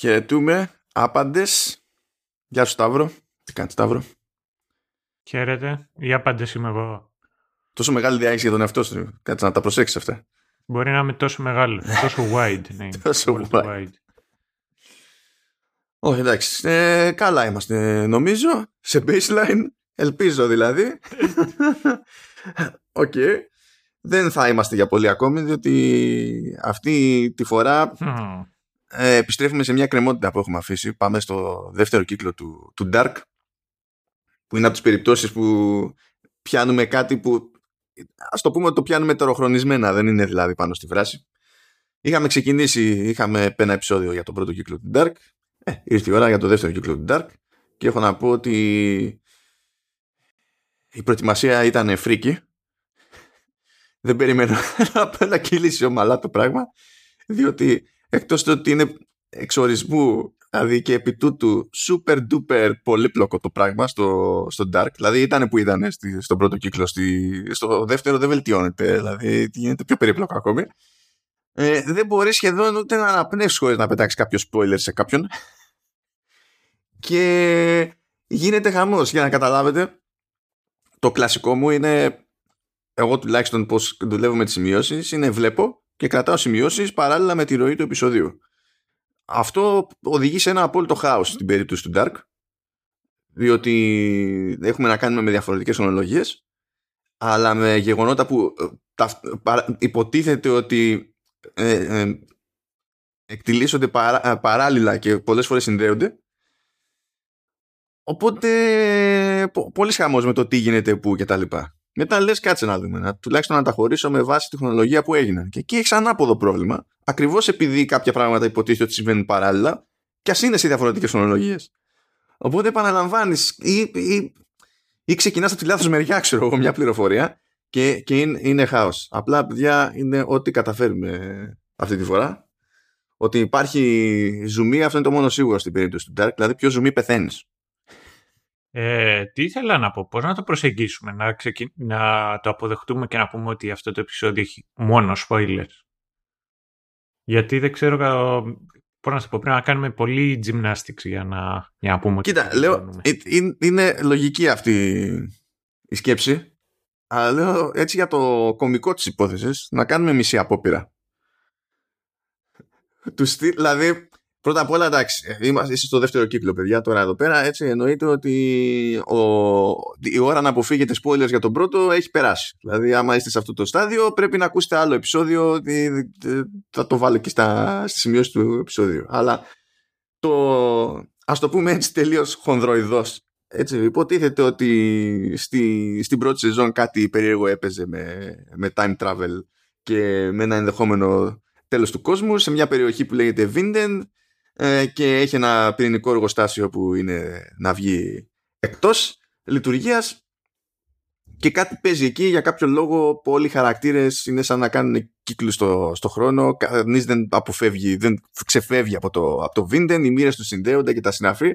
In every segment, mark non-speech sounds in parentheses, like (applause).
Χαιρετούμε. Άπαντες. Γεια σου Σταύρο. Τι κάνεις Σταύρο; Χαίρετε. Οι άπαντες είμαι εγώ. Τόσο μεγάλη ιδέα έχεις για τον εαυτό σου. Κάτσε να τα προσέξεις αυτά. Μπορεί να είμαι τόσο μεγάλο. τόσο wide. Ναι, (laughs) τόσο wide. wide. Όχι εντάξει. Ε, καλά είμαστε νομίζω. Σε baseline. Ελπίζω δηλαδή. (laughs) OK. okay. Δεν θα είμαστε για πολύ ακόμη διότι αυτή τη φορά ε, επιστρέφουμε σε μια κρεμότητα που έχουμε αφήσει. Πάμε στο δεύτερο κύκλο του, του Dark που είναι από τις περιπτώσεις που πιάνουμε κάτι που ας το πούμε ότι το πιάνουμε τεροχρονισμένα δεν είναι δηλαδή πάνω στη φράση. Είχαμε ξεκινήσει, είχαμε ένα επεισόδιο για τον πρώτο κύκλο του Dark ε, ήρθε η ώρα για το δεύτερο κύκλο του Dark και έχω να πω ότι η προετοιμασία ήταν φρίκη δεν περιμένω (laughs) να κυλήσει ομαλά το πράγμα διότι εκτός του ότι είναι εξορισμού δηλαδή και επί τούτου super duper πολύπλοκο το πράγμα στο, στο Dark δηλαδή ήταν που ήταν στον πρώτο κύκλο στη, στο δεύτερο δεν βελτιώνεται δηλαδή γίνεται πιο περίπλοκο ακόμη. Ε, δεν μπορεί σχεδόν ούτε να αναπνεύσεις χωρίς να πετάξεις κάποιο spoiler σε κάποιον. Και γίνεται χαμός για να καταλάβετε. Το κλασικό μου είναι εγώ τουλάχιστον πώς δουλεύω με τις σημειώσεις είναι βλέπω και κρατάω σημειώσεις παράλληλα με τη ροή του επεισοδίου. Αυτό οδηγεί σε ένα απόλυτο χάος στην περίπτωση του Dark διότι έχουμε να κάνουμε με διαφορετικές ονολογίες αλλά με γεγονότα που ε, υποτίθεται ότι ε, ε, εκτιλήσονται παρά, παράλληλα και πολλές φορές συνδέονται οπότε πολύ χαμός με το τι γίνεται που και τα λοιπά. Μετά λες, κάτσε να δούμε. Να, τουλάχιστον να τα χωρίσω με βάση τη χρονολογία που έγιναν. Και εκεί έχει ανάποδο πρόβλημα. Ακριβώς επειδή κάποια πράγματα υποτίθεται ότι συμβαίνουν παράλληλα, και ας είναι σε διαφορετικές χρονολογίε. Οπότε επαναλαμβάνεις ή, ή, ή ξεκινάς από τη λάθος μεριά, ξέρω εγώ, μια πληροφορία και, και είναι, είναι χάος. Απλά, παιδιά, είναι ό,τι καταφέρουμε αυτή τη φορά. Ότι υπάρχει ζουμί, αυτό είναι το μόνο σίγουρο στην περίπτωση του Dark. Δηλαδή, πιο ζουμί πεθαίνεις. Ε, τι ήθελα να πω, πώς να το προσεγγίσουμε, να, να το αποδεχτούμε και να πούμε ότι αυτό το επεισόδιο έχει μόνο spoilers. Γιατί δεν ξέρω πώς να σου πω, πρέπει να κάνουμε πολύ gymnastics για να, για να πούμε Κοίτα, ότι λέω, ε, είναι, είναι λογική αυτή η σκέψη, αλλά λέω έτσι για το κομικό της υπόθεσης να κάνουμε μισή απόπειρα. Του δηλαδή, Πρώτα απ' όλα, εντάξει, είμαστε στο δεύτερο κύκλο, παιδιά, τώρα εδώ πέρα. Έτσι, εννοείται ότι ο, η ώρα να αποφύγετε spoilers για τον πρώτο έχει περάσει. Δηλαδή, άμα είστε σε αυτό το στάδιο, πρέπει να ακούσετε άλλο επεισόδιο. Θα το βάλω και στα, στη σημειώση του επεισόδιου. Αλλά το, ας το πούμε έτσι τελείως χονδροειδώς. Έτσι, υποτίθεται ότι στη, στην πρώτη σεζόν κάτι περίεργο έπαιζε με, με time travel και με ένα ενδεχόμενο τέλος του κόσμου σε μια περιοχή που λέγεται Vinden ε, και έχει ένα πυρηνικό εργοστάσιο που είναι να βγει εκτός λειτουργίας και κάτι παίζει εκεί για κάποιο λόγο που όλοι οι χαρακτήρες είναι σαν να κάνουν κύκλους στο, στο χρόνο. Κανείς δεν αποφεύγει, δεν ξεφεύγει από το, από το Vinden, οι μοίρες του συνδέονται και τα συναφή.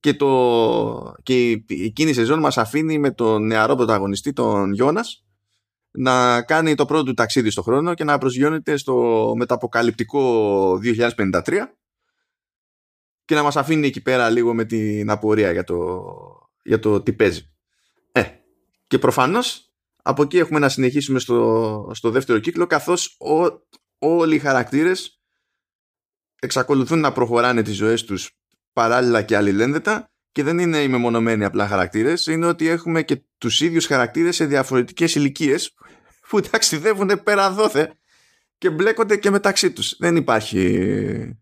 Και, το, και εκείνη η σεζόν μας αφήνει με τον νεαρό πρωταγωνιστή τον Γιώνας να κάνει το πρώτο του ταξίδι στο χρόνο και να προσγειώνεται στο μεταποκαλυπτικό 2053 και να μας αφήνει εκεί πέρα λίγο με την απορία για το, για το τι παίζει. Ε, και προφανώς από εκεί έχουμε να συνεχίσουμε στο, στο δεύτερο κύκλο καθώς όλοι οι χαρακτήρες εξακολουθούν να προχωράνε τις ζωές τους παράλληλα και αλληλένδετα και δεν είναι οι μεμονωμένοι απλά χαρακτήρες είναι ότι έχουμε και τους ίδιους χαρακτήρες σε διαφορετικές ηλικίες που ταξιδεύουν πέρα δόθε και μπλέκονται και μεταξύ τους. Δεν υπάρχει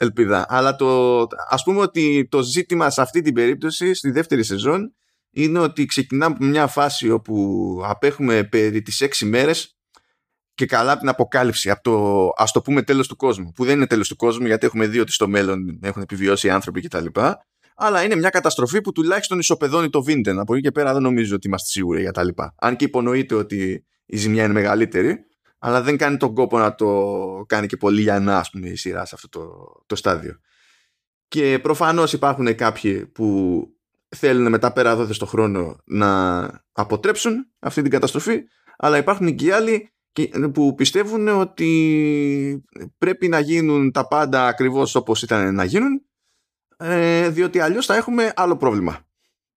ελπίδα. Αλλά το, ας πούμε ότι το ζήτημα σε αυτή την περίπτωση, στη δεύτερη σεζόν, είναι ότι ξεκινάμε από μια φάση όπου απέχουμε περί τις έξι μέρες και καλά από την αποκάλυψη, από το ας το πούμε τέλος του κόσμου, που δεν είναι τέλος του κόσμου γιατί έχουμε δει ότι στο μέλλον έχουν επιβιώσει οι άνθρωποι κτλ. Αλλά είναι μια καταστροφή που τουλάχιστον ισοπεδώνει το Βίντεν. Από εκεί και πέρα δεν νομίζω ότι είμαστε σίγουροι για τα λοιπά. Αν και υπονοείται ότι η ζημιά είναι μεγαλύτερη, αλλά δεν κάνει τον κόπο να το κάνει και πολύ για να πούμε η σειρά σε αυτό το, το στάδιο. Και προφανώς υπάρχουν κάποιοι που θέλουν μετά πέρα εδώ στο χρόνο να αποτρέψουν αυτή την καταστροφή, αλλά υπάρχουν και οι άλλοι που πιστεύουν ότι πρέπει να γίνουν τα πάντα ακριβώς όπως ήταν να γίνουν ε, διότι αλλιώς θα έχουμε άλλο πρόβλημα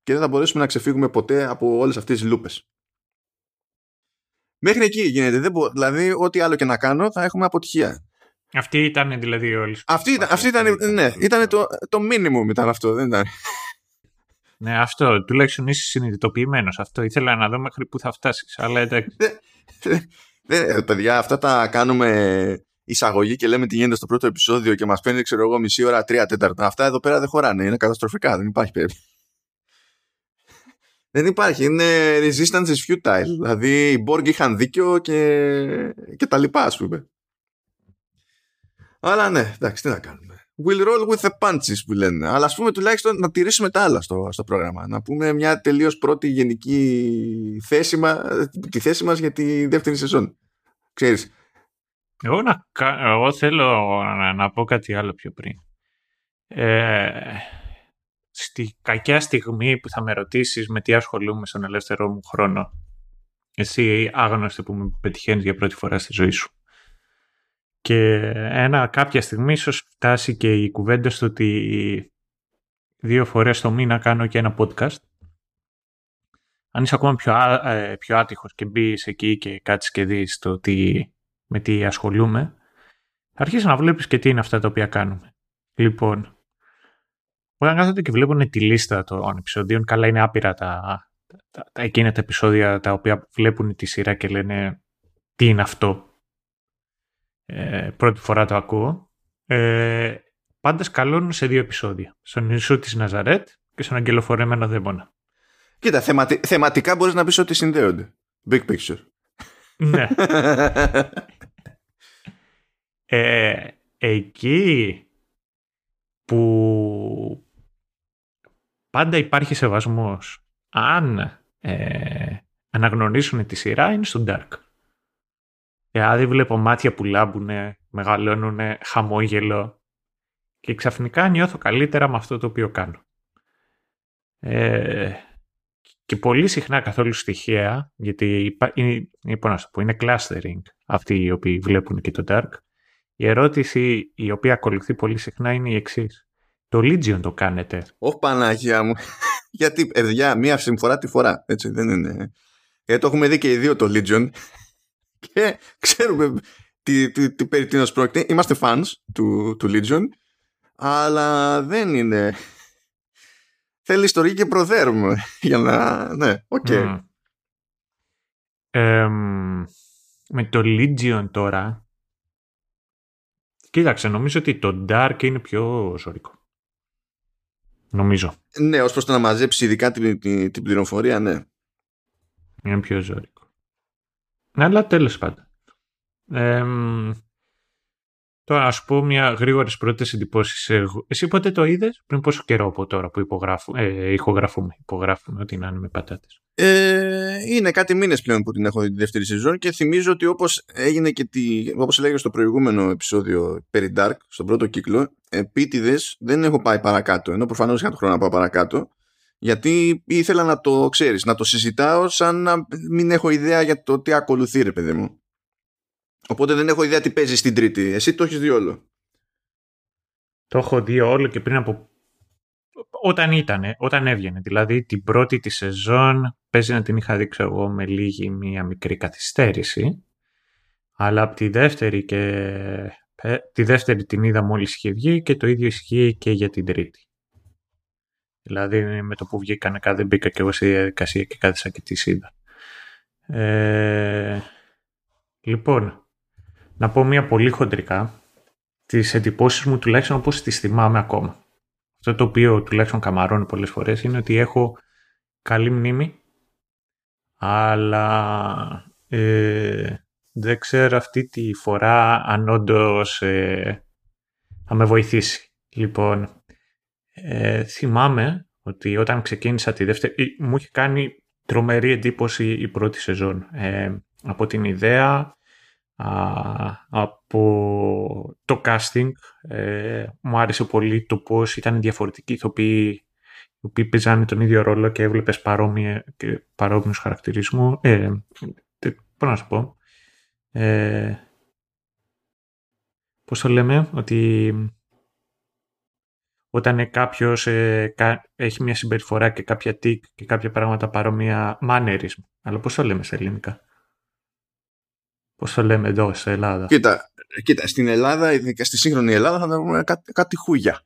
και δεν θα μπορέσουμε να ξεφύγουμε ποτέ από όλες αυτές τις λούπες. Μέχρι εκεί γίνεται. Δεν μπο... Δηλαδή, ό,τι άλλο και να κάνω θα έχουμε αποτυχία. Αυτή ήταν δηλαδή όλη. Αυτή, ήταν, αυτή ήταν, ναι, ήταν το, το minimum ήταν αυτό, δεν ήταν. Ναι, αυτό. Τουλάχιστον είσαι συνειδητοποιημένος. Αυτό ήθελα να δω μέχρι πού θα φτάσεις. Αλλά εντάξει. Δεν, παιδιά, αυτά τα κάνουμε εισαγωγή και λέμε τι γίνεται στο πρώτο επεισόδιο και μας παίρνει, ξέρω εγώ, μισή ώρα, τρία τέταρτα. Αυτά εδώ πέρα δεν χωράνε. Είναι καταστροφικά. Δεν υπάρχει περίπτωση. Δεν υπάρχει. Είναι resistance is futile. Δηλαδή οι Borg είχαν δίκιο και, και τα λοιπά, ας πούμε. Αλλά ναι, εντάξει, τι να κάνουμε. We'll roll with the punches που λένε. Αλλά ας πούμε τουλάχιστον να τηρήσουμε τα άλλα στο, στο πρόγραμμα. Να πούμε μια τελείως πρώτη γενική θέση, μα, τη θέση μας για τη δεύτερη σεζόν. Ξέρεις. Εγώ, να, εγώ θέλω να, να πω κάτι άλλο πιο πριν. Ε, στη κακιά στιγμή που θα με ρωτήσεις με τι ασχολούμαι στον ελεύθερό μου χρόνο. Εσύ άγνωστο που με πετυχαίνεις για πρώτη φορά στη ζωή σου. Και ένα κάποια στιγμή ίσως φτάσει και η κουβέντα στο ότι δύο φορές το μήνα κάνω και ένα podcast. Αν είσαι ακόμα πιο, ε, πιο άτυχος και μπεις εκεί και κάτσεις και δεις το τι, με τι ασχολούμαι, θα αρχίσεις να βλέπεις και τι είναι αυτά τα οποία κάνουμε. Λοιπόν, όταν κάθονται και βλέπουν τη λίστα των επεισοδίων, καλά είναι άπειρα τα, τα, τα, εκείνα τα επεισόδια τα οποία βλέπουν τη σειρά και λένε τι είναι αυτό; Ε, πρώτη φορά το ακούω. Ε, πάντα σκαλώνουν σε δύο επεισόδια. Στον Ιησού της Ναζαρέτ και στον Αγγελοφορεμένο Δαίμονα. Κοίτα, θεματι, θεματικά μπορείς να πεις ότι συνδέονται. Big picture. Ναι. (laughs) ε, εκεί που πάντα υπάρχει σεβασμός αν ε, αναγνωρίσουν τη σειρά είναι στο Dark. Δηλαδή βλέπω μάτια που λάμπουν, μεγαλώνουν, χαμόγελο και ξαφνικά νιώθω καλύτερα με αυτό το οποίο κάνω. Ε, και πολύ συχνά καθόλου στοιχεία, γιατί είναι, να το πω, είναι clustering αυτοί οι οποίοι βλέπουν και το Dark. Η ερώτηση η οποία ακολουθεί πολύ συχνά είναι η εξής. Το Legion το κάνετε. Όχι Παναγία μου. (laughs) γιατί, παιδιά, μία συμφορά τη φορά. Έτσι, δεν είναι. Γιατί το έχουμε δει και οι δύο το Legion (laughs) και ξέρουμε τι, τι, τι περί τίνος πρόκειται. Είμαστε fans του, του Legion, αλλά δεν είναι... (laughs) Θέλει ιστορική και προδέρουμε για να... Ναι, OK. Okay. με το Legion τώρα, κοίταξε, νομίζω ότι το Dark είναι πιο ζόρικο. Νομίζω. Ναι, ως προς το να μαζέψεις ειδικά την, την, την πληροφορία, ναι. Είναι πιο ζωρικό. Αλλά τέλος πάντων. τώρα, ας πω μια γρήγορε πρώτε εντυπώσεις. Εσύ πότε το είδες, πριν πόσο καιρό από τώρα που υπογράφουμε, ε, ηχογραφούμε, υπογράφουμε, ό,τι να είναι με πατάτες; Ε, είναι κάτι μήνες πλέον που την έχω δει τη δεύτερη σεζόν και θυμίζω ότι όπως έγινε και τη, όπως έλεγε στο προηγούμενο επεισόδιο περί Dark, στον πρώτο κύκλο, επίτηδες δεν έχω πάει παρακάτω. Ενώ προφανώς είχα το χρόνο να πάω παρακάτω γιατί ήθελα να το ξέρεις, να το συζητάω σαν να μην έχω ιδέα για το τι ακολουθεί ρε παιδί μου. Οπότε δεν έχω ιδέα τι παίζει στην τρίτη. Εσύ το έχεις δει όλο. Το έχω δει όλο και πριν από... Όταν ήτανε, όταν έβγαινε. Δηλαδή την πρώτη τη σεζόν παίζει να την είχα δείξει εγώ με λίγη μία μικρή καθυστέρηση. Αλλά από τη δεύτερη και... Ε, τη δεύτερη την είδα μόλις είχε βγει και το ίδιο ισχύει και για την τρίτη. Δηλαδή με το που βγήκανε κάτι μπήκα και εγώ στη διαδικασία και κάθισα και τη είδα. Ε, λοιπόν, να πω μια πολύ χοντρικά τις εντυπώσεις μου τουλάχιστον όπως τις θυμάμαι ακόμα. Αυτό το οποίο τουλάχιστον καμαρώνει πολλές φορές είναι ότι έχω καλή μνήμη αλλά ε, δεν ξέρω αυτή τη φορά αν όντως ε, θα με βοηθήσει. Λοιπόν, ε, θυμάμαι ότι όταν ξεκίνησα τη δεύτερη, μου είχε κάνει τρομερή εντύπωση η πρώτη σεζόν. Ε, από την ιδέα, από το casting, ε, μου άρεσε πολύ το πώς ήταν διαφορετικοί ηθοποιοί οι οποίοι παίζανε τον ίδιο ρόλο και έβλεπες παρόμοιε, και παρόμοιους χαρακτηρισμούς. Ε, πώς να σου πω. Ε, πώς το λέμε, ότι όταν κάποιος ε, έχει μια συμπεριφορά και κάποια τικ και κάποια πράγματα παρόμοια mannerism. Αλλά πώς το λέμε σε ελληνικά; Πώς το λέμε εδώ, σε Ελλάδα. Κοίτα, κοίτα στην Ελλάδα, ειδικά στη σύγχρονη Ελλάδα, θα δούμε κάτι, κάτι χούγια.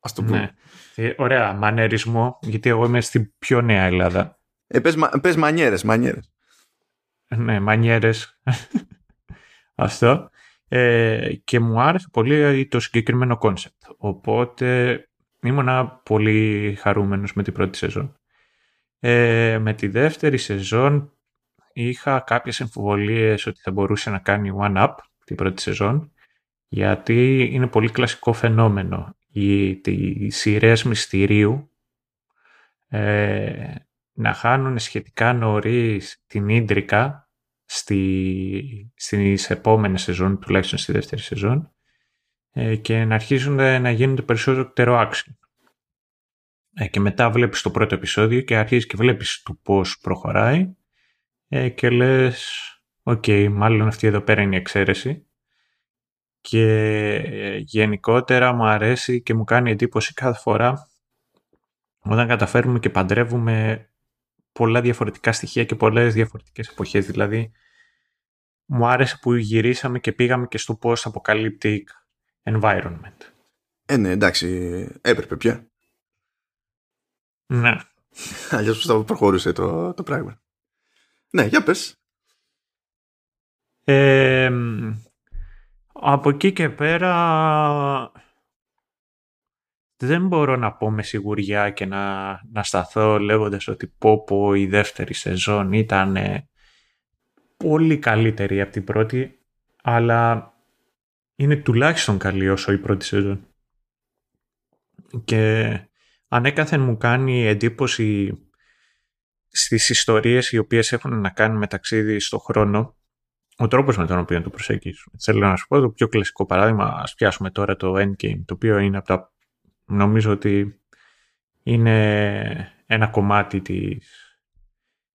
Ας το πούμε. Ναι. Ε, ωραία, μανερισμό, γιατί εγώ είμαι στην πιο νέα Ελλάδα. Ε, πες, πες μανιέρες, μανιέρες. Ναι, μανιέρες. (laughs) Αυτό. Ε, και μου άρεσε πολύ το συγκεκριμένο concept. Οπότε ήμουνα πολύ χαρούμενος με την πρώτη σεζόν. Ε, με τη δεύτερη σεζόν είχα κάποιες εμφιβολίες ότι θα μπορούσε να κάνει one-up την πρώτη σεζόν γιατί είναι πολύ κλασικό φαινόμενο οι, οι σειρές μυστηρίου ε, να χάνουν σχετικά νωρίς την ίντριγκα στη, στις επόμενες σεζόν, τουλάχιστον στη δεύτερη σεζόν ε, και να αρχίσουν να γίνονται περισσότερο action. Ε, και μετά βλέπεις το πρώτο επεισόδιο και αρχίζεις και βλέπεις το πώς προχωράει ε, και λες OK, okay, μάλλον αυτή εδώ πέρα είναι η εξαίρεση και ε, γενικότερα μου αρέσει και μου κάνει εντύπωση κάθε φορά όταν καταφέρουμε και παντρεύουμε πολλά διαφορετικά στοιχεία και πολλές διαφορετικές εποχές. Δηλαδή, μου άρεσε που γυρίσαμε και πήγαμε και στο post-apocalyptic environment. Ε, ναι, εντάξει, έπρεπε πια. Ναι. Αλλιώς θα προχωρούσε το, το πράγμα. Ναι, για πες. Ε, από εκεί και πέρα δεν μπορώ να πω με σιγουριά και να, να σταθώ λέγοντας ότι πω πω η δεύτερη σεζόν ήταν πολύ καλύτερη από την πρώτη αλλά είναι τουλάχιστον καλή όσο η πρώτη σεζόν. Και ανέκαθεν μου κάνει εντύπωση στις ιστορίες οι οποίες έχουν να κάνουν με ταξίδι στο χρόνο ο τρόπος με τον οποίο το προσεγγίσουμε. Θέλω να σου πω το πιο κλασικό παράδειγμα, ας πιάσουμε τώρα το Endgame, το οποίο είναι από τα, νομίζω ότι είναι ένα κομμάτι της,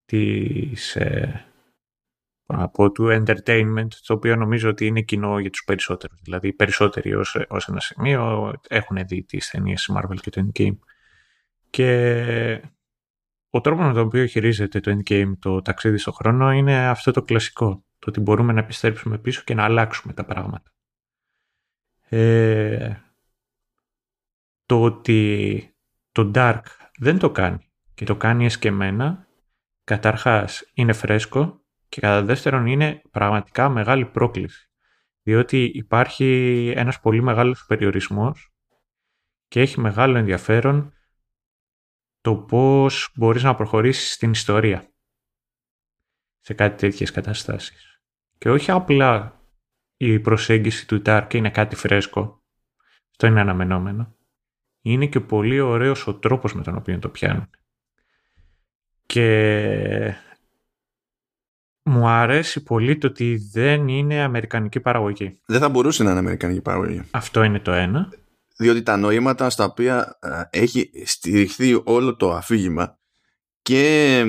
της ε, από του entertainment, το οποίο νομίζω ότι είναι κοινό για τους περισσότερους. Δηλαδή, οι περισσότεροι ως, ως ένα σημείο έχουν δει τις ταινίες Marvel και το Endgame. Και ο τρόπος με τον οποίο χειρίζεται το Endgame το ταξίδι στο χρόνο είναι αυτό το κλασικό. Το ότι μπορούμε να επιστρέψουμε πίσω και να αλλάξουμε τα πράγματα. Ε, το ότι το Dark δεν το κάνει και το κάνει εσκεμένα, καταρχάς είναι φρέσκο και κατά δεύτερον είναι πραγματικά μεγάλη πρόκληση. Διότι υπάρχει ένας πολύ μεγάλος περιορισμός και έχει μεγάλο ενδιαφέρον το πώς μπορείς να προχωρήσεις στην ιστορία σε κάτι τέτοιες καταστάσεις. Και όχι απλά η προσέγγιση του Τάρκ είναι κάτι φρέσκο, αυτό είναι αναμενόμενο, είναι και πολύ ωραίος ο τρόπος με τον οποίο το πιάνουν. Και μου αρέσει πολύ το ότι δεν είναι αμερικανική παραγωγή. Δεν θα μπορούσε να είναι αμερικανική παραγωγή. Αυτό είναι το ένα. Διότι τα νοήματα στα οποία ε, έχει στηριχθεί όλο το αφήγημα και,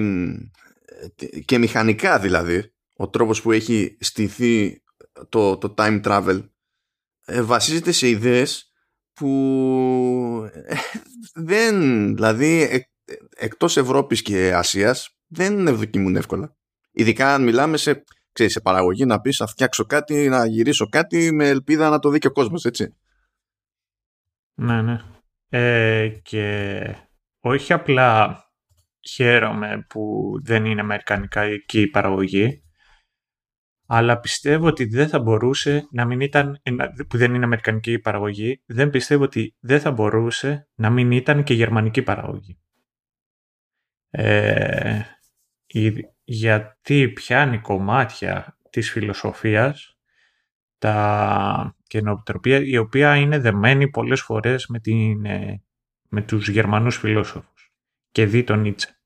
και μηχανικά δηλαδή, ο τρόπος που έχει στηθεί το, το time travel ε, βασίζεται σε ιδέες που ε, δεν, δηλαδή εκτός Ευρώπης και Ασίας δεν ευδοκιμούν εύκολα. Ειδικά αν μιλάμε σε, ξέρεις, σε παραγωγή να πεις να φτιάξω κάτι, να γυρίσω κάτι με ελπίδα να το δει και ο κόσμος, έτσι. Ναι, ναι. Ε, και όχι απλά χαίρομαι που δεν είναι αμερικανικά εκεί η παραγωγή, αλλά πιστεύω ότι δεν θα μπορούσε να μην ήταν, που δεν είναι αμερικανική η παραγωγή, δεν πιστεύω ότι δεν θα μπορούσε να μην ήταν και γερμανική παραγωγή. Ε, γιατί πιάνει κομμάτια της φιλοσοφίας τα καινοτροπία η οποία είναι δεμένη πολλές φορές με, την, ε, με τους Γερμανούς φιλόσοφους και δει τον Νίτσε.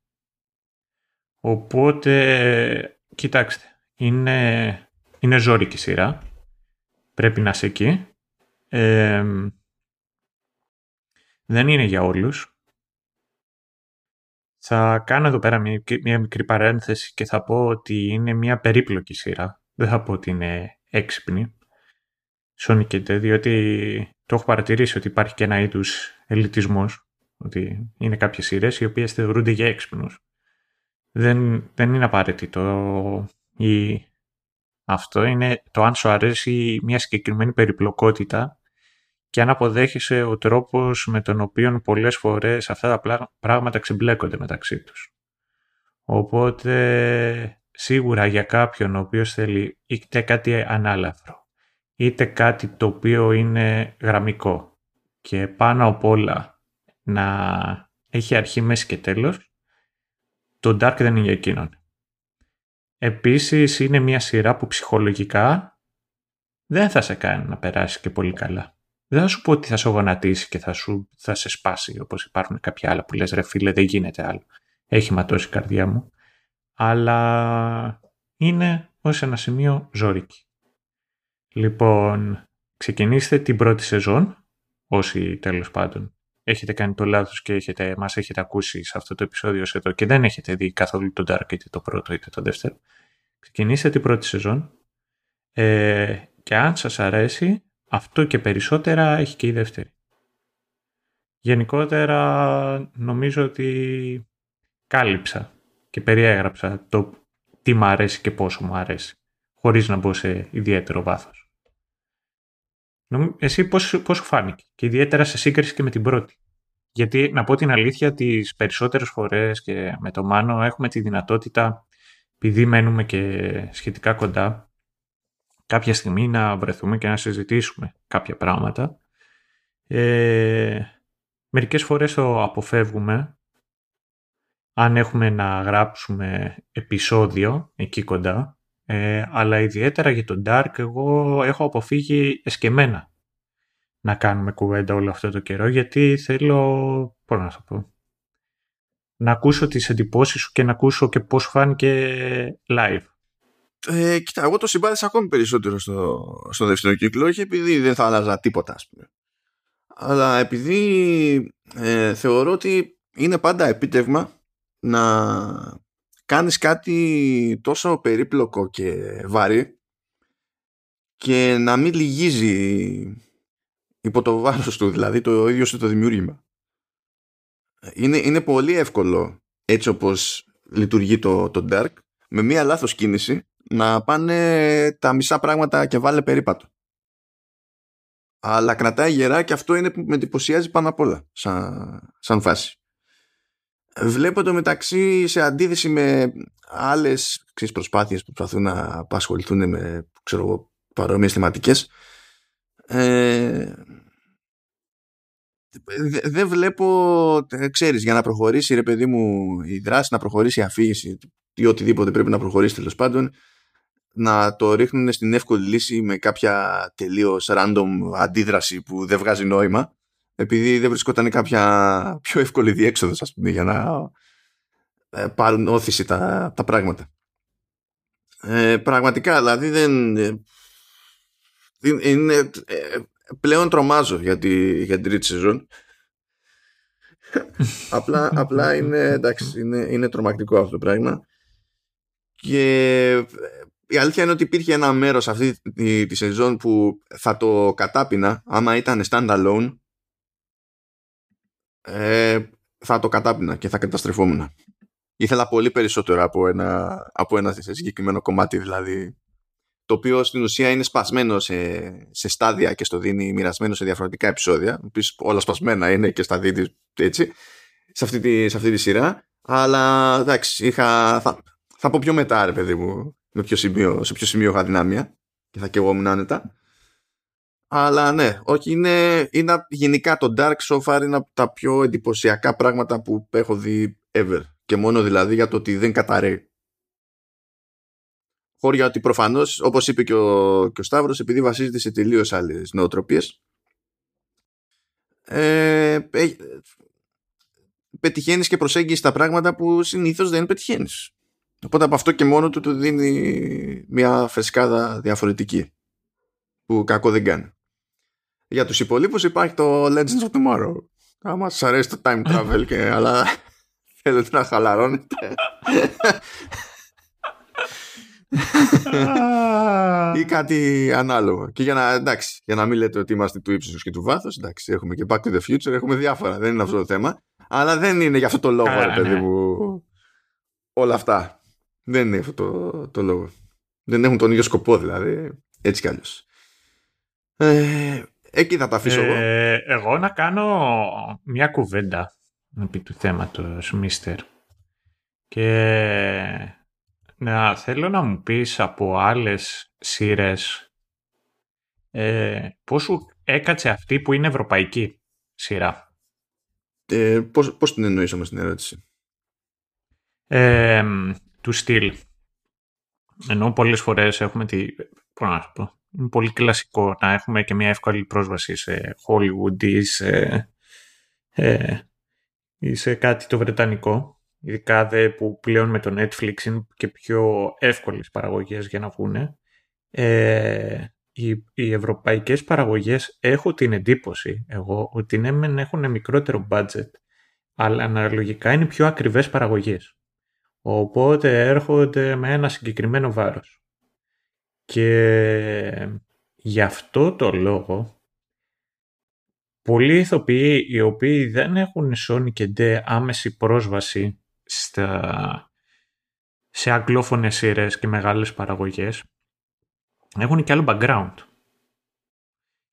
Οπότε, κοιτάξτε, είναι, είναι ζώρικη σειρά. Πρέπει να είσαι εκεί. δεν είναι για όλους. Θα κάνω εδώ πέρα μια, μια μικρή παρένθεση και θα πω ότι είναι μια περίπλοκη σειρά. Δεν θα πω ότι είναι έξυπνη. Σονικέται, διότι το έχω παρατηρήσει ότι υπάρχει και ένα είδους ελιτισμός. Ότι είναι κάποιες σειρές οι οποίες θεωρούνται για έξυπνους. Δεν, δεν είναι απαραίτητο. Η, αυτό είναι το αν σου αρέσει μια συγκεκριμένη περιπλοκότητα και αν αποδέχεσαι ο τρόπος με τον οποίο πολλές φορές αυτά τα πράγματα ξεμπλέκονται μεταξύ τους. Οπότε σίγουρα για κάποιον ο οποίος θέλει είτε κάτι ανάλαφρο, είτε κάτι το οποίο είναι γραμμικό και πάνω απ' όλα να έχει αρχή, μέση και τέλος, το Dark δεν είναι για εκείνον. Επίσης είναι μια σειρά που ψυχολογικά δεν θα σε κάνει να περάσεις και πολύ καλά. Δεν θα σου πω ότι θα σε γονατίσει και θα, σου, θα σε σπάσει όπως υπάρχουν κάποια άλλα που λες ρε φίλε δεν γίνεται άλλο. Έχει ματώσει η καρδιά μου. Αλλά είναι ως ένα σημείο ζώρικη. Λοιπόν, ξεκινήστε την πρώτη σεζόν, όσοι τέλος πάντων έχετε κάνει το λάθος και έχετε, μας έχετε ακούσει σε αυτό το επεισόδιο εδώ και δεν έχετε δει καθόλου το Dark είτε το πρώτο είτε το δεύτερο. Ξεκινήστε την πρώτη σεζόν ε, και αν σας αρέσει αυτό και περισσότερα έχει και η δεύτερη. Γενικότερα νομίζω ότι κάλυψα και περιέγραψα το τι μου αρέσει και πόσο μου αρέσει, χωρίς να μπω σε ιδιαίτερο βάθος. Εσύ πώς, πώς σου φάνηκε; Και ιδιαίτερα σε σύγκριση και με την πρώτη. Γιατί να πω την αλήθεια τις περισσότερες φορές και με το Μάνο έχουμε τη δυνατότητα επειδή μένουμε και σχετικά κοντά κάποια στιγμή να βρεθούμε και να συζητήσουμε κάποια πράγματα. Ε, μερικές φορές το αποφεύγουμε αν έχουμε να γράψουμε επεισόδιο εκεί κοντά ε, αλλά ιδιαίτερα για τον Dark εγώ έχω αποφύγει εσκεμένα να κάνουμε κουβέντα όλο αυτό το καιρό γιατί θέλω, πώς να το πω, να ακούσω τις εντυπώσεις σου και να ακούσω και πώς φάνηκε live. Ε, κοίτα, εγώ το συμπάθησα ακόμη περισσότερο στο, στο δεύτερο κύκλο, όχι επειδή δεν θα άλλαζα τίποτα, ας πούμε. Αλλά επειδή ε, θεωρώ ότι είναι πάντα επίτευγμα να κάνεις κάτι τόσο περίπλοκο και βαρύ και να μην λυγίζει υπό το βάρος του, δηλαδή το ίδιο σου το δημιούργημα. Είναι, είναι πολύ εύκολο έτσι όπως λειτουργεί το, το Dark με μία λάθος κίνηση να πάνε τα μισά πράγματα και βάλε περίπατο. Αλλά κρατάει γερά και αυτό είναι που με εντυπωσιάζει πάνω απ' όλα σαν, σαν φάση. Βλέπω το μεταξύ σε αντίθεση με άλλες ξέρεις, προσπάθειες που προσπαθούν να απασχοληθούν με ξέρω, παρόμοιες θεματικές ε, δεν βλέπω, ε, ξέρεις, για να προχωρήσει ρε παιδί μου η δράση, να προχωρήσει η αφήγηση ή οτιδήποτε πρέπει να προχωρήσει τέλος πάντων να το ρίχνουν στην εύκολη λύση με κάποια τελείως random αντίδραση που δεν βγάζει νόημα επειδή δεν βρισκόταν κάποια πιο εύκολη διέξοδος ας πούμε για να ε, πάρουν όθηση τα, τα πράγματα. Ε, πραγματικά δηλαδή δεν ε, είναι, ε, πλέον τρομάζω για, τη, για την τρίτη σεζόν. (laughs) Απλά, απλά είναι εντάξει είναι, είναι τρομακτικό αυτό το πράγμα. Και η αλήθεια είναι ότι υπήρχε ένα μέρος αυτή τη, τη σεζόν που θα το κατάπινα άμα ήταν stand-alone ε, θα το κατάπινα και θα καταστρεφόμουν. Ήθελα πολύ περισσότερο από ένα, από ένα συγκεκριμένο κομμάτι δηλαδή το οποίο στην ουσία είναι σπασμένο σε, σε στάδια και στο δίνει μοιρασμένο σε διαφορετικά επεισόδια. όλα σπασμένα είναι και στα δίνει έτσι, σε αυτή, τη, σε αυτή τη σειρά. Αλλά εντάξει, είχα, θα, θα πω πιο μετά, ρε παιδί μου, με ποιο σημείο, σε ποιο σημείο είχα δυνάμια και θα κεγόμουν άνετα. Αλλά ναι, όχι, είναι, είναι γενικά το Dark so far είναι από τα πιο εντυπωσιακά πράγματα που έχω δει ever. Και μόνο δηλαδή για το ότι δεν καταραίει. Χώρια ότι προφανώς, όπως είπε και ο, και ο Σταύρος, επειδή βασίζεται σε τελείως άλλες νοοτροπίες, ε, ε, πετυχαίνεις και προσέγγιση τα πράγματα που συνήθως δεν πετυχαίνεις. Οπότε από αυτό και μόνο του του δίνει μια φρεσκάδα διαφορετική που κακό δεν κάνει. Για τους υπολείπους υπάρχει το Legends of Tomorrow. Άμα σας αρέσει το time travel και (laughs) αλλά Θέλετε να χαλαρώνετε. ή κάτι ανάλογο. Και για να, εντάξει, για να μην λέτε ότι είμαστε του ύψους και του βάθους, εντάξει, έχουμε και Back to the Future, έχουμε διάφορα. Δεν είναι αυτό το θέμα. Αλλά δεν είναι για αυτό το λόγο, ρε παιδί ναι. μου. Όλα αυτά. Δεν είναι αυτό το, το λόγο. Δεν έχουν τον ίδιο σκοπό, δηλαδή. Έτσι κι αλλιώς. Ε, εκεί θα τα αφήσω εγώ. Ε, εγώ να κάνω μια κουβέντα επί του θέματος, Μίστερ. Και να θέλω να μου πεις από άλλες σειρές ε, πώς σου έκατσε αυτή που είναι ευρωπαϊκή σειρά; Ε, πώς, πώς την εννοείς όμως την ερώτηση; Ε, του στυλ. Ενώ πολλές φορές έχουμε τη... Πώς να πω. Είναι πολύ κλασικό να έχουμε και μια εύκολη πρόσβαση σε Hollywood ή σε, ε, ή σε κάτι το βρετανικό ειδικά δε που πλέον με το Netflix είναι και πιο εύκολες παραγωγές για να βγουν. Ε, οι, οι ευρωπαϊκές παραγωγές έχω την εντύπωση εγώ ότι ναι μεν έχουν μικρότερο budget αλλά αναλογικά είναι πιο ακριβές παραγωγές. Οπότε έρχονται με ένα συγκεκριμένο βάρος. Και γι' αυτό το λόγο πολλοί ηθοποιοί οι οποίοι δεν έχουν Sony και D άμεση πρόσβαση στα, σε αγγλόφωνες σειρές και μεγάλες παραγωγές έχουν και άλλο background.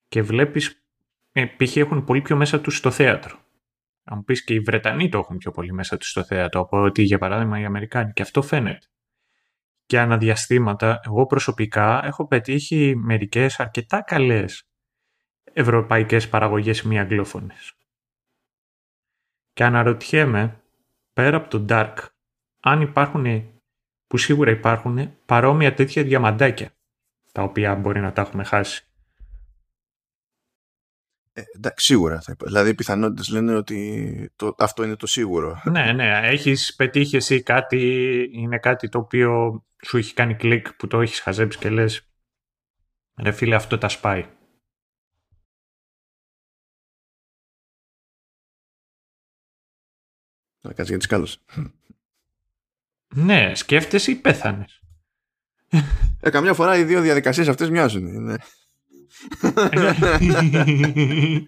Και βλέπεις, ε, π.χ. έχουν πολύ πιο μέσα τους στο θέατρο. Αν μου πεις και οι Βρετανοί το έχουν πιο πολύ μέσα τους στο θέατρο από ότι για παράδειγμα οι Αμερικάνοι. Και αυτό φαίνεται. Και αναδιαστήματα, εγώ προσωπικά έχω πετύχει μερικές αρκετά καλές ευρωπαϊκές παραγωγές μη αγγλόφωνες. Και αναρωτιέμαι πέρα από το Dark, αν υπάρχουν, που σίγουρα υπάρχουν, παρόμοια τέτοια διαμαντάκια, τα οποία μπορεί να τα έχουμε χάσει. Ε, εντάξει, σίγουρα θα υπάρχει. Δηλαδή οι πιθανότητες λένε ότι το, αυτό είναι το σίγουρο. Ναι, ναι. Έχεις πετύχει εσύ κάτι, είναι κάτι το οποίο σου έχει κάνει κλικ που το έχεις χαζέψει και λες ρε φίλε αυτό τα σπάει. Να κάτσεις για τις Ναι, σκέφτεσαι ή πέθανες; Ε, καμιά φορά οι δύο διαδικασίες αυτές μοιάζουν. Ναι. (laughs)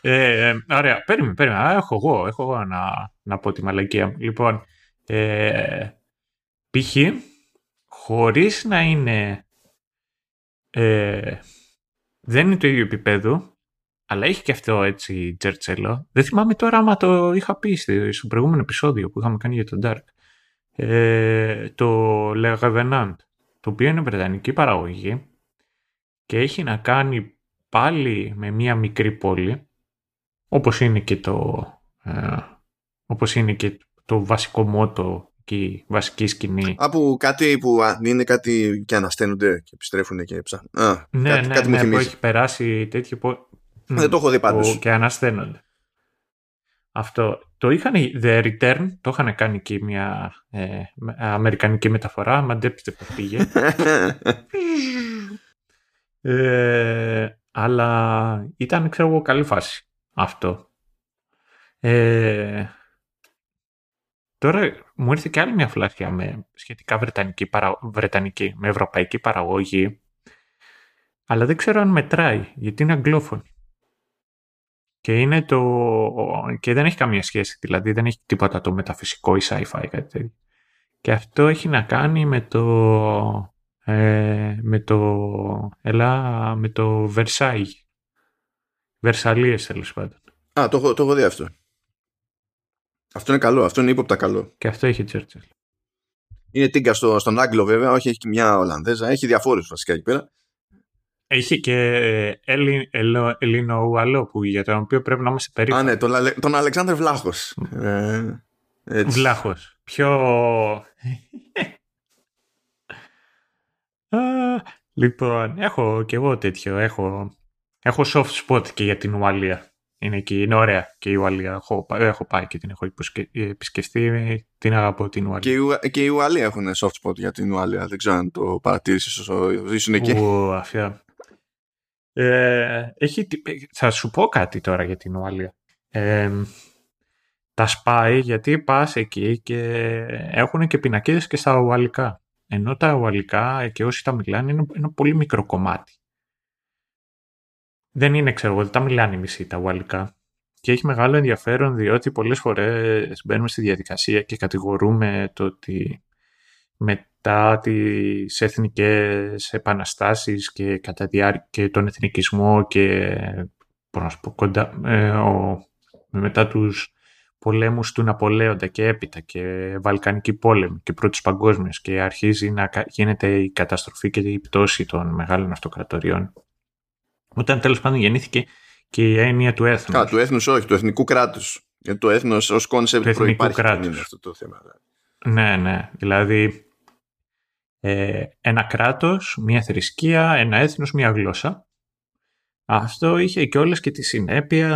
ε, ε, ωραία, περίμενε, περίμενε. έχω εγώ, έχω εγώ να, να πω τη μαλακία μου. Λοιπόν, ε, π.χ. χωρίς να είναι ε, δεν είναι το ίδιο επίπεδο αλλά έχει και αυτό έτσι τζερτσέλο. Δεν θυμάμαι τώρα άμα το είχα πει στο προηγούμενο επεισόδιο που είχαμε κάνει για τον Dark. Ε, το Le Revenant, το οποίο είναι βρετανική παραγωγή και έχει να κάνει πάλι με μία μικρή πόλη, όπως είναι και το, ε, όπως είναι και το βασικό μότο και η βασική σκηνή. Από κάτι που είναι κάτι και ανασταίνονται και επιστρέφουν και ψάχνουν. ναι, κάτι, ναι, κάτι ναι, που έχει περάσει τέτοιο δεν το έχω δει πάντως. Και ανασθένονται. Αυτό. Το είχαν, The Return, το είχαν κάνει και μια ε, αμερικανική μεταφορά. Μαντέψτε που πήγε. (laughs) ε, αλλά ήταν, ξέρω εγώ, καλή φάση αυτό. Ε, τώρα μου ήρθε και άλλη μια φλάσια με σχετικά βρετανική, βρετανική με ευρωπαϊκή παραγωγή. Αλλά δεν ξέρω αν μετράει, γιατί είναι αγγλόφωνη. Και, είναι το... και δεν έχει καμία σχέση, δηλαδή δεν έχει τίποτα το μεταφυσικό ή sci-fi κάτι τέτοιο. Και αυτό έχει να κάνει με το... Ε, με το... Ελά, με το Versailles. Βερσαλίες τέλος πάντων. Α, το, έχω, το έχω δει αυτό. Αυτό είναι καλό, αυτό είναι ύποπτα καλό. Και αυτό έχει Churchill. Είναι τίγκα στο, στον Άγγλο βέβαια, όχι έχει και μια Ολλανδέζα, έχει διαφόρους βασικά εκεί πέρα. Έχει και Ελλήνο Ουαλό που για τον οποίο πρέπει να είμαστε περίπου. Α, ναι, τον, τον Αλεξάνδρ Βλάχος. Ε, Βλάχος. Πιο... λοιπόν, έχω και εγώ τέτοιο. Έχω, έχω soft spot και για την Ουαλία. Είναι εκεί, είναι ωραία και η Ουαλία. Έχω, έχω πάει και την έχω επισκεφτεί. Την αγαπώ την Ουαλία. Και, η, και η Ουαλία έχουν soft spot για την Ουαλία. Δεν ξέρω αν το παρατήρησε όσο ήσουν εκεί. Ου, αφιά. Ε, έχει, θα σου πω κάτι τώρα για την Ουαλία. Ε, τα σπάει γιατί πας εκεί και έχουν και πινακίδες και στα ουαλικά. Ενώ τα ουαλικά και όσοι τα μιλάνε είναι ένα πολύ μικρό κομμάτι. Δεν είναι, ξέρω εγώ, δεν τα μιλάνε οι μισοί τα ουαλικά. Και έχει μεγάλο ενδιαφέρον διότι πολλές φορές μπαίνουμε στη διαδικασία και κατηγορούμε το ότι μετά τις εθνικές επαναστάσεις και, κατά και τον εθνικισμό και πώς να σου πω, κοντά, ε, ο, μετά τους πολέμους του Ναπολέοντα και έπειτα και Βαλκανική πόλεμη και πρώτους παγκόσμιους και αρχίζει να γίνεται η καταστροφή και η πτώση των μεγάλων αυτοκρατοριών. Όταν τέλος πάντων γεννήθηκε και η έννοια του έθνους. Α, του έθνους όχι, του εθνικού κράτους. Γιατί το έθνος ως concept προϋπάρχει κράτους. αυτό το θέμα. Ναι, ναι. Δηλαδή ε, ένα κράτος, μια θρησκεία, ένα έθνος, μια γλώσσα. Αυτό είχε και όλες και τη συνέπεια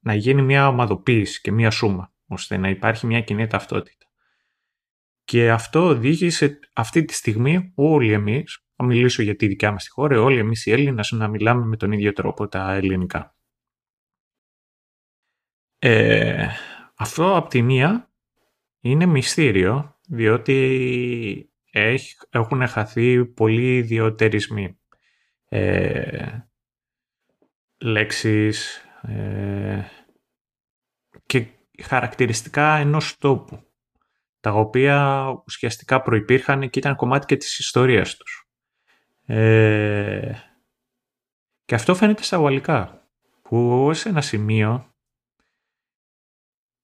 να γίνει μια ομαδοποίηση και μια σούμα, ώστε να υπάρχει μια κοινή ταυτότητα. Και αυτό οδήγησε αυτή τη στιγμή όλοι εμείς, θα μιλήσω για τη δικιά μας τη χώρα, όλοι εμείς οι Έλληνες να μιλάμε με τον ίδιο τρόπο τα ελληνικά. Ε, αυτό από τη μία είναι μυστήριο, διότι έχουν χαθεί πολλοί ιδιωτερισμοί. Ε, λέξεις ε, και χαρακτηριστικά ενός τόπου, τα οποία ουσιαστικά προϋπήρχαν και ήταν κομμάτι και της ιστορίας τους. Ε, και αυτό φαίνεται στα ουαλικά, που ως ένα σημείο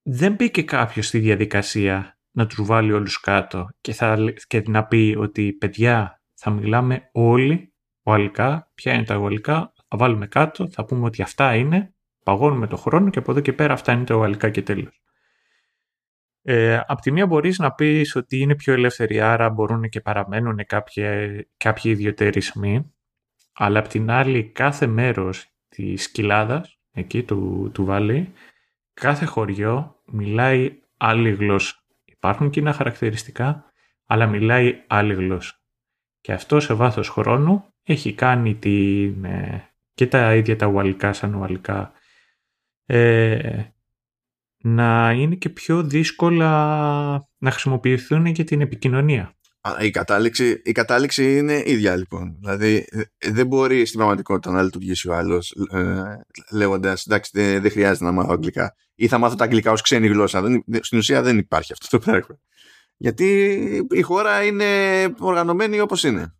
δεν μπήκε κάποιος στη διαδικασία να τους βάλει όλους κάτω και, θα, και να πει ότι παιδιά θα μιλάμε όλοι ουαλικά, ποια είναι τα ουαλικά, θα βάλουμε κάτω, θα πούμε ότι αυτά είναι, παγώνουμε το χρόνο και από εδώ και πέρα αυτά είναι τα ουαλικά και τέλος. Ε, απ' τη μία μπορείς να πεις ότι είναι πιο ελεύθεροι, άρα μπορούν και παραμένουν κάποιοι, κάποιοι ιδιωτερισμοί, αλλά απ' την άλλη κάθε μέρος της κοιλάδας, εκεί του, του Βάλι, κάθε χωριό μιλάει άλλη γλώσσα. Υπάρχουν κοινά χαρακτηριστικά, αλλά μιλάει άλλη γλώσσα. Και αυτό σε βάθος χρόνου έχει κάνει την, ε, και τα ίδια τα ουαλικά σαν ουαλικά ε, να είναι και πιο δύσκολα να χρησιμοποιηθούν για την επικοινωνία. Η κατάληξη, η κατάληξη είναι ίδια λοιπόν. Δηλαδή δεν μπορεί στην πραγματικότητα να λειτουργήσει ο άλλος ε, λέγοντας εντάξει δεν, δεν, χρειάζεται να μάθω αγγλικά ή θα μάθω τα αγγλικά ως ξένη γλώσσα. Δεν, στην ουσία δεν υπάρχει αυτό το πράγμα. Γιατί η χώρα είναι οργανωμένη όπως είναι.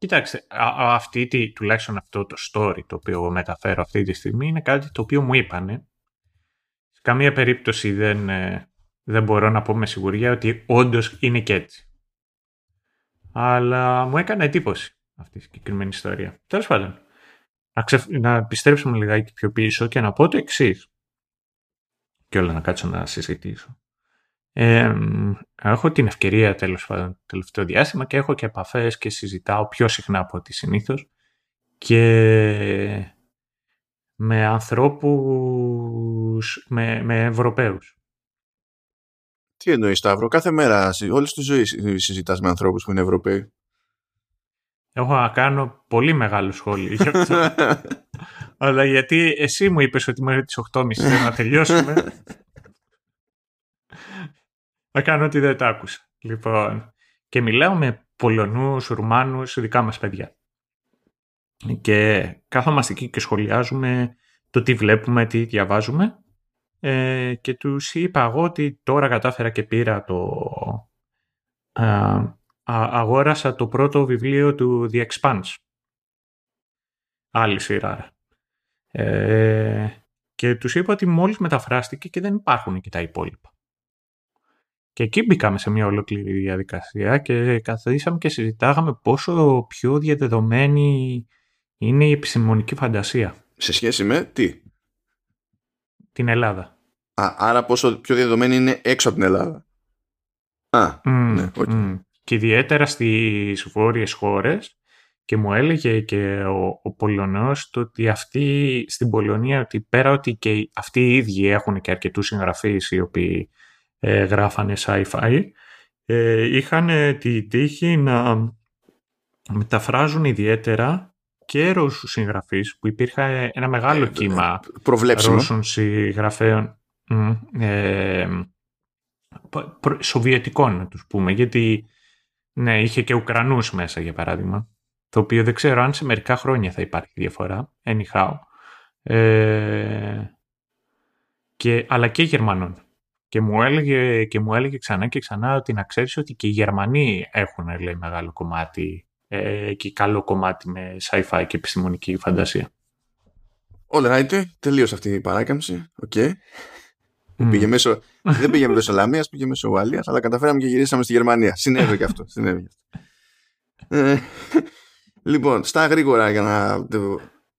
Κοιτάξτε, αυτή, τουλάχιστον αυτό το story το οποίο μεταφέρω αυτή τη στιγμή είναι κάτι το οποίο μου είπανε. Σε καμία περίπτωση δεν, ε, δεν μπορώ να πω με σιγουριά ότι όντως είναι και έτσι. Αλλά μου έκανε εντύπωση αυτή η συγκεκριμένη ιστορία. Τέλος πάντων, να, ξεφ... να επιστρέψουμε λιγάκι πιο πίσω και να πω το εξής. Και όλα να κάτσω να συζητήσω. Ε, έχω την ευκαιρία τέλος πάντων το τελευταίο διάστημα και έχω και επαφές και συζητάω πιο συχνά από ό,τι συνήθως και με ανθρώπους, με, με Ευρωπαίους. Τι εννοείς Σταύρο, κάθε μέρα, όλη τη ζωή συζητάς με ανθρώπους που είναι Ευρωπαίοι; Έχω να κάνω πολύ μεγάλο σχόλιο γι' αυτό. (laughs) Αλλά γιατί εσύ μου είπες ότι μέχρι τις 8.30 να τελειώσουμε. (laughs) Θα κάνω ότι δεν τα άκουσα. Λοιπόν, και μιλάω με Πολωνούς, Ρουμάνους, δικά μας παιδιά. Και κάθομαστε εκεί και σχολιάζουμε το τι βλέπουμε, τι διαβάζουμε. Ε, και τους είπα εγώ ότι τώρα κατάφερα και πήρα το... αγόρασα το πρώτο βιβλίο του The Expanse. Άλλη σειρά. Ε, και τους είπα ότι μόλις μεταφράστηκε και δεν υπάρχουν και τα υπόλοιπα. Και εκεί μπήκαμε σε μια ολόκληρη διαδικασία και καθίσαμε και συζητάγαμε πόσο πιο διαδεδομένη είναι η επιστημονική φαντασία. Σε σχέση με τι; Την Ελλάδα. Α, άρα πόσο πιο διαδεδομένη είναι έξω από την Ελλάδα. Α, ναι, okay. Και ιδιαίτερα στις βόρειες χώρες και μου έλεγε και ο, ο Πολωνός το ότι αυτοί στην Πολωνία ότι πέρα ότι και αυτοί οι ίδιοι έχουν και αρκετούς συγγραφείς οι οποίοι ε, γράφανε sci-fi, ε, είχαν τη τύχη να μεταφράζουν ιδιαίτερα και Ρώσους συγγραφείς, που υπήρχε ένα μεγάλο ε, κύμα Ρώσων συγγραφέων. ε, Σοβιετικών να τους πούμε γιατί ναι, είχε και Ουκρανούς μέσα για παράδειγμα το οποίο δεν ξέρω αν σε μερικά χρόνια θα υπάρχει διαφορά anyhow ε, και, αλλά και Γερμανών και μου, έλεγε, και μου έλεγε ξανά και ξανά ότι να ξέρεις ότι και οι Γερμανοί έχουν λέει, μεγάλο κομμάτι ε, και καλό κομμάτι με sci-fi και επιστημονική φαντασία. All right, τελείωσε αυτή η παράκαμψη. Okay. Πήγε μέσω, δεν πήγε μέσω Λαμίας, πήγε μέσω Ουαλίας, αλλά καταφέραμε και γυρίσαμε στη Γερμανία. Συνέβη και αυτό. Συνέβη. Ε, λοιπόν, στα γρήγορα για να...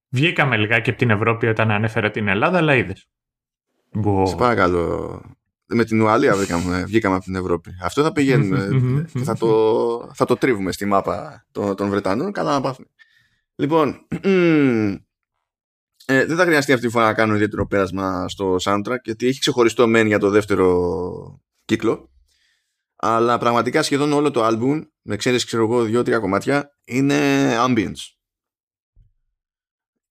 Βγήκαμε λιγάκι από την Ευρώπη όταν ανέφερα την Ελλάδα, αλλά είδες. Σε παρακαλώ. Με την Ουαλία βγήκαμε, βγήκαμε από την Ευρώπη. Αυτό θα πηγαίνουμε και θα το, θα το τρίβουμε στη μάπα των, των Βρετανών. Καλά να πάθουμε. Λοιπόν, (clears throat) ε, δεν θα χρειαστεί αυτή τη φορά να κάνω ιδιαίτερο πέρασμα στο soundtrack γιατί έχει ξεχωριστό μεν για το δεύτερο κύκλο αλλά πραγματικά σχεδόν όλο το album με ξέρεις ξέρω εγώ δύο-τρία κομμάτια είναι ambience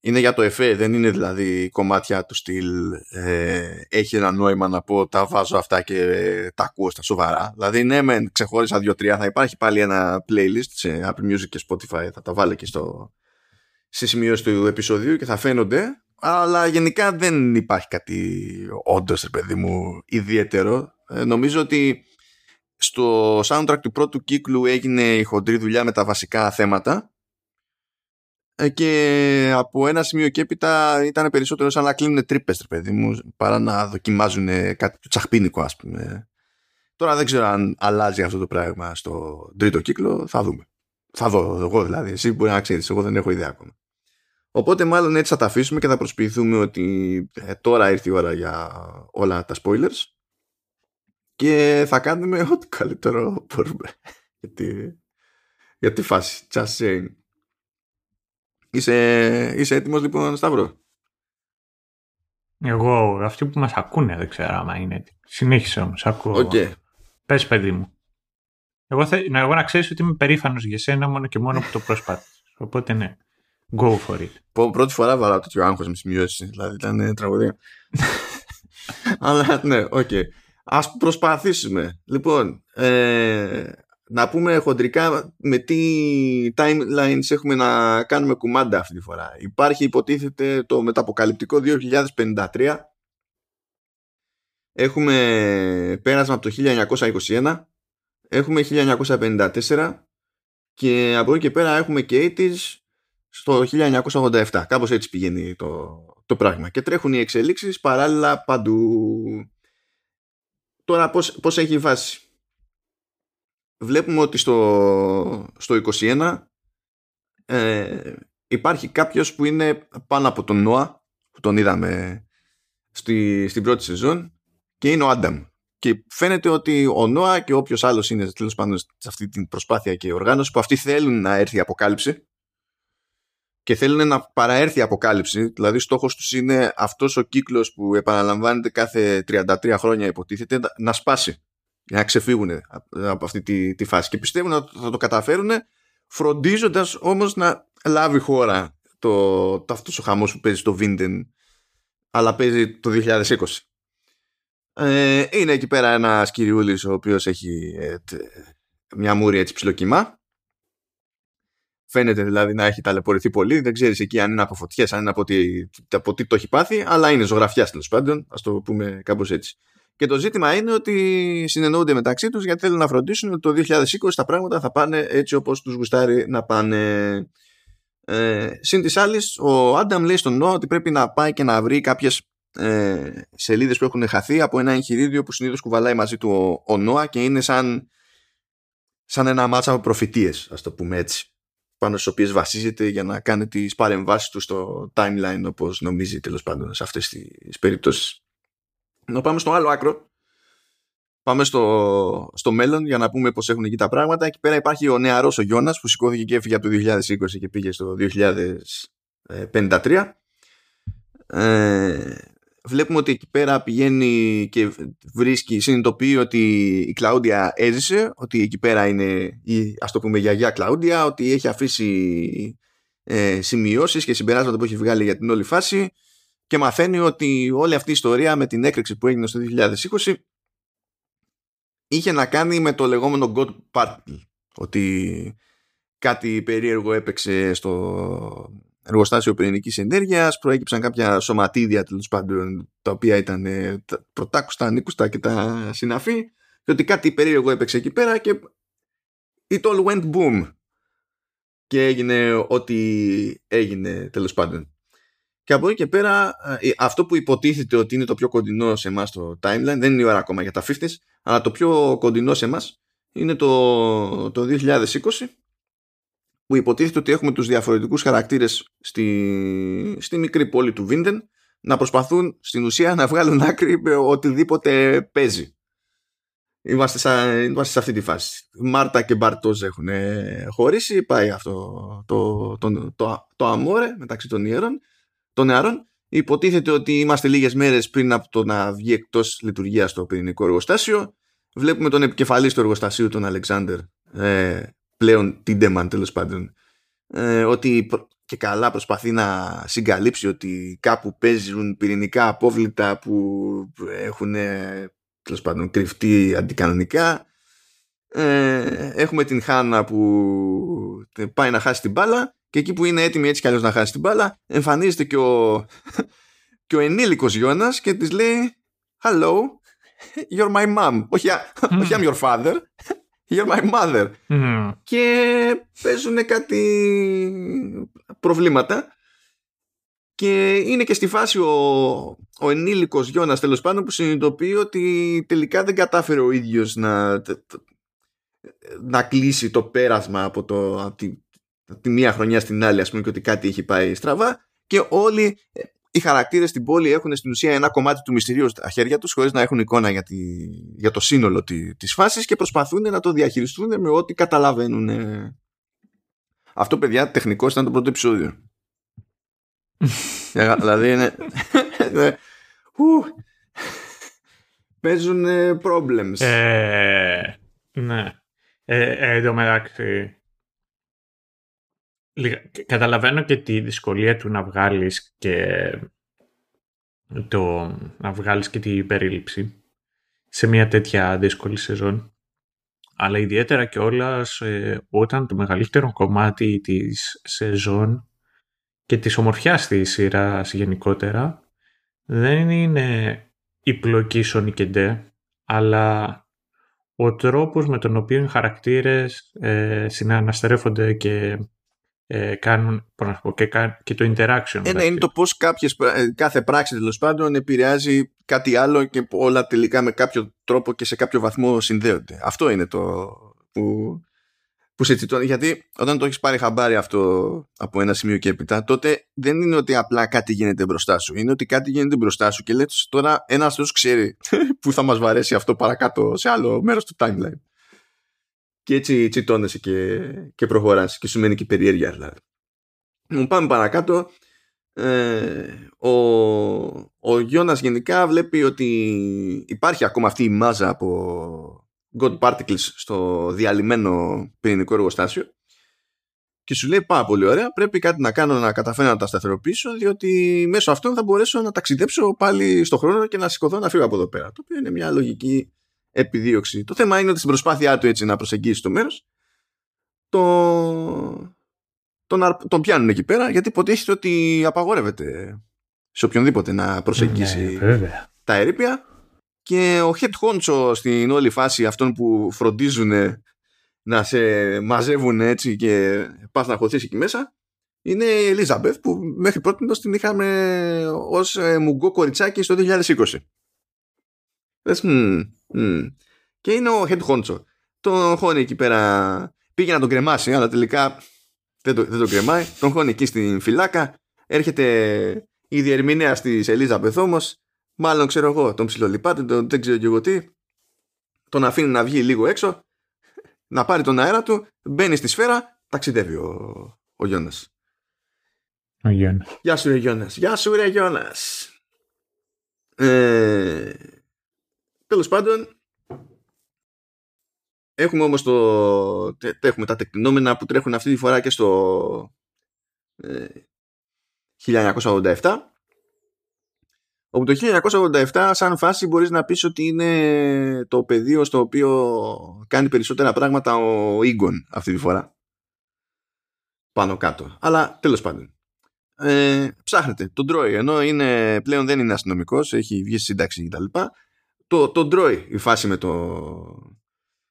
είναι για το εφέ δεν είναι δηλαδή κομμάτια του στυλ ε, έχει ένα νόημα να πω τα βάζω αυτά και τα ακούω στα σοβαρά δηλαδή ναι μεν ξεχώρισα δύο-τρία θα υπάρχει πάλι ένα playlist σε Apple Music και Spotify θα τα βάλω και στο σε σημειώσει του επεισοδίου και θα φαίνονται αλλά γενικά δεν υπάρχει κάτι όντως, παιδί μου, ιδιαίτερο. Ε, νομίζω ότι στο soundtrack του πρώτου κύκλου έγινε η χοντρή δουλειά με τα βασικά θέματα ε, και από ένα σημείο και έπειτα ήταν περισσότερο σαν να κλείνουν τρύπες, παιδί μου, παρά να δοκιμάζουν κάτι του τσαχπίνικο, ας πούμε. Τώρα δεν ξέρω αν αλλάζει αυτό το πράγμα στο τρίτο κύκλο, θα δούμε. Θα δω εγώ δηλαδή, εσύ μπορεί να ξέρεις, εγώ δεν έχω ιδέα ακόμα. Οπότε μάλλον έτσι θα τα αφήσουμε και θα προσποιηθούμε ότι ε, τώρα ήρθε η ώρα για όλα τα spoilers και θα κάνουμε ό,τι καλύτερο μπορούμε για τη, για τη φάση. Just saying. Είσαι, είσαι έτοιμος λοιπόν Σταύρο; Εγώ, αυτοί που μας ακούνε δεν ξέρω άμα είναι έτοιμοι. Συνέχισε όμως, ακούω. Okay. Πες παιδί μου. Εγώ, θε, εγώ να ξέρεις ότι είμαι περήφανος για σένα μόνο και μόνο που το προσπάθησες. Οπότε ναι. Go for it. Πρώτη φορά βάλα τέτοιο άγχος με σημειώσεις. Δηλαδή ήταν τραγωδία. (laughs) Αλλά ναι, OK. Okay. Ας προσπαθήσουμε. Λοιπόν, ε, να πούμε χοντρικά με τι timelines έχουμε να κάνουμε κουμάντα αυτή τη φορά. Υπάρχει υποτίθεται το μεταποκαλυπτικό 2053. Έχουμε πέρασμα από το 1921. Έχουμε 1954. Και από εκεί και πέρα έχουμε και 80's στο 1987. Κάπως έτσι πηγαίνει το, το πράγμα. Και τρέχουν οι εξελίξεις παράλληλα παντού. Τώρα πώς, πώς έχει βάση; Βλέπουμε ότι στο, στο 21 ε, υπάρχει κάποιος που είναι πάνω από τον Νόα που τον είδαμε στη, στην πρώτη σεζόν και είναι ο Άνταμ. Και φαίνεται ότι ο Νόα και όποιος άλλος είναι τέλος πάντων σε αυτή την προσπάθεια και οργάνωση που αυτοί θέλουν να έρθει η αποκάλυψη και θέλουν να παραέρθει η αποκάλυψη. Δηλαδή, στόχος τους είναι αυτός ο κύκλος που επαναλαμβάνεται κάθε 33 χρόνια, υποτίθεται, να σπάσει. Για να ξεφύγουν από αυτή τη, τη φάση. Και πιστεύουν ότι θα το καταφέρουν, φροντίζοντας όμως να λάβει χώρα το, το αυτός ο χαμός που παίζει στο Βίντεν, αλλά παίζει το 2020. Ε, είναι εκεί πέρα ένας κυριούλης ο οποίος έχει ε, μια μούρη έτσι ψιλοκυμά Φαίνεται δηλαδή να έχει ταλαιπωρηθεί πολύ. Δεν ξέρεις εκεί αν είναι από φωτιές, αν είναι από τι, από τι το έχει πάθει, αλλά είναι ζωγραφιάς τέλος πάντων. Α το πούμε κάπως έτσι. Και το ζήτημα είναι ότι συνεννοούνται μεταξύ τους γιατί θέλουν να φροντίσουν ότι το 2020 τα πράγματα θα πάνε έτσι όπως τους γουστάρει να πάνε. Ε, συν της άλλης, ο Άνταμ λέει στον Νόα ότι πρέπει να πάει και να βρει κάποιες ε, σελίδες που έχουν χαθεί από ένα εγχειρίδιο που συνήθως κουβαλάει μαζί του ο, ο Νόα και είναι σαν, σαν ένα μάτσα από προφητείες, ας το πούμε έτσι πάνω στις οποίες βασίζεται για να κάνει τις παρεμβάσεις του στο timeline όπως νομίζει τέλος πάντων σε αυτές τις περιπτώσεις. Να πάμε στο άλλο άκρο. Πάμε στο, στο μέλλον για να πούμε πώς έχουν εκεί τα πράγματα. Εκεί πέρα υπάρχει ο νεαρός ο Γιώνας που σηκώθηκε και έφυγε από το 2020 και πήγε στο 2053. Ε, βλέπουμε ότι εκεί πέρα πηγαίνει και βρίσκει, συνειδητοποιεί ότι η Κλάουντια έζησε, ότι εκεί πέρα είναι η ας το πούμε γιαγιά Κλάουντια, ότι έχει αφήσει ε, σημειώσεις και συμπεράσματα που έχει βγάλει για την όλη φάση και μαθαίνει ότι όλη αυτή η ιστορία με την έκρηξη που έγινε στο 2020 είχε να κάνει με το λεγόμενο God Party. Ότι κάτι περίεργο έπαιξε στο εργοστάσιο πυρηνικής ενέργειας, προέκυψαν κάποια σωματίδια τέλος πάντων τα οποία ήταν ε, πρωτάκουστα, ανήκουστα και τα συναφή και ότι κάτι περίεργο έπαιξε εκεί πέρα και it all went boom και έγινε ό,τι έγινε τέλος πάντων. Και από εκεί και πέρα, ε, αυτό που υποτίθεται ότι είναι το πιο κοντινό σε εμάς το timeline, δεν είναι η ώρα ακόμα για τα 50 αλλά το πιο κοντινό σε εμάς είναι το, το 2020, που υποτίθεται ότι έχουμε τους διαφορετικούς χαρακτήρες στη, στη μικρή πόλη του Βίντεν να προσπαθούν στην ουσία να βγάλουν άκρη με οτιδήποτε παίζει. Είμαστε, σα, είμαστε σε αυτή τη φάση. Μάρτα και Μπαρτόζ έχουν χωρίσει. Πάει αυτό το, το, το, το, αμόρε μεταξύ των ιερών, των νεαρών. Υποτίθεται ότι είμαστε λίγες μέρες πριν από το να βγει εκτός λειτουργία το πυρηνικό εργοστάσιο. Βλέπουμε τον επικεφαλής του εργοστασίου, τον Αλεξάνδρ, ε, πλέον Τίντεμαν τέλος πάντων, ε, ότι και καλά προσπαθεί να συγκαλύψει ότι κάπου παίζουν πυρηνικά απόβλητα που έχουν τέλος πάντων κρυφτεί αντικανονικά. Ε, έχουμε την Χάνα που πάει να χάσει την μπάλα και εκεί που είναι έτοιμη έτσι κι αλλιώς να χάσει την μπάλα εμφανίζεται και ο, (laughs) και ο ενήλικος Γιώνας και της λέει Hello, you're my mom. Όχι, mm. όχι I'm your father, you're my mother. Mm. Και παίζουν κάτι προβλήματα και είναι και στη φάση ο, ο ενήλικος Γιώνας τέλος πάντων που συνειδητοποιεί ότι τελικά δεν κατάφερε ο ίδιος να, να κλείσει το πέρασμα από, το, από τη, τη μία χρονιά στην άλλη ας πούμε και ότι κάτι έχει πάει στραβά και όλοι οι χαρακτήρες στην πόλη έχουν στην ουσία ένα κομμάτι του μυστηρίου στα χέρια τους χωρίς να έχουν εικόνα για, τη, για το σύνολο τη, της φάσης και προσπαθούν να το διαχειριστούν με ό,τι καταλαβαίνουν. Αυτό παιδιά τεχνικώς ήταν το πρώτο επεισόδιο. (laughs) δηλαδή είναι... (laughs) Παίζουν problems. Ε, ναι. Ε, εδώ μεταξύ καταλαβαίνω και τη δυσκολία του να βγάλεις και το να βγάλεις και την περίληψη σε μια τέτοια δύσκολη σεζόν. Αλλά ιδιαίτερα και όλα όταν το μεγαλύτερο κομμάτι της σεζόν και της ομορφιάς της σειράς γενικότερα δεν είναι η πλοκή Sonic αλλά ο τρόπος με τον οποίο οι χαρακτήρες ε, συναναστρέφονται και ε, κάνουν πω, και, και, το interaction. Ένα είναι το πώς κάποιες, ε, κάθε πράξη τέλος πάντων επηρεάζει κάτι άλλο και όλα τελικά με κάποιο τρόπο και σε κάποιο βαθμό συνδέονται. Αυτό είναι το που, που σε τσιτώνει. Γιατί όταν το έχεις πάρει χαμπάρι αυτό από ένα σημείο και έπειτα, τότε δεν είναι ότι απλά κάτι γίνεται μπροστά σου. Είναι ότι κάτι γίνεται μπροστά σου και λέει τώρα ένας αυτό ξέρει (laughs) που θα μας βαρέσει αυτό παρακάτω σε άλλο μέρος του timeline. Και έτσι τσιτώνεσαι και, και προχωράς και σου μένει και περιέργεια δηλαδή. Μου πάμε παρακάτω. Ε, ο, ο Γιώνας γενικά βλέπει ότι υπάρχει ακόμα αυτή η μάζα από God Particles στο διαλυμένο πυρηνικό εργοστάσιο και σου λέει πάρα πολύ ωραία πρέπει κάτι να κάνω να καταφέρω να τα σταθεροποιήσω διότι μέσω αυτών θα μπορέσω να ταξιδέψω πάλι στο χρόνο και να σηκωθώ να φύγω από εδώ πέρα το οποίο είναι μια λογική επιδίωξη. Το θέμα είναι ότι στην προσπάθειά του έτσι να προσεγγίσει το μέρος το... τον, τον πιάνουν εκεί πέρα γιατί υποτίθεται ότι απαγορεύεται σε οποιονδήποτε να προσεγγίσει ναι, τα ερήπια. Και ο head honcho στην όλη φάση αυτών που φροντίζουν να σε μαζεύουν έτσι και πας να χωθείς εκεί μέσα είναι η Ελίζαμπεθ που μέχρι πρώτη την είχαμε ως ε, μουγκό κοριτσάκι στο 2020. Λες, Και είναι ο head honcho. Τον χώνει εκεί πέρα πήγε να τον κρεμάσει αλλά τελικά δεν το, δεν το κρεμάει. Τον χώνει εκεί στην φυλάκα. Έρχεται η διερμηνέα τη Ελίζαμπεθ όμως Μάλλον ξέρω εγώ, τον ψιλολιπάτε, τον, δεν ξέρω και εγώ τι. Τον αφήνει να βγει λίγο έξω, να πάρει τον αέρα του, μπαίνει στη σφαίρα, ταξιδεύει ο, ο Γιώνας. Ο Γιώνας. Γεια σου ρε Γιώνας. Γεια σου ρε Γιώνας. Ε, τέλος πάντων, έχουμε όμως το, έχουμε τα τεκτηνόμενα που τρέχουν αυτή τη φορά και στο ε, 1987 Όπου το 1987 σαν φάση μπορείς να πεις ότι είναι το πεδίο στο οποίο κάνει περισσότερα πράγματα ο Ίγκον αυτή τη φορά. Πάνω κάτω. Αλλά τέλος πάντων. Ε, ψάχνετε τον Τρόι ενώ είναι, πλέον δεν είναι αστυνομικός, έχει βγει σύνταξη κτλ. Το, το Τρόι η φάση με το.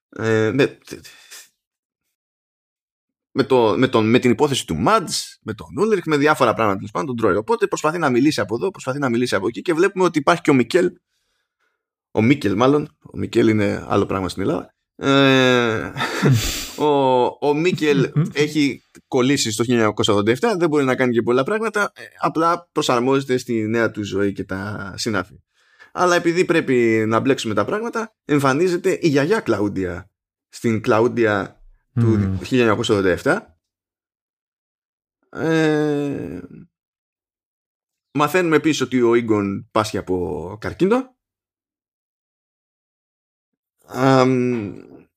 Ε, με, με, το, με, τον, με την υπόθεση του Μάντζ, με τον Ούλριχ, με διάφορα πράγματα τέλος πάντων τον Τρόι. Οπότε προσπαθεί να μιλήσει από εδώ, προσπαθεί να μιλήσει από εκεί και βλέπουμε ότι υπάρχει και ο Μικέλ. Ο Μίκελ, μάλλον. Ο Μικέλ είναι άλλο πράγμα στην Ελλάδα. Ε, ο, ο Μίκελ έχει κολλήσει στο 1987, δεν μπορεί να κάνει και πολλά πράγματα, ε, απλά προσαρμόζεται στη νέα του ζωή και τα συνάφη. Αλλά επειδή πρέπει να μπλέξουμε τα πράγματα, εμφανίζεται η γιαγιά Κλαούντια στην Κλαούντια του 1987. Ε, μαθαίνουμε επίσης ότι ο Ίγκον πάσχει από καρκίνο.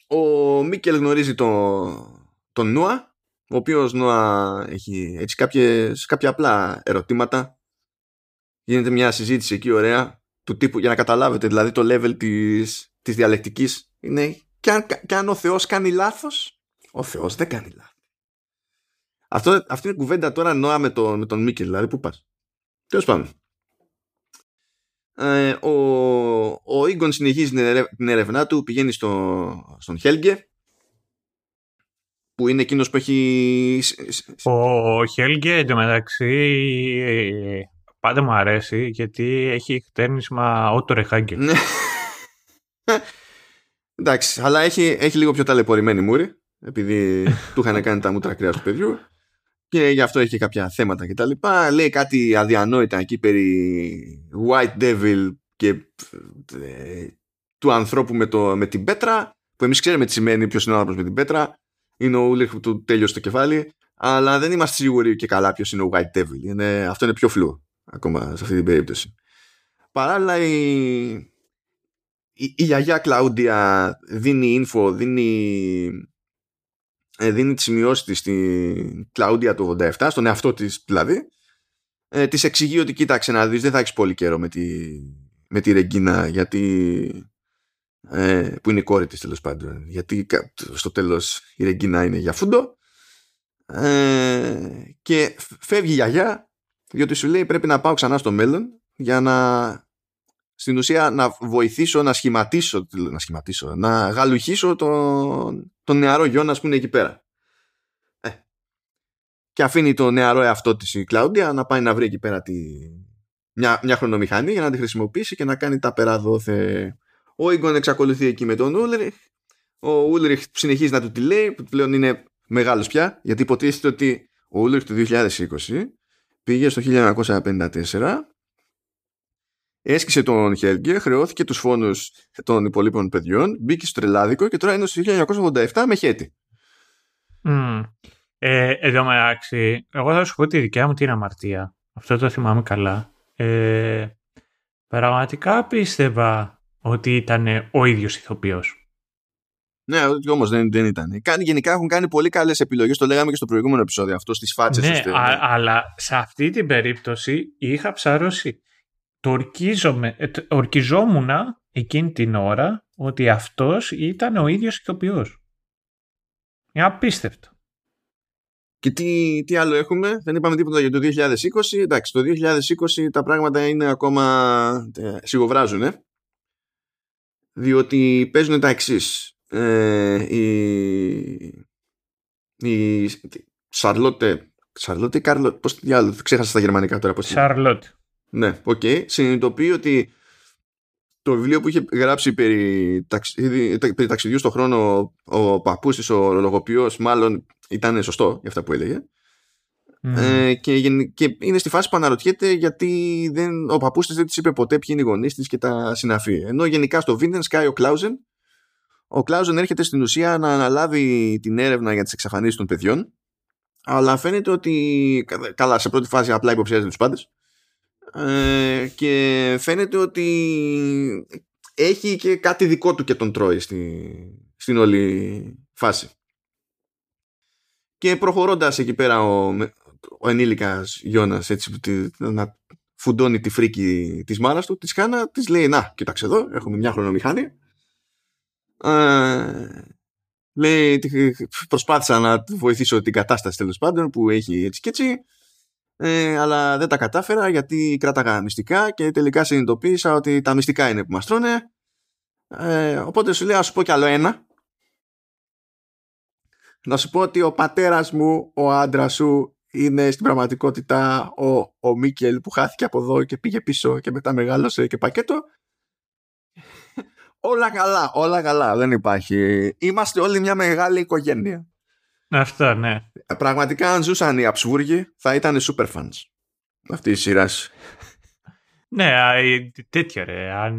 ο Μίκελ γνωρίζει τον, τον Νούα, ο οποίος Νούα έχει έτσι κάποιες, κάποια απλά ερωτήματα. Γίνεται μια συζήτηση εκεί ωραία του τύπου για να καταλάβετε δηλαδή το level της, της διαλεκτικής είναι και αν, και αν ο Θεός κάνει λάθος ο Θεός δεν κάνει λάθος. Αυτό, αυτή είναι κουβέντα τώρα νόα με, το, με τον Μίκελ, δηλαδή πού πας. Τέλος πάντων. Ε, ο, ο Ίγκον συνεχίζει την έρευνά του, πηγαίνει στο, στον Χέλγκε, που είναι εκείνος που έχει... Ο Χέλγκε εντωμεταξύ πάντα μου αρέσει γιατί έχει χτέρνισμα Ότο Ρεχάγκελ. Ναι. Εντάξει, αλλά έχει, έχει λίγο πιο ταλαιπωρημένη μούρη επειδή του είχαν κάνει τα μούτρα κρέας του παιδιού και γι' αυτό έχει κάποια θέματα κτλ. Λέει κάτι αδιανόητα εκεί περί White Devil και ε, του ανθρώπου με, το, με την πέτρα που εμείς ξέρουμε τι σημαίνει ποιος είναι ο άνθρωπος με την πέτρα είναι ο Ούλριχ που του τέλειωσε το κεφάλι αλλά δεν είμαστε σίγουροι και καλά ποιος είναι ο White Devil είναι, αυτό είναι πιο φλού ακόμα σε αυτή την περίπτωση. Παράλληλα η, η, η γιαγιά Κλαούντια δίνει info δίνει ε, δίνει τις σημειώσεις της στην Κλαούντια του 87, στον εαυτό της δηλαδή, ε, της εξηγεί ότι κοίταξε να δεις δεν θα έχεις πολύ καιρό με τη, με τη Ρεγκίνα γιατί ε, που είναι η κόρη της τέλος πάντων. Γιατί στο τέλος η Ρεγκίνα είναι για φούντο. Ε, και φεύγει η γιαγιά διότι σου λέει πρέπει να πάω ξανά στο μέλλον για να στην ουσία να βοηθήσω να σχηματίσω, να σχηματίσω, να γαλουχίσω τον, τον νεαρό Γιώνας που είναι εκεί πέρα. Ε. Και αφήνει το νεαρό εαυτό της η Κλάουντια να πάει να βρει εκεί πέρα τη, μια, μια χρονομηχανή για να τη χρησιμοποιήσει και να κάνει τα πέρα δόθε. Ο Ιγκον εξακολουθεί εκεί με τον Ούλριχ. Ο Ούλριχ συνεχίζει να του τη λέει, που πλέον είναι μεγάλος πια, γιατί υποτίθεται ότι ο Ούλριχ του 2020 πήγε στο 1954 Έσκησε τον Χέλγκε, χρεώθηκε τους φόνους των υπολείπων παιδιών, μπήκε στο τρελάδικο και τώρα είναι στο 1987 με χέτη. Mm. Ε, εδώ μεταξύ, εγώ θα σου πω τη δικιά μου την αμαρτία. Αυτό το θυμάμαι καλά. Ε, πραγματικά πίστευα ότι ήταν ο ίδιος ηθοποιός. Ναι, όμως δεν, δεν ήταν. Κάνει, γενικά έχουν κάνει πολύ καλές επιλογές, το λέγαμε και στο προηγούμενο επεισόδιο αυτός, στις φάτσες ναι, ναι, αλλά σε αυτή την περίπτωση είχα ψαρώσει το ορκίζομαι, ε, ορκιζόμουν εκείνη την ώρα ότι αυτός ήταν ο ίδιος ηθοποιός. Είναι απίστευτο. Και τι, τι άλλο έχουμε, δεν είπαμε τίποτα για το 2020. Εντάξει, το 2020 τα πράγματα είναι ακόμα ε, σιγοβράζουν, ε; διότι παίζουν τα εξής. Ε, η, η Σαρλότε, Σαρλότε ή Κάρλο, πώς διάολο, ξέχασα στα γερμανικά τώρα. Πώς Σαρλότε. Ναι, OK. Okay. Συνειδητοποιεί ότι το βιβλίο που είχε γράψει περί, ταξιδι... περί ταξιδιού στον χρόνο ο παππούς της, ο ωρολογοποιός, μάλλον ήταν σωστό για αυτά που έλεγε. Ε, και, και είναι στη φάση που αναρωτιέται γιατί δεν, ο παππούς της δεν της είπε ποτέ ποιοι είναι οι γονείς της και τα συναφή. Ενώ γενικά στο Βίντεν σκάει ο Κλάουζεν. Ο Κλάουζεν έρχεται στην ουσία να αναλάβει την έρευνα για τις εξαφανίσεις των παιδιών αλλά φαίνεται ότι καλά σε πρώτη φάση απλά υποψιάζεται τους πάντες ε, και φαίνεται ότι έχει και κάτι δικό του και τον τρώει στη, στην όλη φάση. Και προχωρώντας εκεί πέρα ο, ο ενήλικας Γιώνας έτσι, να φουντώνει τη φρίκη της μάνας του, της Χάνα, της λέει «Να, κοίταξε εδώ, έχουμε μια χρονομηχανή». Ε, λέει, προσπάθησα να βοηθήσω την κατάσταση τέλος πάντων που έχει έτσι και έτσι, ε, αλλά δεν τα κατάφερα γιατί κράταγα μυστικά και τελικά συνειδητοποίησα ότι τα μυστικά είναι που μας τρώνε. Ε, οπότε σου λέει, ας σου πω κι άλλο ένα. Να σου πω ότι ο πατέρας μου, ο άντρας σου, είναι στην πραγματικότητα ο, ο Μίκελ που χάθηκε από εδώ και πήγε πίσω και μετά μεγάλωσε και πακέτο. Όλα καλά, όλα καλά, δεν υπάρχει. Είμαστε όλοι μια μεγάλη οικογένεια. Αυτό, ναι. Πραγματικά αν ζούσαν οι Αψβούργοι θα ήταν super fans αυτή η σειράς. ναι, τέτοια ρε. Αν,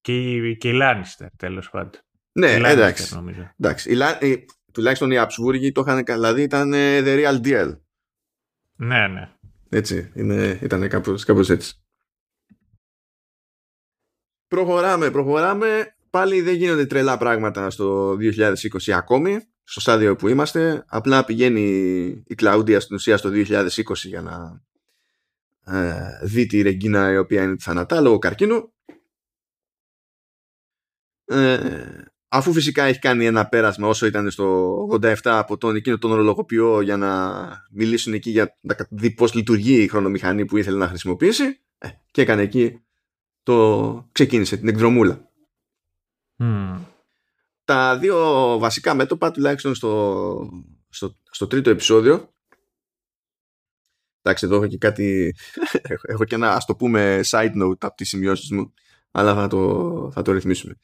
και, οι, και οι Λάνιστερ τέλος πάντων. Ναι, εντάξει. εντάξει. τουλάχιστον οι Αψβούργοι το είχαν δηλαδή ήταν the real deal. Ναι, ναι. Έτσι, είναι, ήταν κάπως, κάπως έτσι. Προχωράμε, προχωράμε. Πάλι δεν γίνονται τρελά πράγματα στο 2020 ακόμη, στο στάδιο που είμαστε. Απλά πηγαίνει η Κλαούντια στην ουσία στο 2020 για να ε, δει τη Ρεγκίνα η οποία είναι θανατά λόγω καρκίνου. Ε, αφού φυσικά έχει κάνει ένα πέρασμα όσο ήταν στο 87 από τον εκείνο τον ορολογοποιό για να μιλήσουν εκεί για να δει πώς λειτουργεί η χρονομηχανή που ήθελε να χρησιμοποιήσει ε, και έκανε εκεί το ξεκίνησε την εκδρομούλα. Τα δύο βασικά μέτωπα τουλάχιστον στο, στο, στο τρίτο επεισόδιο εντάξει εδώ έχω και κάτι (laughs) έχω και ένα ας το πούμε side note από τις σημειώσεις μου αλλά θα το, θα το ρυθμίσουμε.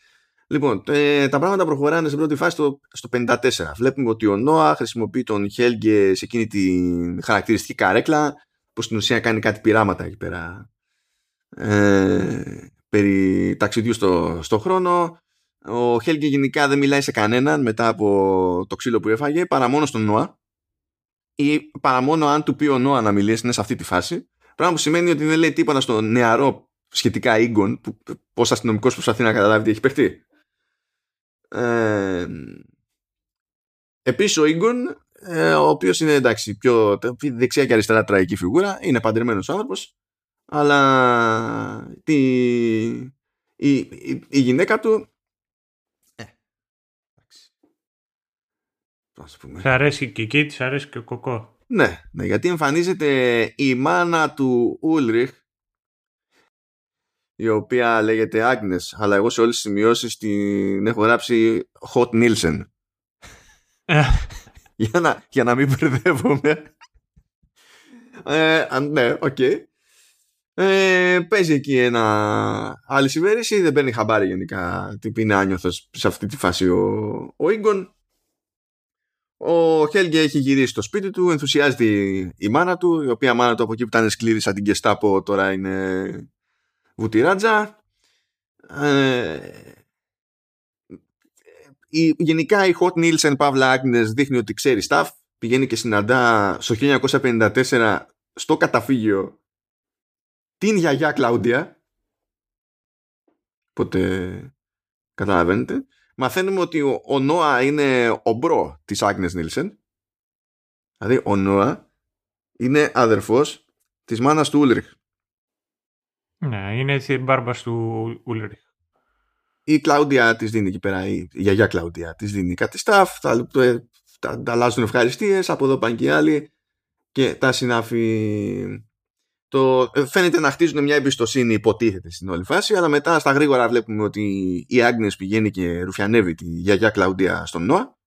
Λοιπόν, ε, τα πράγματα προχωράνε σε πρώτη φάση στο, στο 54. Βλέπουμε ότι ο Νόα χρησιμοποιεί τον Χέλγκε σε εκείνη τη χαρακτηριστική καρέκλα που στην ουσία κάνει κάτι πειράματα εκεί πέρα ε, περί ταξιδιού στο, στο χρόνο. Ο Χέλγκε γενικά δεν μιλάει σε κανέναν μετά από το ξύλο που έφαγε παρά μόνο στον Νόα ή παρά μόνο αν του πει ο Νόα να μιλήσει είναι σε αυτή τη φάση. Πράγμα που σημαίνει ότι δεν λέει τίποτα στο νεαρό σχετικά Ίγκον που πώς αστυνομικός προσπαθεί να καταλάβει τι έχει παιχτεί. Ε, επίσης ο Ίγκον ε, ο οποίος είναι εντάξει πιο δεξιά και αριστερά τραγική φιγούρα είναι παντρεμένος άνθρωπος αλλά τη, η, η, η γυναίκα του ε, Σ' αρέσει και εκεί, της αρέσει και ο κοκό. Ναι, ναι, γιατί εμφανίζεται η μάνα του Ούλριχ η οποία λέγεται Agnes, αλλά εγώ σε όλες τις σημειώσεις την έχω γράψει Hot Nielsen. Ε. (laughs) για, να, για να μην μπερδεύομαι. ε, ναι, OK. Okay. Ε, παίζει εκεί ένα άλλη συμπέραση, δεν παίρνει χαμπάρι γενικά τι είναι άνιωθος σε αυτή τη φάση ο, ο Ίγκον. Ο Χέλγκε έχει γυρίσει στο σπίτι του, ενθουσιάζεται η, μάνα του, η οποία μάνα του από εκεί που ήταν σκλήρη σαν την Κεστάπο τώρα είναι βουτυράτζα. Ε, η, γενικά η Hot Nielsen Παύλα Agnes δείχνει ότι ξέρει stuff. Πηγαίνει και συναντά στο 1954 στο καταφύγιο την γιαγιά Κλαούντια. Οπότε καταλαβαίνετε. Μαθαίνουμε ότι ο, ο Νόα είναι ο bro της Άγνες Νίλσεν. Δηλαδή ο Νόα είναι αδερφός της μάνας του Ούλριχ. Ναι, είναι ο μπάρμπας του Ούλριχ. Η Κλάουντια της δίνει εκεί πέρα, η γιαγιά Κλάουντια της δίνει κάτι stuff, τα, τα, τα αλλάζουν ευχαριστίες, από εδώ πάνε και οι άλλοι και τα συνάφη. Το, ε, φαίνεται να χτίζουν μια εμπιστοσύνη υποτίθεται στην όλη φάση, αλλά μετά στα γρήγορα βλέπουμε ότι η Άγνες πηγαίνει και ρουφιανεύει τη γιαγιά Κλαουντία στον Νόα.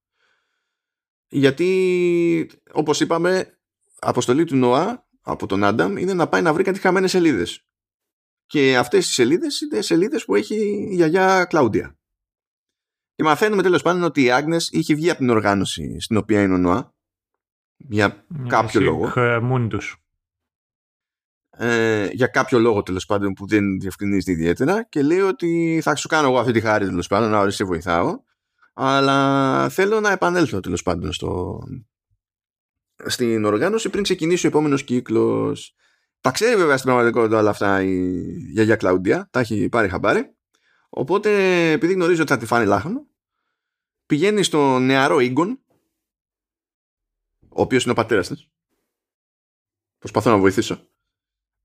Γιατί, όπως είπαμε, αποστολή του Νόα από τον Άνταμ είναι να πάει να βρει κάτι χαμένες σελίδες. Και αυτές οι σελίδες είναι σελίδες που έχει η γιαγιά Κλάουντια. Και μαθαίνουμε τέλος πάντων ότι η Άγνες είχε βγει από την οργάνωση στην οποία είναι ο Νοά. Για κάποιο λόγο. Ε, για κάποιο λόγο τέλος πάντων που δεν διευκρινίζεται ιδιαίτερα και λέει ότι θα σου κάνω εγώ αυτή τη χάρη τέλος πάντων να σε βοηθάω αλλά θέλω να επανέλθω τέλος πάντων στο, στην οργάνωση πριν ξεκινήσει ο επόμενος κύκλος τα ξέρει βέβαια στην πραγματικότητα όλα αυτά η γιαγιά Κλαούντια. Τα έχει πάρει χαμπάρι. Οπότε επειδή γνωρίζει ότι θα τη φάνει λάχανο, πηγαίνει στο νεαρό Ίγκον, ο οποίος είναι ο πατέρας της. Προσπαθώ να βοηθήσω.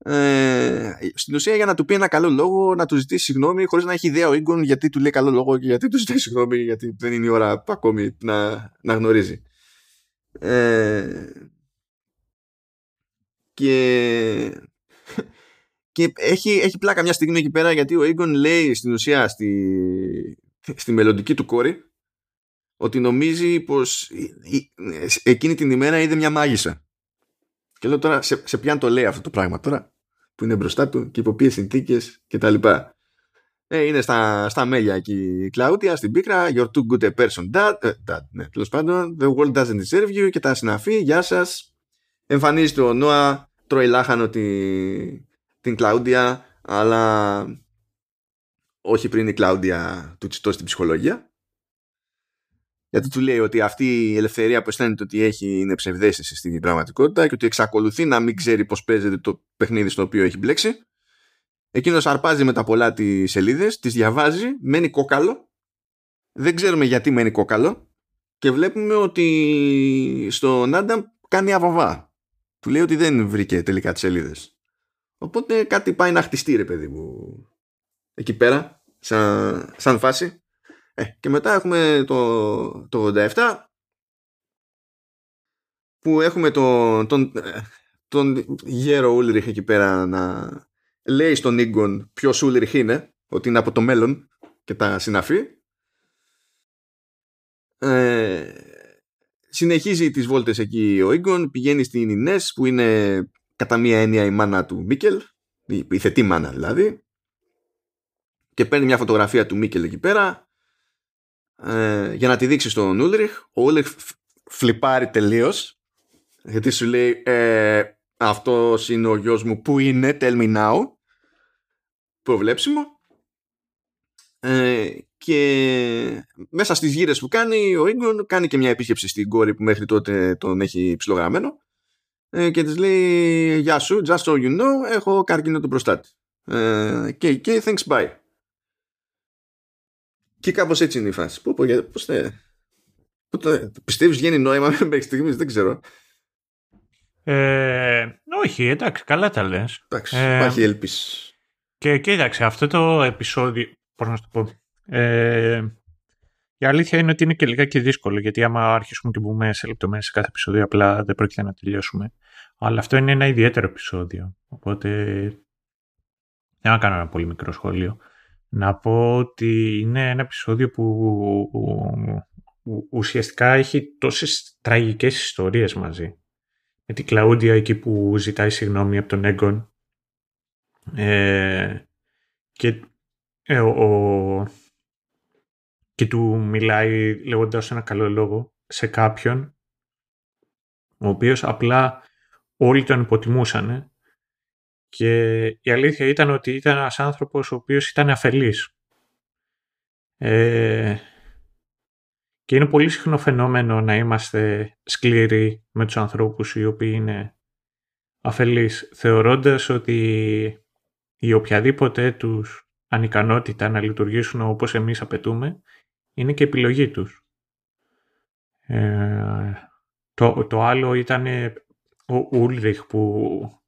Ε, στην ουσία για να του πει ένα καλό λόγο να του ζητήσει συγγνώμη χωρίς να έχει ιδέα ο Ίγκον γιατί του λέει καλό λόγο και γιατί του ζητήσει συγγνώμη γιατί δεν είναι η ώρα ακόμη να, να γνωρίζει ε, και και έχει, έχει πλάκα μια στιγμή εκεί πέρα γιατί ο Ίγκον λέει στην ουσία στη, στη μελλοντική του κόρη ότι νομίζει πως εκείνη την ημέρα είδε μια μάγισσα. Και λέω τώρα σε, σε ποιαν το λέει αυτό το πράγμα τώρα που είναι μπροστά του και υπό ποιες συνθήκες και τα λοιπά. Ε, είναι στα, στα μέλια εκεί η Κλαούτια, στην πίκρα, you're too good a person, dad, uh, dad ναι, τέλος πάντων, the world doesn't deserve you και τα συναφή, γεια σας. Εμφανίζεται ο Νόα, τρώει λάχανο τη, την Κλαούντια, αλλά όχι πριν η Κλάουντια του τσιτώσει την ψυχολογία. Γιατί του λέει ότι αυτή η ελευθερία που αισθάνεται ότι έχει είναι ψευδέστηση στην πραγματικότητα και ότι εξακολουθεί να μην ξέρει πώς παίζεται το παιχνίδι στο οποίο έχει μπλέξει. Εκείνος αρπάζει με τα πολλά τις σελίδες, τις διαβάζει, μένει κόκαλο. Δεν ξέρουμε γιατί μένει κόκαλο. Και βλέπουμε ότι στον Άνταμ κάνει αβαβά. Του λέει ότι δεν βρήκε τελικά τις σελίδες. Οπότε κάτι πάει να χτιστεί ρε παιδί μου εκεί πέρα σαν, σαν φάση. Ε, και μετά έχουμε το, το 87 που έχουμε τον, τον, τον γέρο Ούλριχ εκεί πέρα να λέει στον Ίγκον ποιος Ούλριχ είναι, ότι είναι από το μέλλον και τα συναφή. Ε, συνεχίζει τις βόλτες εκεί ο Ίγκον, πηγαίνει στην Ινές που είναι κατά μία έννοια η μάνα του Μίκελ, η θετή μάνα δηλαδή, και παίρνει μια φωτογραφία του Μίκελ εκεί πέρα ε, για να τη δείξεις στον Ούλριχ. Ο Ούλριχ φλιπάρει τελείως. Γιατί σου λέει ε, αυτός είναι ο γιος μου που είναι, tell me now. Προβλέψιμο. Ε, και μέσα στις γύρες που κάνει ο Ίγκον κάνει και μια επίσκεψη στην κόρη που μέχρι τότε τον έχει ψιλογραμμένο ε, και της λέει «Γεια σου, just so you know, έχω καρκίνο του προστάτη». Ε, και, και thanks bye. Και κάπως έτσι είναι η φάση. Πού, πώς, πώς το, πιστεύεις βγαίνει νόημα (laughs) μέχρι στιγμής, δεν ξέρω. Ε, όχι, εντάξει, καλά τα λες. Εντάξει, ε, υπάρχει έλπιση. Και κοίταξε, αυτό το επεισόδιο, πώς να σου το πω, ε, η αλήθεια είναι ότι είναι και λιγάκι δύσκολο, γιατί άμα αρχίσουμε και μπούμε σε λεπτομέρειες σε κάθε επεισόδιο, απλά δεν πρόκειται να τελειώσουμε. Αλλά αυτό είναι ένα ιδιαίτερο επεισόδιο. Οπότε. Δεν να κάνω ένα πολύ μικρό σχόλιο. Να πω ότι είναι ένα επεισόδιο που ουσιαστικά έχει τόσες τραγικές ιστορίες μαζί. Με την Κλαούντια εκεί που ζητάει συγγνώμη από τον Έγκον. Ε, και ε, ο, και του μιλάει λέγοντας ένα καλό λόγο σε κάποιον ο οποίος απλά όλοι τον υποτιμούσαν και η αλήθεια ήταν ότι ήταν ένας άνθρωπος ο οποίος ήταν αφελής. Ε, και είναι πολύ συχνό φαινόμενο να είμαστε σκληροί με τους ανθρώπους οι οποίοι είναι αφελείς, θεωρώντας ότι η οποιαδήποτε τους ανικανότητα να λειτουργήσουν όπως εμείς απαιτούμε είναι και επιλογή τους. Ε, το, το άλλο ήταν ο Ούλριχ που,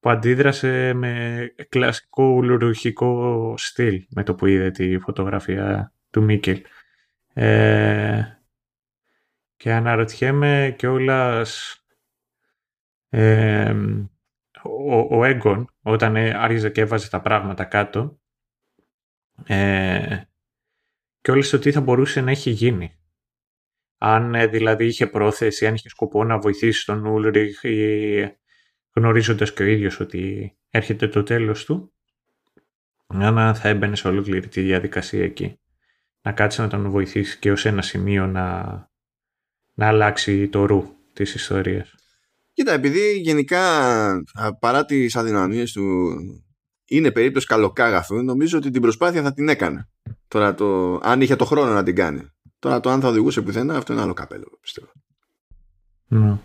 που αντίδρασε με κλασικό ουλουροχικό στυλ με το που είδε τη φωτογραφία του Μίκελ. Ε, και αναρωτιέμαι κιόλας ε, ο, ο Έγκον όταν άρχιζε και έβαζε τα πράγματα κάτω ε, και όλες το τι θα μπορούσε να έχει γίνει. Αν ε, δηλαδή είχε πρόθεση, αν είχε σκοπό να βοηθήσει τον Ούλριχ ή γνωρίζοντας και ο ίδιος ότι έρχεται το τέλος του, αν θα έμπαινε σε ολόκληρη τη διαδικασία εκεί. Να κάτσει να τον βοηθήσει και ως ένα σημείο να, να αλλάξει το ρου της ιστορίας. Κοίτα, επειδή γενικά παρά τις αδυναμίες του είναι περίπτωση καλοκάγαθου, νομίζω ότι την προσπάθεια θα την έκανε. Τώρα το, αν είχε το χρόνο να την κάνει. Τώρα το αν θα οδηγούσε πουθενά, αυτό είναι άλλο καπέλο, πιστεύω. Ναι.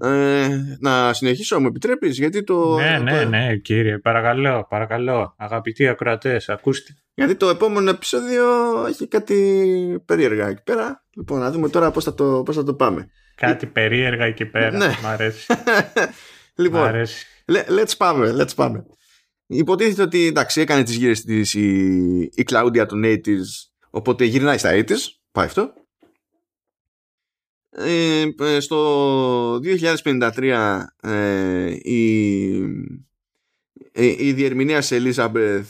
Ε, να συνεχίσω, μου επιτρέπεις, γιατί το... Ναι, ναι, ναι, κύριε, παρακαλώ, παρακαλώ, αγαπητοί ακροατές, ακούστε. Γιατί το επόμενο επεισόδιο έχει κάτι περίεργα εκεί πέρα. Λοιπόν, να δούμε τώρα πώς θα το, πώς θα το πάμε. Κάτι περίεργα εκεί πέρα, ναι. μ' αρέσει. (laughs) λοιπόν, μ αρέσει. let's πάμε, let's πάμε. Υποτίθεται ότι εντάξει, έκανε τις γύρες της η, η Claudia των 80's, οπότε γυρνάει στα 80's, πάει αυτό. Ε, ε στο 2053 ε, η, η, η διερμηνία σε Elizabeth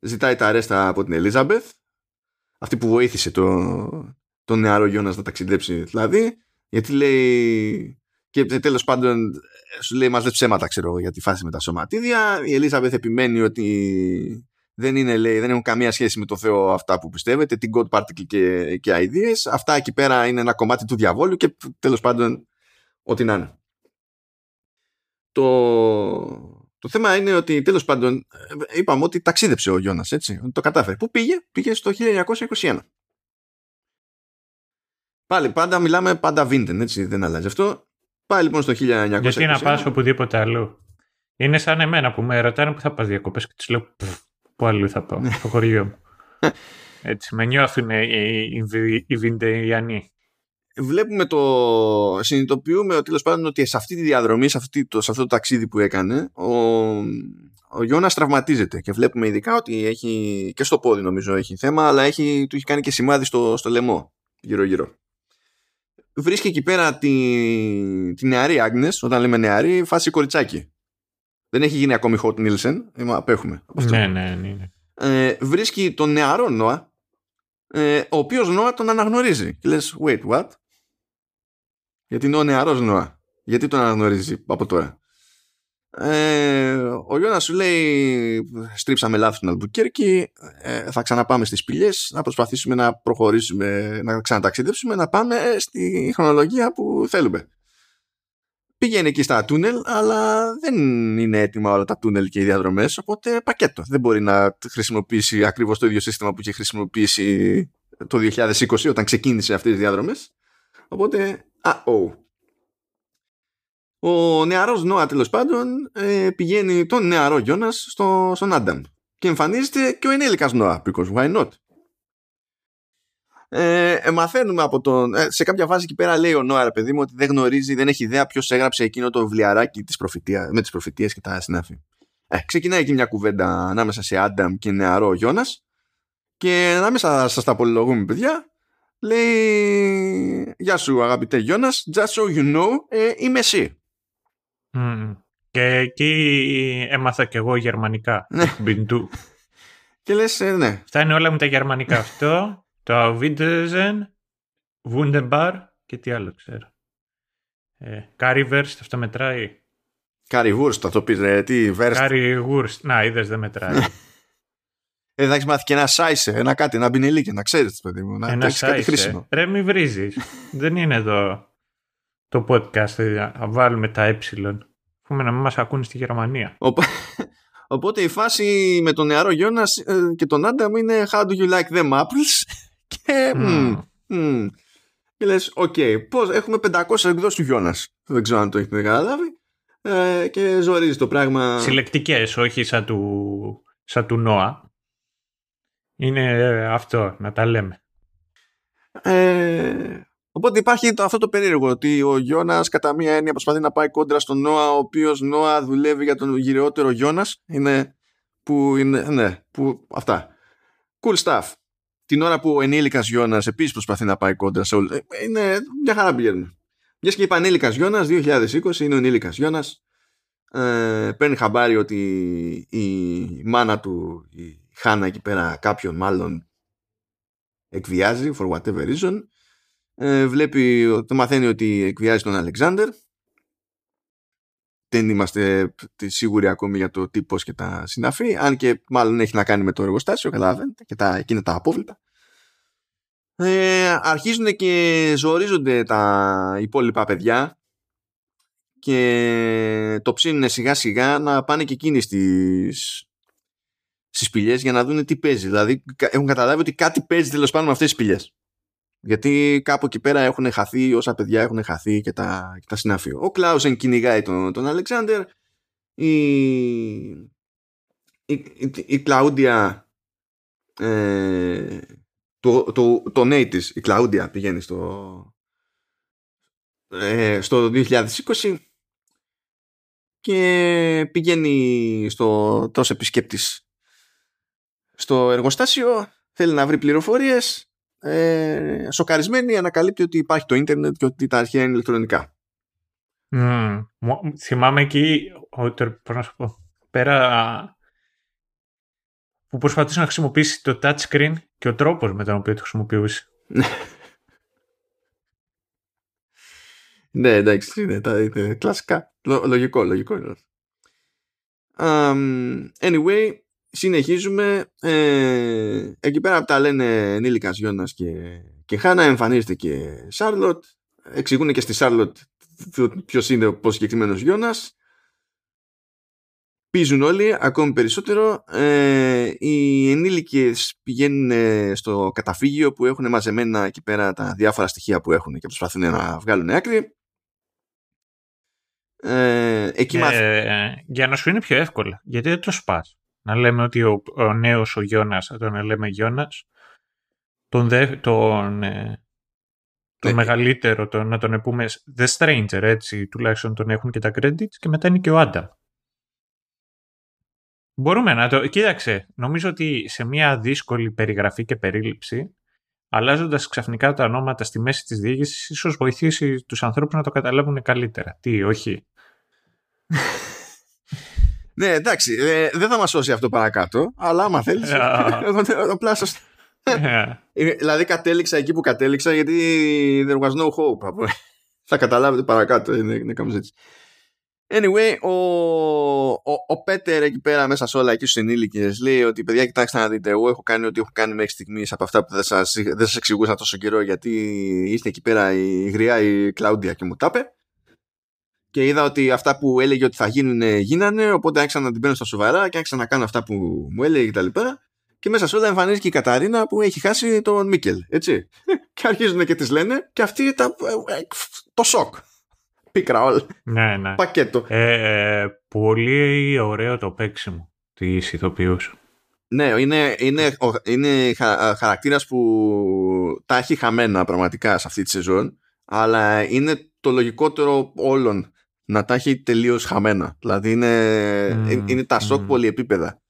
ζητάει τα αρέστα από την Elizabeth. Αυτή που βοήθησε το, το νεαρό Γιώνας να ταξιδέψει δηλαδή. Γιατί λέει και τέλος πάντων σου λέει μας δεν ψέματα ξέρω για τη φάση με τα σωματίδια. Η Ελίζαμπεθ επιμένει ότι δεν είναι λέει, δεν έχουν καμία σχέση με το Θεό αυτά που πιστεύετε την God Particle και, και ideas αυτά εκεί πέρα είναι ένα κομμάτι του διαβόλου και τέλος πάντων ό,τι να είναι το, το θέμα είναι ότι τέλος πάντων είπαμε ότι ταξίδεψε ο Γιώνας έτσι, το κατάφερε. Πού πήγε; Πήγε στο 1921. Πάλι πάντα μιλάμε πάντα Βίντεν, έτσι δεν αλλάζει αυτό. Πάει λοιπόν στο 1900. Γιατί να πας οπουδήποτε αλλού. Είναι σαν εμένα που με ρωτάνε που θα πας διακοπές και τους λέω Πού αλλού θα πάω, στο χωριό μου. (laughs) Έτσι, με νιώθουν οι, οι, Βιντεϊανοί. Βλέπουμε το. Συνειδητοποιούμε ότι τέλος πάντων ότι σε αυτή τη διαδρομή, σε, αυτή, το, σε αυτό το ταξίδι που έκανε, ο, ο Γιώνας τραυματίζεται. Και βλέπουμε ειδικά ότι έχει. και στο πόδι νομίζω έχει θέμα, αλλά έχει, του έχει κάνει και σημάδι στο, στο λαιμό γύρω-γύρω βρίσκει εκεί πέρα τη, τη νεαρή Άγνες, όταν λέμε νεαρή, φάση κοριτσάκι. Δεν έχει γίνει ακόμη Hot Nielsen, απέχουμε. Ναι, ναι, ναι, ναι. Ε, βρίσκει τον νεαρό Νόα, ε, ο οποίος Νόα τον αναγνωρίζει. Και λες, wait, what? Γιατί είναι ο νεαρός Νόα. Γιατί τον αναγνωρίζει από τώρα; Ε, ο Γιώνας σου λέει στρίψαμε λάθος την Αλμπουκέρκη ε, θα ξαναπάμε στις πηγές να προσπαθήσουμε να προχωρήσουμε να ξαναταξιδέψουμε να πάμε στη χρονολογία που θέλουμε πήγαινε εκεί στα τούνελ αλλά δεν είναι έτοιμα όλα τα τούνελ και οι διαδρομές οπότε πακέτο δεν μπορεί να χρησιμοποιήσει ακριβώς το ίδιο σύστημα που είχε χρησιμοποιήσει το 2020 όταν ξεκίνησε αυτές τις διαδρομές οπότε α, oh. Ο νεαρός Νόα τέλος πάντων ε, πηγαίνει τον νεαρό Γιώνας στο, στον Άνταμ και εμφανίζεται και ο ενήλικας Νόα because why not; Ε, ε, μαθαίνουμε από τον. Ε, σε κάποια φάση εκεί πέρα λέει ο Νόα, ρε παιδί μου, ότι δεν γνωρίζει, δεν έχει ιδέα ποιος έγραψε εκείνο το βιβλιαράκι της προφητεία, με τις προφητείες και τα συνάφη. Ε, ξεκινάει εκεί μια κουβέντα ανάμεσα σε Άνταμ και νεαρό Γιώνας και ανάμεσα σας τα πολυλογούμε, παιδιά, λέει Γεια σου αγαπητέ Γιώνας, just so you know, ε, είμαι εσύ. Και εκεί έμαθα κι εγώ γερμανικά. Μπιντού. και λες, ε, ναι. Αυτά είναι όλα με τα γερμανικά. Αυτό, το Wiedersehen, Wunderbar και τι άλλο ξέρω. Ε, Currywurst, αυτό μετράει. Currywurst, θα το πεις ρε, τι βέρστ. Currywurst, να είδες δεν μετράει. (laughs) Ε, θα έχεις μάθει και ένα σάισε, ένα κάτι, ένα μπινελίκι, να ξέρεις, παιδί μου. Να ένα σάισε. Κάτι χρήσιμο. Ρε, μη βρίζεις. (laughs) δεν είναι εδώ το podcast, θα βάλουμε τα ε. Πούμε να μην μας ακούνε στη Γερμανία. (laughs) Οπότε η φάση με τον νεαρό Γιώνας ε, και τον Άνταμ είναι How do you like them apples? Και, mm. Mm, και λες, OK, okay, πώς, έχουμε 500 εκδόσεις του Γιώνας. Δεν ξέρω αν το έχετε καταλάβει. Ε, και ζορίζει το πράγμα. Συλλεκτικές, όχι σαν του, σαν του Νόα. Είναι αυτό, να τα λέμε. Ε, Οπότε υπάρχει το, αυτό το περίεργο ότι ο Γιώνας κατά μία έννοια προσπαθεί να πάει κόντρα στον Νόα, ο οποίος Νόα δουλεύει για τον γυρεότερο Γιώνας. Είναι που είναι. Ναι, που αυτά. Cool stuff. Την ώρα που ο ενήλικας Γιώνας επίσης προσπαθεί να πάει κόντρα σε όλους. Ε, είναι μια χαρά πηγαίνουμε. Μιας και είπα ενήλικας Γιώνας, 2020 είναι ο ενήλικας Γιώνας. Ε, παίρνει χαμπάρι ότι η μάνα του, η Χάνα εκεί πέρα, κάποιον μάλλον εκβιάζει for whatever reason ε, βλέπει, το μαθαίνει ότι εκβιάζει τον Αλεξάνδρ δεν είμαστε σίγουροι ακόμη για το τι, πώς και τα συναφή. Αν και μάλλον έχει να κάνει με το εργοστάσιο καταλαβαίνετε και τα, εκείνα τα απόβλητα. Ε, αρχίζουν και ζορίζονται τα υπόλοιπα παιδιά και το ψήνουν σιγά σιγά να πάνε και εκείνοι στις, στις πηγές για να δουν τι παίζει. Δηλαδή έχουν καταλάβει ότι κάτι παίζει τέλος πάντων με αυτές τις πηγές γιατί κάπου εκεί πέρα έχουν χαθεί όσα παιδιά έχουν χαθεί και τα, και τα συνάφη. Ο Κλάουζεν κυνηγάει τον, τον Αλεξάνδερ. Η, η, η, η Κλαούντια ε, το, το, το νέι της, η Κλαούντια πηγαίνει στο, ε, στο 2020 και πηγαίνει στο τόσο επισκέπτης στο εργοστάσιο, θέλει να βρει πληροφορίες, ε, σοκαρισμένη ανακαλύπτει ότι υπάρχει το ίντερνετ και ότι τα αρχαία είναι ηλεκτρονικά. Mm. Θυμάμαι εκεί, πώς να σου πω, πέρα που προσπαθούσε να χρησιμοποιήσει το touchscreen και ο τρόπος με τον οποίο το χρησιμοποιούσε. (laughs) ναι, εντάξει, είναι, τα, είναι κλασικά. λογικό, λογικό είναι. Um, anyway, συνεχίζουμε. Ε, εκεί πέρα που τα λένε ενήλικας Γιώνας και, και Χάνα εμφανίζεται και Σάρλοτ. Εξηγούν και στη Σάρλοτ ποιο είναι ο συγκεκριμένο Γιώνας. Πίζουν όλοι ακόμη περισσότερο. Ε, οι ενήλικες πηγαίνουν στο καταφύγιο που έχουν μαζεμένα εκεί πέρα τα διάφορα στοιχεία που έχουν και προσπαθούν να βγάλουν άκρη. Ε, εκεί ε, Για να σου είναι πιο εύκολα. Γιατί δεν το σπάς. Να λέμε ότι ο, ο νέος ο Γιώνας, θα τον λέμε Γιώνας, τον, δε, τον, ε, τον ε, μεγαλύτερο, τον, να τον πούμε The Stranger, έτσι, τουλάχιστον τον έχουν και τα credits, και μετά είναι και ο Άντα. Μπορούμε να το... Κοίταξε, νομίζω ότι σε μια δύσκολη περιγραφή και περίληψη, αλλάζοντας ξαφνικά τα ονόματα στη μέση της διήγησης, ίσως βοηθήσει τους ανθρώπους να το καταλάβουν καλύτερα. Τι, όχι. (laughs) ναι, εντάξει, ε, δεν θα μας σώσει αυτό παρακάτω, αλλά άμα θέλεις, το πλάσω Δηλαδή κατέληξα εκεί που κατέληξα γιατί there was no hope. θα καταλάβετε παρακάτω, είναι, είναι κάπως έτσι. Anyway, ο, ο, ο Πέτερ εκεί πέρα μέσα σε όλα εκεί στους ενήλικες λέει ότι παιδιά, κοιτάξτε να δείτε, εγώ έχω κάνει ό,τι έχω κάνει μέχρι στιγμής από αυτά που δεν σας δεν σας εξηγούσα τόσο καιρό γιατί ήρθε εκεί πέρα η γριά η Κλάουντια και μου τα είπε. Και είδα ότι αυτά που έλεγε ότι θα γίνουν γίνανε, οπότε άρχισα να την παίρνω στα σοβαρά και άρχισα να κάνω αυτά που μου έλεγε κτλ. Και, και μέσα σε όλα εμφανίζει και η Καταρίνα που έχει χάσει τον Μίκελ. Έτσι. (laughs) και αρχίζουν και τη λένε και αυτή τα, ε, το σοκ πίκρα όλα. Ναι, ναι. Πακέτο. Ε, πολύ ωραίο το παίξιμο της ηθοποιούς. Ναι, είναι, είναι, είναι χαρακτήρας που τα έχει χαμένα πραγματικά σε αυτή τη σεζόν αλλά είναι το λογικότερο όλων να τα έχει τελείως χαμένα. Δηλαδή είναι, mm, είναι τα σοκ mm. πολυεπίπεδα.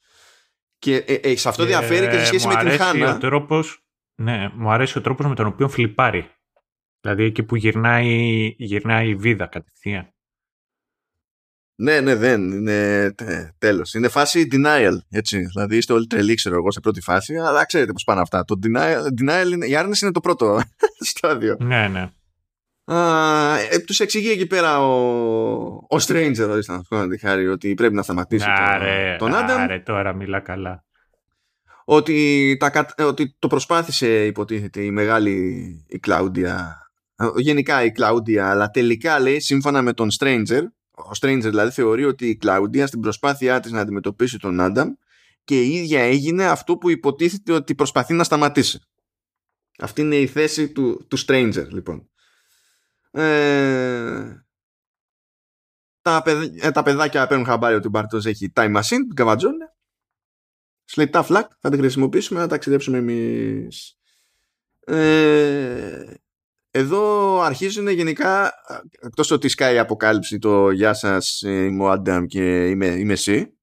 Και ε, ε, σε αυτό διαφέρει και σε σχέση με την Χάνα. Ο τρόπος, ναι, μου αρέσει ο τρόπος με τον οποίο φλιπάρει. Δηλαδή εκεί που γυρνάει, γυρνάει η βίδα κατευθείαν. Ναι, ναι, δεν είναι τέλος. Είναι φάση denial, έτσι. Δηλαδή είστε όλοι τρελοί, ξέρω εγώ, σε πρώτη φάση, αλλά ξέρετε πώς πάνε αυτά. Το denial, denial είναι, η άρνηση είναι το πρώτο (laughs) στάδιο. Ναι, ναι. Ε, τους εξηγεί εκεί πέρα ο, ο Stranger, ορίστε να σου τη χάρη, ότι πρέπει να σταματήσει άρε, τον Άνταμ. Άρε, τώρα μιλά καλά. Ότι, τα, ότι το προσπάθησε, υποτίθεται, η μεγάλη η Κλάουντια γενικά η Κλάουντια, αλλά τελικά λέει σύμφωνα με τον Stranger, ο Stranger δηλαδή θεωρεί ότι η Κλάουντια στην προσπάθειά της να αντιμετωπίσει τον Άνταμ και η ίδια έγινε αυτό που υποτίθεται ότι προσπαθεί να σταματήσει. Αυτή είναι η θέση του, του Stranger λοιπόν. Ε, τα, ε, τα παιδάκια παίρνουν χαμπάρι ότι ο Μπαρτός έχει time machine, την καβατζώνε. Σλεϊτά φλακ, θα την χρησιμοποιήσουμε να ταξιδέψουμε εμείς. Ε, εδώ αρχίζουν γενικά, εκτός ότι σκάει η αποκάλυψη το «Γεια σας, είμαι ο Άνταμ και είμαι, είμαι εσύ»,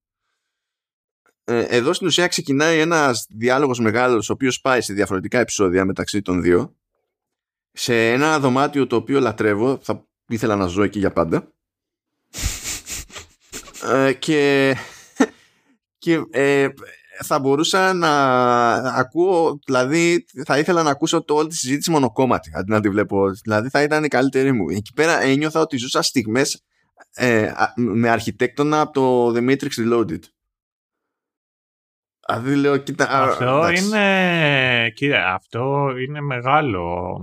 ε, εδώ στην ουσία ξεκινάει ένας διάλογος μεγάλος ο οποίος πάει σε διαφορετικά επεισόδια μεταξύ των δύο σε ένα δωμάτιο το οποίο λατρεύω θα ήθελα να ζω εκεί για πάντα (laughs) ε, και, και ε, θα μπορούσα να ακούω, δηλαδή θα ήθελα να ακούσω το όλη τη συζήτηση μονοκόμματη αντί να τη βλέπω. Δηλαδή θα ήταν η καλύτερη μου. Εκεί πέρα ένιωθα ότι ζούσα στιγμές ε, με αρχιτέκτονα από το The Matrix Reloaded. Δηλαδή λέω, κοίτα... Αυτό είναι, κοίτα, αυτό είναι μεγάλο,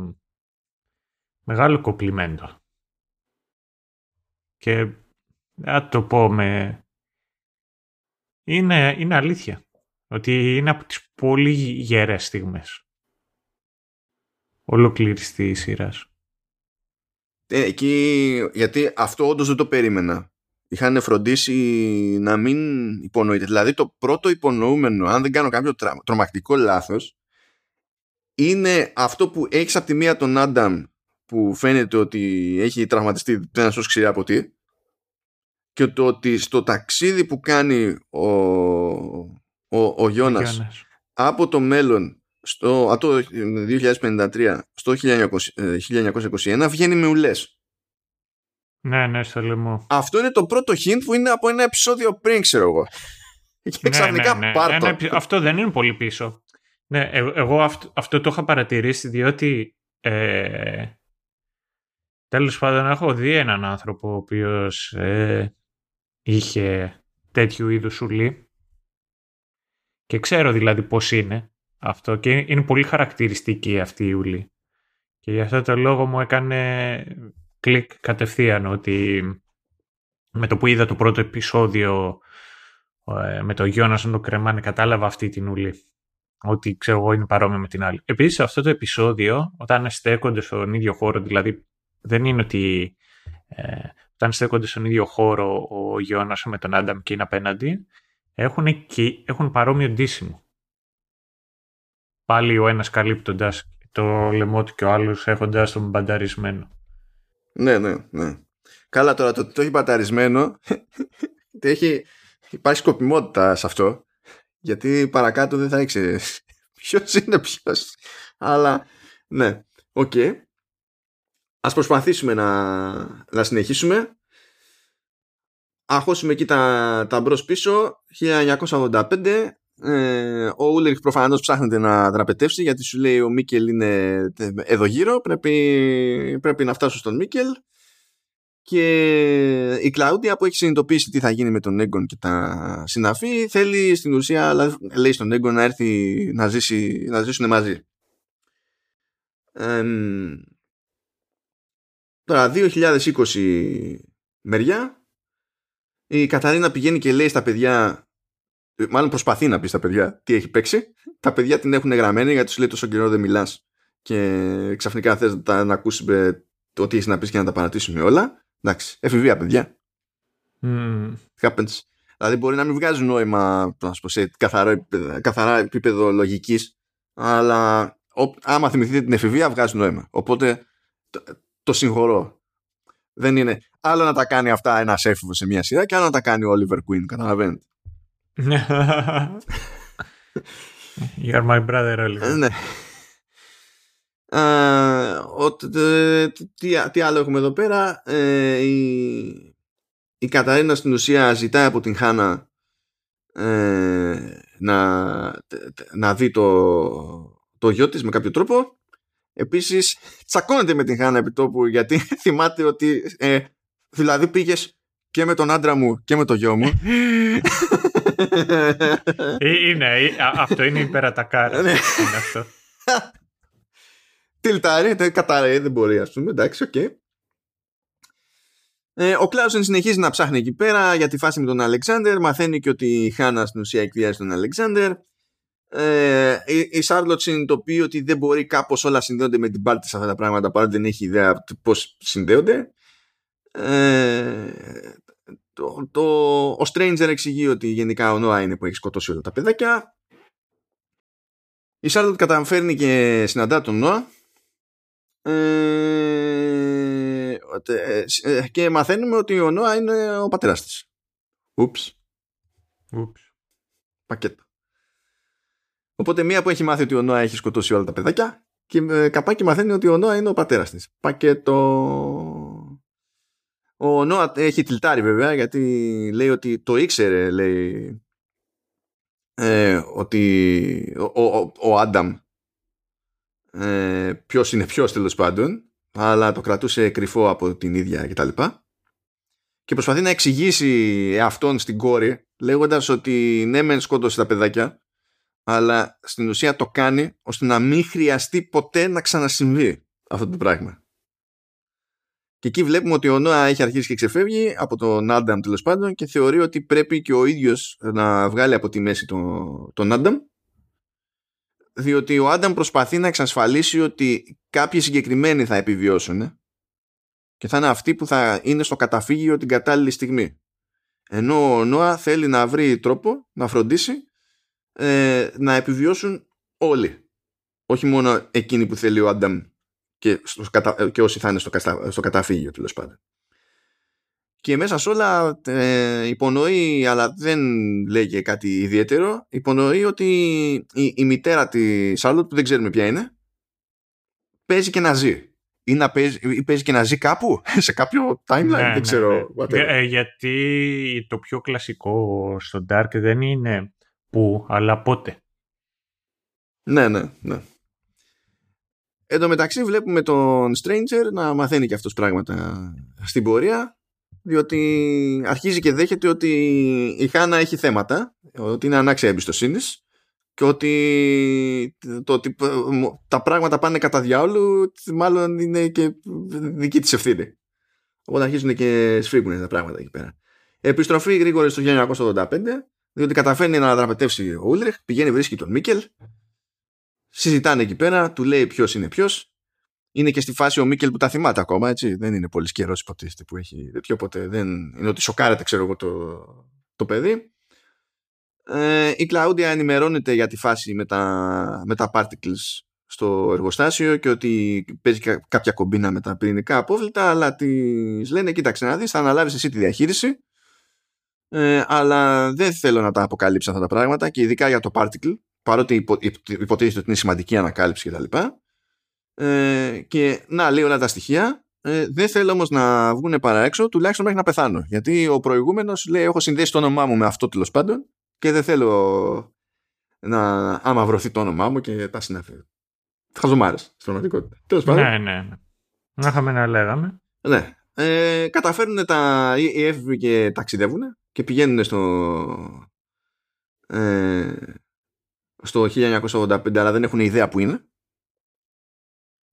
μεγάλο κοπλιμέντο. Και να το πω με... Είναι, είναι αλήθεια. Ότι είναι από τις πολύ γερές στιγμές. Ολοκλήρης της σειράς. Ε, εκεί, γιατί αυτό όντως δεν το περίμενα. Είχαν φροντίσει να μην υπονοείται. Δηλαδή το πρώτο υπονοούμενο, αν δεν κάνω κάποιο τρομακτικό λάθος, είναι αυτό που έχεις από τη μία τον Άνταμ που φαίνεται ότι έχει τραυματιστεί δεν σου ξηρά από τι και το ότι στο ταξίδι που κάνει ο, ο, ο Γιώνας από το μέλλον στο, από το 2053 στο 1921 ε, βγαίνει με ουλές. Ναι, ναι, στο λαιμό. Αυτό είναι το πρώτο hint που είναι από ένα επεισόδιο πριν, ξέρω εγώ. (laughs) Και ναι, ξαφνικά ναι, ναι. αυτό δεν είναι πολύ πίσω. Ναι, ε, εγώ αυτό, αυτό το είχα παρατηρήσει διότι ε, τέλος πάντων έχω δει έναν άνθρωπο ο οποίος ε, είχε τέτοιου είδους ουλή και ξέρω δηλαδή πώς είναι αυτό και είναι πολύ χαρακτηριστική αυτή η ουλή. Και γι' αυτό το λόγο μου έκανε κλικ κατευθείαν ότι με το που είδα το πρώτο επεισόδιο ε, με το Γιώνα να το κρεμάνε κατάλαβα αυτή την ουλή. Ότι ξέρω εγώ είναι παρόμοιο με την άλλη. Επίσης αυτό το επεισόδιο όταν στέκονται στον ίδιο χώρο δηλαδή δεν είναι ότι ε, όταν στέκονται στον ίδιο χώρο ο Γιώνας με τον Άνταμ και είναι απέναντι έχουν, και, έχουν παρόμοιο ντύσιμο πάλι ο ένας καλύπτοντας το λαιμό του και ο άλλος έχοντας τον μπανταρισμένο. Ναι, ναι, ναι. Καλά τώρα το, το έχει μπανταρισμένο (laughs) έχει, υπάρχει σκοπιμότητα σε αυτό γιατί παρακάτω δεν θα ήξερες ποιος είναι ποιος. Αλλά ναι, OK. Okay. Ας προσπαθήσουμε να, να συνεχίσουμε. Αχώσουμε εκεί τα, τα μπρος πίσω. 1985 ε, ο Ούλριχ προφανώς ψάχνεται να δραπετεύσει γιατί σου λέει ο Μίκελ είναι εδώ γύρω πρέπει, πρέπει να φτάσω στον Μίκελ και η Κλαούντια που έχει συνειδητοποιήσει τι θα γίνει με τον Έγκον και τα συναφή θέλει στην ουσία λέει στον Έγκον να έρθει να, ζήσει, να ζήσουν μαζί ε, τώρα 2020 μεριά η Καταρίνα πηγαίνει και λέει στα παιδιά μάλλον προσπαθεί να πει στα παιδιά τι έχει παίξει. Τα παιδιά την έχουν γραμμένη γιατί σου λέει τόσο καιρό δεν μιλάς και ξαφνικά θες να, να ακούσεις το τι έχεις να πεις και να τα παρατήσουμε όλα. Εντάξει, εφηβεία παιδιά. Mm. Happens. Δηλαδή μπορεί να μην βγάζει νόημα να πω, σε καθαρό, καθαρά επίπεδο λογικής, αλλά ό, άμα θυμηθείτε την εφηβεία βγάζει νόημα. Οπότε το, το συγχωρώ. Δεν είναι άλλο να τα κάνει αυτά ένα έφηβο σε μια σειρά και άλλο να τα κάνει ο Oliver Queen. Καταλαβαίνετε. (laughs) You're my brother, Oliver. Ναι. Τι άλλο έχουμε εδώ πέρα; Ε, η Καταρίνα στην ουσία ζητάει από την Χάνα ε, να, να δει το, το γιο της με κάποιο τρόπο. Επίσης τσακώνεται με την Χάνα επί τόπου γιατί (laughs) θυμάται ότι ε, δηλαδή πήγες και με τον άντρα μου και με το γιο μου ε, είναι, ε, αυτό είναι υπερατακάρα. Ναι. είναι αυτό. Τιλτάρει, καταρρέει, δεν μπορεί ας πούμε, εντάξει, οκ. Ε, ο Κλάουσεν συνεχίζει να ψάχνει εκεί πέρα για τη φάση με τον Αλεξάνδερ. Μαθαίνει και ότι η Χάνα στην ουσία εκβιάζει τον Αλεξάνδερ. Ε, η Σάρλοτ συνειδητοποιεί ότι δεν μπορεί κάπως όλα συνδέονται με την πάρτη σε αυτά τα πράγματα παρότι δεν έχει ιδέα πώς συνδέονται. Ε, το, το, ο Stranger εξηγεί ότι γενικά ο Νόα είναι που έχει σκοτώσει όλα τα παιδάκια. Η Σάρλοτ καταφέρνει και συναντά τον Νόα. Ε, ε, και μαθαίνουμε ότι ο Νόα είναι ο πατέρας της. Ούψ. Ούψ. Πακέτο. Οπότε μία που έχει μάθει ότι ο Νόα έχει σκοτώσει όλα τα παιδάκια και ε, καπάκι μαθαίνει ότι ο Νόα είναι ο πατέρας της. Πακέτο. Ο Νόα έχει τυλτάρει βέβαια γιατί λέει ότι το ήξερε λέει ε, ότι ο, ο, ο Άνταμ ε, ποιος είναι ποιος τέλος πάντων αλλά το κρατούσε κρυφό από την ίδια κτλ. Και, και προσπαθεί να εξηγήσει αυτόν στην κόρη λέγοντας ότι ναι μεν σκότωσε τα παιδάκια αλλά στην ουσία το κάνει ώστε να μην χρειαστεί ποτέ να ξανασυμβεί αυτό το πράγμα. Και εκεί βλέπουμε ότι ο Νόα έχει αρχίσει και ξεφεύγει από τον Άνταμ τέλος πάντων και θεωρεί ότι πρέπει και ο ίδιος να βγάλει από τη μέση τον, τον Άνταμ. Διότι ο Άνταμ προσπαθεί να εξασφαλίσει ότι κάποιοι συγκεκριμένοι θα επιβιώσουν και θα είναι αυτοί που θα είναι στο καταφύγιο την κατάλληλη στιγμή. Ενώ ο Νόα θέλει να βρει τρόπο να φροντίσει ε, να επιβιώσουν όλοι. Όχι μόνο εκείνοι που θέλει ο Άνταμ και, στο, και όσοι θα είναι στο, στο καταφύγιο τέλος πάντων. και μέσα σε όλα ε, υπονοεί, αλλά δεν λέγει κάτι ιδιαίτερο, υπονοεί ότι η, η μητέρα της Σάρλοτ, που δεν ξέρουμε ποια είναι, παίζει και να ζει. Ή, να παίζει, ή παίζει και να ζει κάπου, (laughs) σε κάποιο timeline, Ναι, δεν ναι, ξέρω. ναι. whatever. Ε, γιατί το πιο κλασικό στο Dark δεν είναι που, αλλά πότε. Ναι, ναι, ναι. Εν τω μεταξύ βλέπουμε τον Stranger να μαθαίνει και αυτός πράγματα στην πορεία διότι αρχίζει και δέχεται ότι η Χάνα έχει θέματα ότι είναι ανάξια εμπιστοσύνης και ότι το ότι τα πράγματα πάνε κατά διάολου μάλλον είναι και δική της ευθύνη. Οπότε αρχίζουν και σφίγγουν τα πράγματα εκεί πέρα. Επιστροφή γρήγορη στο 1985 διότι καταφέρνει να δραπετεύσει ο Ούλριχ, πηγαίνει βρίσκει τον Μίκελ συζητάνε εκεί πέρα, του λέει ποιος είναι ποιος. Είναι και στη φάση ο Μίκελ που τα θυμάται ακόμα, έτσι. Δεν είναι πολύ καιρό υποτίθεται που έχει τέτοιο, οπότε δεν είναι ότι σοκάρεται, ξέρω εγώ, το, το παιδί. Ε, η Κλαούντια ενημερώνεται για τη φάση με τα, με τα particles στο εργοστάσιο και ότι παίζει κα- κάποια κομπίνα με τα πυρηνικά απόβλητα, αλλά τη λένε, κοίταξε να δεις, θα αναλάβεις εσύ τη διαχείριση, ε, αλλά δεν θέλω να τα αποκαλύψω αυτά τα πράγματα και ειδικά για το particle, παρότι υπο, υπο- υποτίθεται ότι είναι σημαντική ανακάλυψη κτλ. Ε, και να λέει όλα τα στοιχεία. Ε, δεν θέλω όμως να βγουν παρά έξω, τουλάχιστον μέχρι να πεθάνω. Γιατί ο προηγούμενος λέει: Έχω συνδέσει το όνομά μου με αυτό τέλος πάντων και δεν θέλω να άμα βρωθεί το όνομά μου και τα συνάφη. Χαζομάρε στην πραγματικότητα. Τέλος πάντων. Ναι, ναι, ναι. Να είχαμε να λέγαμε. Ναι. Ε, καταφέρνουν τα, οι οι έφηβοι και ταξιδεύουν και πηγαίνουν στο, ε, στο 1985 αλλά δεν έχουν ιδέα που είναι.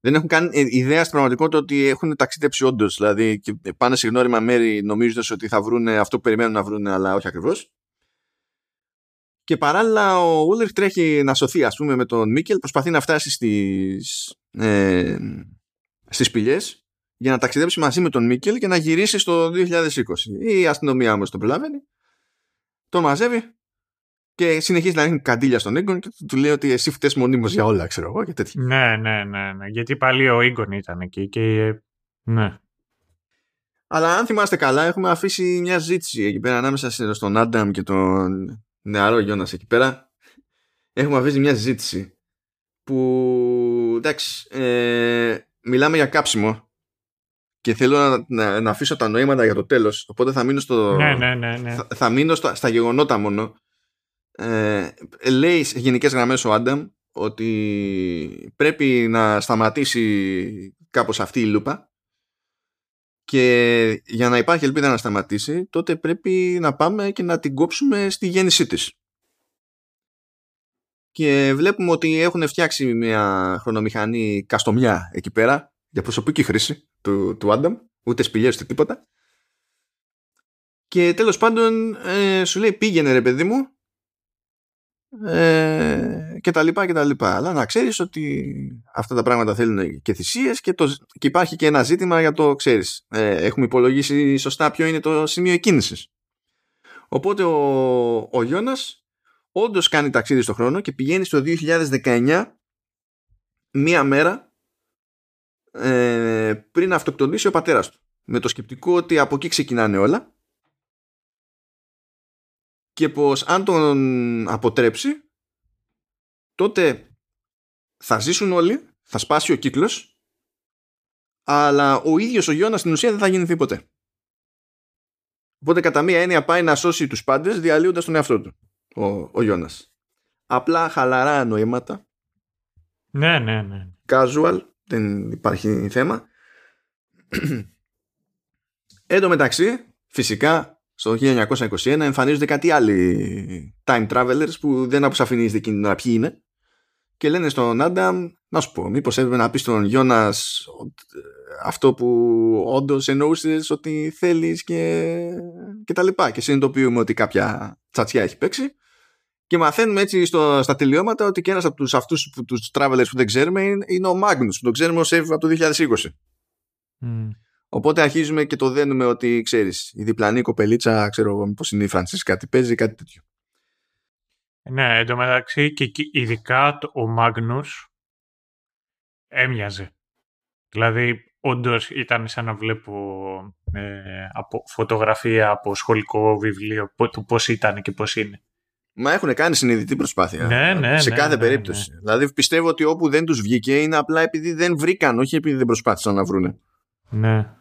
Δεν έχουν καν ε, ιδέα στην πραγματικότητα ότι έχουν ταξίδεψει όντως. Δηλαδή και πάνε σε γνώριμα μέρη νομίζοντας ότι θα βρουν αυτό που περιμένουν να βρουν, αλλά όχι ακριβώς. Και παράλληλα ο Ούλριχ τρέχει να σωθεί, ας πούμε, με τον Μίκελ. Προσπαθεί να φτάσει στις, ε, στις σπηλιές για να ταξιδέψει μαζί με τον Μίκελ και να γυρίσει στο 2020. Η αστυνομία όμως τον προλαβαίνει, τον μαζεύει και συνεχίζει να ρίχνει καντήλια στον Έγκον και του λέει ότι εσύ φταίς μονίμως για όλα, ξέρω εγώ και τέτοια. Ναι, ναι, ναι, ναι. Γιατί πάλι ο Ίγκον ήταν εκεί και. ε, Ναι. Αλλά αν θυμάστε καλά, έχουμε αφήσει μια ζήτηση εκεί πέρα ανάμεσα σε- στον Άνταμ και τον νεαρό Γιώνας εκεί πέρα. Έχουμε αφήσει μια ζήτηση που εντάξει, ε, μιλάμε για κάψιμο και θέλω να, να, να αφήσω τα νοήματα για το τέλος οπότε θα μείνω, στο, Ναι, ναι, ναι. ναι. θα, θα μείνω στα, στα γεγονότα μόνο ε, λέει σε γενικές γραμμές ο Άνταμ ότι πρέπει να σταματήσει κάπως αυτή η λούπα και για να υπάρχει ελπίδα να σταματήσει τότε πρέπει να πάμε και να την κόψουμε στη γέννησή της και βλέπουμε ότι έχουν φτιάξει μια χρονομηχανή καστομιά εκεί πέρα για προσωπική χρήση του, του Άνταμ ούτε σπηλιές ούτε τίποτα. Και τέλος πάντων ε, σου λέει πήγαινε ρε παιδί μου ε, και τα λοιπά και τα λοιπά. Αλλά να ξέρεις ότι αυτά τα πράγματα θέλουν και θυσίες και, το, και υπάρχει και ένα ζήτημα για το ξέρεις ε, έχουμε υπολογίσει σωστά ποιο είναι το σημείο εκκίνησης. Οπότε ο, ο Γιώνας όντως κάνει ταξίδι στο χρόνο και πηγαίνει στο 2019 μία μέρα ε, πριν αυτοκτονήσει ο πατέρας του. Με το σκεπτικό ότι από εκεί ξεκινάνε όλα. Και πως αν τον αποτρέψει τότε θα ζήσουν όλοι θα σπάσει ο κύκλος αλλά ο ίδιος ο Γιώνας στην ουσία δεν θα γεννηθεί ποτέ οπότε κατά μία έννοια πάει να σώσει τους πάντες διαλύοντας τον εαυτό του ο, ο Γιώνας. Απλά χαλαρά νοήματα. Ναι, ναι, ναι. casual δεν υπάρχει θέμα. (clears throat) Εν τω μεταξύ, φυσικά, στο 1921 εμφανίζονται κάτι άλλοι time travelers που δεν αποσαφηνίζεται εκείνη την ώρα ποιοι είναι και λένε στον Άνταμ, να σου πω, μήπως έπρεπε να πεις στον Γιώνας αυτό που όντως εννοούσες ότι θέλεις και, και τα λοιπά και συνειδητοποιούμε ότι κάποια τσατσιά έχει παίξει και μαθαίνουμε έτσι στο, στα τελειώματα ότι και ένας από τους, αυτούς που, τους travelers που δεν ξέρουμε είναι, είναι ο Magnus που τον ξέρουμε ως Εύη από το 2020 Μμ. Οπότε αρχίζουμε και το δένουμε ότι ξέρεις, η διπλανή κοπελίτσα, ξέρω εγώ μήπως είναι η Φρανσίσκα, κάτι παίζει, κάτι τέτοιο. Ναι, εντωμεταξύ και εκεί, ειδικά το- ο Μάγνους έμοιαζε. Δηλαδή όντως ήταν σαν να βλέπω ε, από φωτογραφία από σχολικό βιβλίο του πώς ήταν και πώς είναι. Μα έχουν κάνει συνειδητή προσπάθεια. Ναι, ναι, σε ναι, κάθε ναι, περίπτωση. Δηλαδή πιστεύω ότι όπου δεν τους βγήκε είναι απλά επειδή δεν βρήκαν, όχι επειδή δεν προσπάθησαν να βρούνε. Ναι.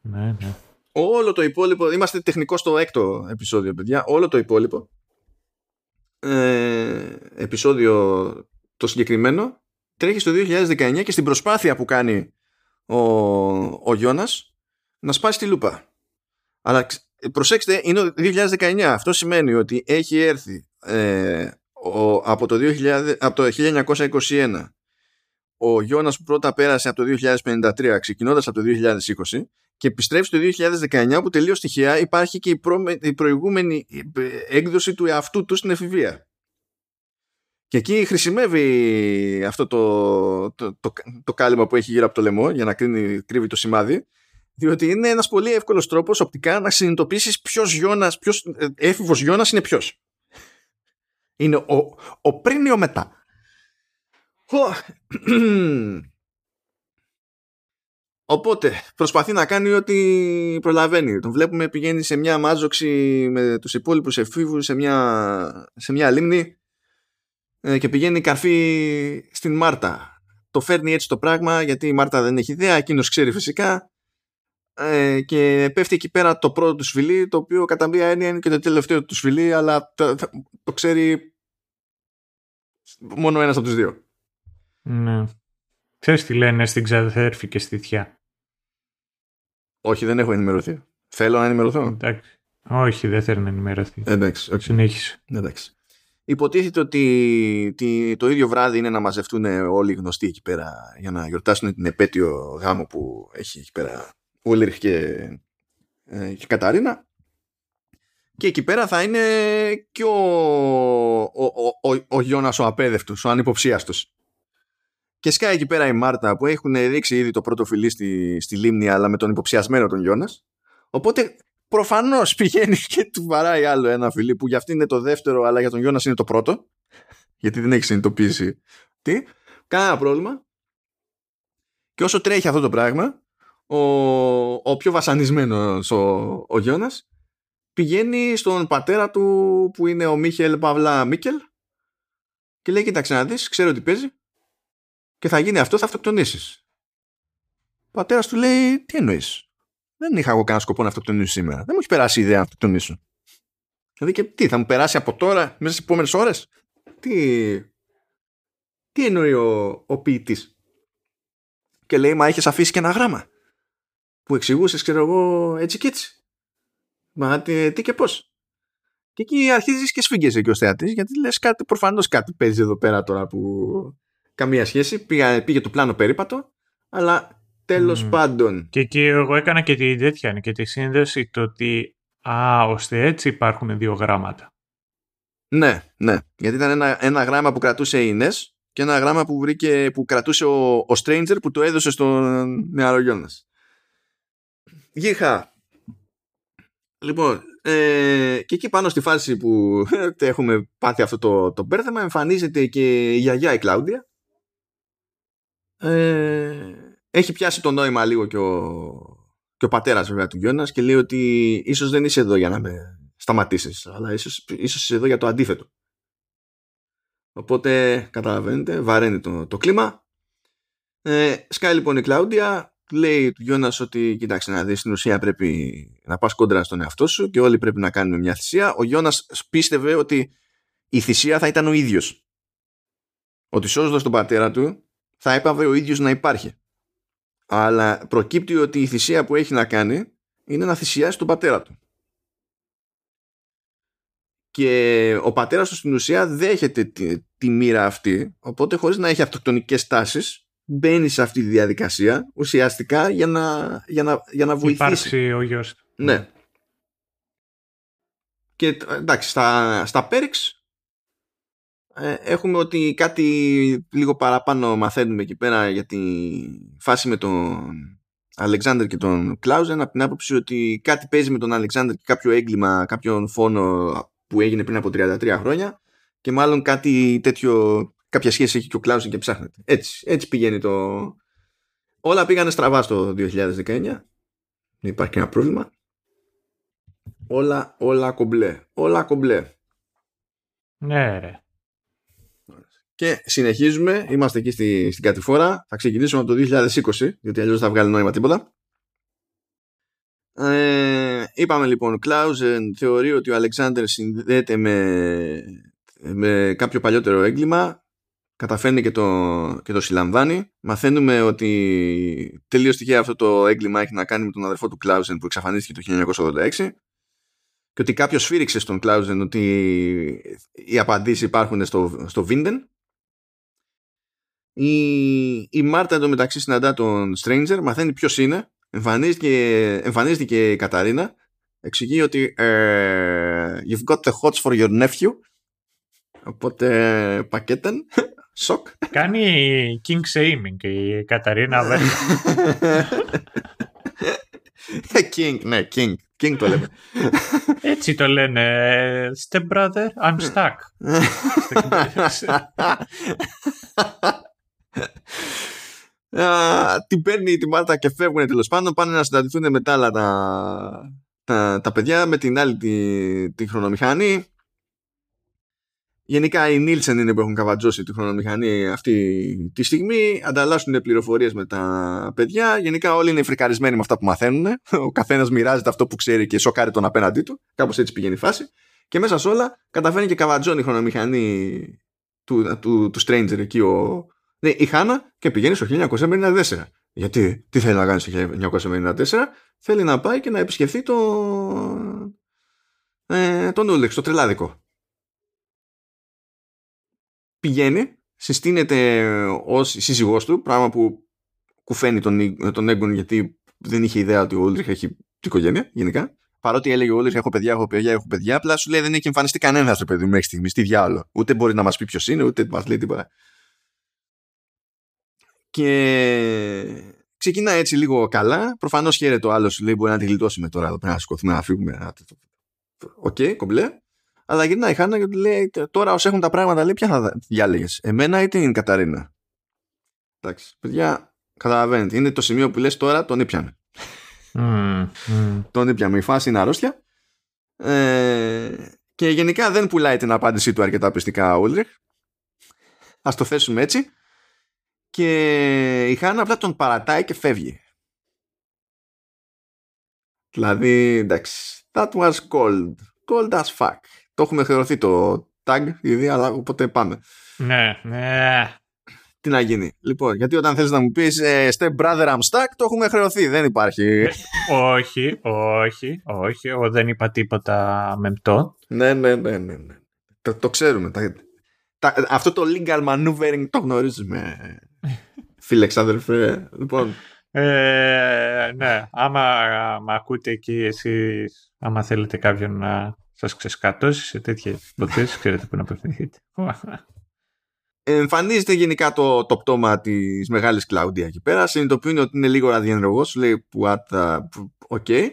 Ναι, ναι. Όλο το υπόλοιπο, είμαστε τεχνικός στο έκτο επεισόδιο, παιδιά. Όλο το υπόλοιπο ε, επεισόδιο το συγκεκριμένο τρέχει στο 2019 και στην προσπάθεια που κάνει ο, ο Γιώνας να σπάσει τη λούπα. Αλλά προσέξτε, είναι το 2019. Αυτό σημαίνει ότι έχει έρθει ε, ο, από, το 2000, από το 1921 ο Γιώνας που πρώτα πέρασε από το 2053 ξεκινώντας από το 2020 και επιστρέφει το 2019 που τελείως τυχαία υπάρχει και η, η προηγούμενη έκδοση του εαυτού του στην εφηβεία. Και εκεί χρησιμεύει αυτό το, το, το, το, κάλυμα που έχει γύρω από το λαιμό για να κρίνει, κρύβει το σημάδι διότι είναι ένας πολύ εύκολος τρόπος οπτικά να συνειδητοποιήσεις ποιος Γιώνας, ποιος ε, έφηβος Γιώνας είναι ποιος. Είναι ο, ο πριν ή ο μετά. (clears throat) Οπότε προσπαθεί να κάνει ό,τι προλαβαίνει. Τον βλέπουμε πηγαίνει σε μια μάζοξη με τους υπόλοιπους εφήβους σε μια, σε μια λίμνη ε, και πηγαίνει καρφί στην Μάρτα. Το φέρνει έτσι το πράγμα γιατί η Μάρτα δεν έχει ιδέα, εκείνος ξέρει φυσικά ε, και πέφτει εκεί πέρα το πρώτο του σφυλί το οποίο κατά μία έννοια είναι και το τελευταίο του σφυλί αλλά το, το ξέρει μόνο ένας από τους δύο. Ναι. Ξέρεις τι λένε στην ξαδέρφη και στη θιά. Όχι, δεν έχω ενημερωθεί. Θέλω να ενημερωθώ. Εντάξει. Όχι, δεν θέλω να ενημερωθεί. Εντάξει, okay. Συνέχισε. Εντάξει. Υποτίθεται ότι το ίδιο βράδυ είναι να μαζευτούν όλοι οι γνωστοί εκεί πέρα για να γιορτάσουν την επέτειο γάμο που έχει εκεί πέρα ο Όλιρχ και, ε, και Καταρίνα. Και εκεί πέρα θα είναι και ο, ο, ο, ο, ο Γιώνας ο απέδευτος, ο ανυποψίαστος. Και σκάει εκεί πέρα η Μάρτα που έχουν ρίξει ήδη το πρώτο φιλί στη, στη λίμνη αλλά με τον υποψιασμένο τον Γιώνας. Οπότε προφανώς πηγαίνει και του βαράει άλλο ένα φιλί που για αυτή είναι το δεύτερο αλλά για τον Γιώνας είναι το πρώτο. Γιατί δεν έχει συνειδητοποιήσει τι. Κανένα πρόβλημα. Και όσο τρέχει αυτό το πράγμα, ο, ο πιο βασανισμένος ο, ο Γιώνας πηγαίνει στον πατέρα του που είναι ο Μίχελ Παυλά Μίκελ και λέει κοίταξε να δεις, ξέρω ότι παίζει και θα γίνει αυτός, θα αυτοκτονήσεις. Ο πατέρας του λέει, Τι εννοείς. Δεν είχα εγώ κανένα σκοπό να αυτοκτονήσω σήμερα. Δεν μου έχει περάσει η ιδέα να αυτοκτονήσω. Δηλαδή και τι, θα μου περάσει από τώρα, μέσα στις επόμενες ώρες; Τι, τι εννοεί ο, ο ποιητής; Και λέει, Μα είχε αφήσει και ένα γράμμα. Που εξηγούσες, ξέρω εγώ, έτσι και έτσι. Μα τι, τι και πώς. Και εκεί αρχίζεις και σφίγγεσαι και ο θεατής, γιατί λες κάτι, προφανώς κάτι παίζει εδώ πέρα τώρα που καμία σχέση. Πήγα, πήγε το πλάνο περίπατο, αλλά τέλος mm. πάντων. Και εκεί εγώ έκανα και τη τέτοια και τη σύνδεση το ότι α, ώστε έτσι υπάρχουν δύο γράμματα. Ναι, ναι. Γιατί ήταν ένα, ένα γράμμα που κρατούσε η Ινές και ένα γράμμα που, βρήκε, που κρατούσε ο, ο Stranger που το έδωσε στον νεαρογιώνας. Γύχα. Λοιπόν, ε, και εκεί πάνω στη φάση που (laughs) έχουμε πάθει αυτό το, το μπέρδεμα εμφανίζεται και η γιαγιά η Κλάουντια ε, έχει πιάσει το νόημα λίγο και ο, και ο πατέρας βέβαια του Γιώνας και λέει ότι ίσως δεν είσαι εδώ για να με σταματήσεις αλλά ίσως, ίσως είσαι εδώ για το αντίθετο. Οπότε καταλαβαίνετε, βαραίνει το, το κλίμα. Ε, σκάει λοιπόν η Κλάουντια, λέει του Γιώνας ότι κοιτάξτε να δεις στην ουσία πρέπει να πας κόντρα στον εαυτό σου και όλοι πρέπει να κάνουμε μια θυσία. Ο Γιώνας πίστευε ότι η θυσία θα ήταν ο ίδιος. Ότι σώζοντας τον πατέρα του θα έπαβε ο ίδιος να υπάρχει. Αλλά προκύπτει ότι η θυσία που έχει να κάνει είναι να θυσιάσει τον πατέρα του. Και ο πατέρας του στην ουσία δέχεται τη, τη μοίρα αυτή, οπότε χωρίς να έχει αυτοκτονικές τάσεις, μπαίνει σε αυτή τη διαδικασία ουσιαστικά για να, για να, για να βοηθήσει. Υπάρξει ο γιος του. Ναι. Και εντάξει, στα, στα Πέριξ ε, έχουμε ότι κάτι λίγο παραπάνω μαθαίνουμε εκεί πέρα για τη φάση με τον Αλεξάνδρ και τον Κλάουζεν από την άποψη ότι κάτι παίζει με τον Αλεξάνδρ και κάποιο έγκλημα, κάποιον φόνο που έγινε πριν από 33 χρόνια και μάλλον κάτι τέτοιο, κάποια σχέση έχει και ο Κλάουζεν και ψάχνεται. Έτσι, έτσι πηγαίνει το... όλα πήγανε στραβά στο 2019. Δεν υπάρχει κανένα πρόβλημα. Όλα, όλα κομπλέ. Όλα κομπλέ. Ναι, ρε. Και συνεχίζουμε, είμαστε εκεί στη, στην κατηφόρα. Θα ξεκινήσουμε από το 2020, γιατί αλλιώς θα βγάλει νόημα τίποτα. Ε, είπαμε λοιπόν, Κλάουζεν θεωρεί ότι ο Αλεξάνδρ συνδέεται με, με κάποιο παλιότερο έγκλημα. Καταφέρνει και το, και το συλλαμβάνει. Μαθαίνουμε ότι τελείως τυχαία αυτό το έγκλημα έχει να κάνει με τον αδερφό του Κλάουζεν που εξαφανίστηκε το 1986 και ότι κάποιος σφύριξε στον Κλάουζεν ότι οι απαντήσεις υπάρχουν στο, στο Vinden η, η Μάρτα εντωμεταξύ συναντά τον Stranger, μαθαίνει ποιος είναι, εμφανίζεται, εμφανίζεται και η Καταρίνα, εξηγεί ότι ε, You've got the hots for your nephew. Οπότε πακέτεν. Σοκ. Κάνει king shaming η Καταρίνα King, ναι, King. King το λέμε. Έτσι το λένε. Step brother, I'm stuck. την παίρνει τη Μάρτα και φεύγουν τέλος πάντων. Πάνε να συναντηθούν με τα άλλα τα, τα, παιδιά με την άλλη τη, τη χρονομηχανή. Γενικά οι Νίλσεν είναι που έχουν καβατζώσει τη χρονομηχανή αυτή τη στιγμή. Ανταλλάσσουν πληροφορίες με τα παιδιά. Γενικά όλοι είναι φρικαρισμένοι με αυτά που μαθαίνουν. Ο καθένας μοιράζεται αυτό που ξέρει και σοκάρει τον απέναντί του. Κάπως έτσι πηγαίνει η φάση. Και μέσα σε όλα καταφέρνει και καβατζώνει η χρονομηχανή του, του, του Stranger εκεί ο, ναι, η Χάνα και πηγαίνει στο 1954. Γιατί, τι θέλει να κάνει στο 1954, θέλει να πάει και να επισκεφθεί το, ε, τον Ούλεξ, το τρελάδικο. Πηγαίνει, συστήνεται ως σύζυγός του, πράγμα που κουφαίνει τον, τον Έγκον γιατί δεν είχε ιδέα ότι ο Ούλριχ έχει οικογένεια γενικά. Παρότι έλεγε ο Ούλριχ έχω παιδιά, έχω παιδιά, έχω παιδιά, απλά σου λέει δεν έχει εμφανιστεί κανένα στο παιδί μου μέχρι στιγμή. Τι διάλογο. Ούτε μπορεί να μα πει ποιο είναι, ούτε μα λέει τίποτα. Και ξεκινά έτσι λίγο καλά. Προφανώς χαίρεται ο άλλος, λέει: Μπορεί να τη γλιτώσουμε τώρα εδώ πέρα να σηκωθούμε να φύγουμε. OK, okay, κομπλέ. Αλλά γυρνάει η Χάνα και λέει: Τώρα όπως έχουν τα πράγματα, λέει: Ποια θα διάλεγες, Εμένα ή την Καταρίνα. Εντάξει, παιδιά, καταλαβαίνετε. Είναι το σημείο που λες τώρα τον ήπιαμε. Μμ, μμ. Τον ήπιαμε. Η φάση είναι αρρώστια. Ε, και γενικά δεν πουλάει την απάντησή του αρκετά πειστικά ο Ούλριχ. Α το θέσουμε έτσι και η Χάνα απλά τον παρατάει και φεύγει. Δηλαδή, εντάξει, that was cold. Cold as fuck. Το έχουμε χρεωθεί το tag ήδη, αλλά οπότε πάμε. Ναι, ναι. Τι να γίνει. Λοιπόν, γιατί όταν θέλεις να μου πεις ε, step brother I'm stuck, το έχουμε χρεωθεί. Δεν υπάρχει. Ε, όχι, όχι, όχι. Εγώ δεν είπα τίποτα μεμπτό. Ναι, ναι, ναι, ναι. ναι. Το, το ξέρουμε. Τα, τα, αυτό το legal maneuvering το γνωρίζουμε. (laughs) Φίλε, ξάδερφε. Λοιπόν. Ε, ναι, άμα με ακούτε εκεί εσείς, άμα θέλετε κάποιον να σας ξεσκατώσει σε τέτοια υποθέσεις, ξέρετε πού να απευθυνθείτε. Εμφανίζεται γενικά το, το πτώμα της μεγάλης Κλάουντια εκεί πέρα. Συνειδητοποιεί ότι είναι λίγο ραδιενεργός. Σου λέει, OK. Okay.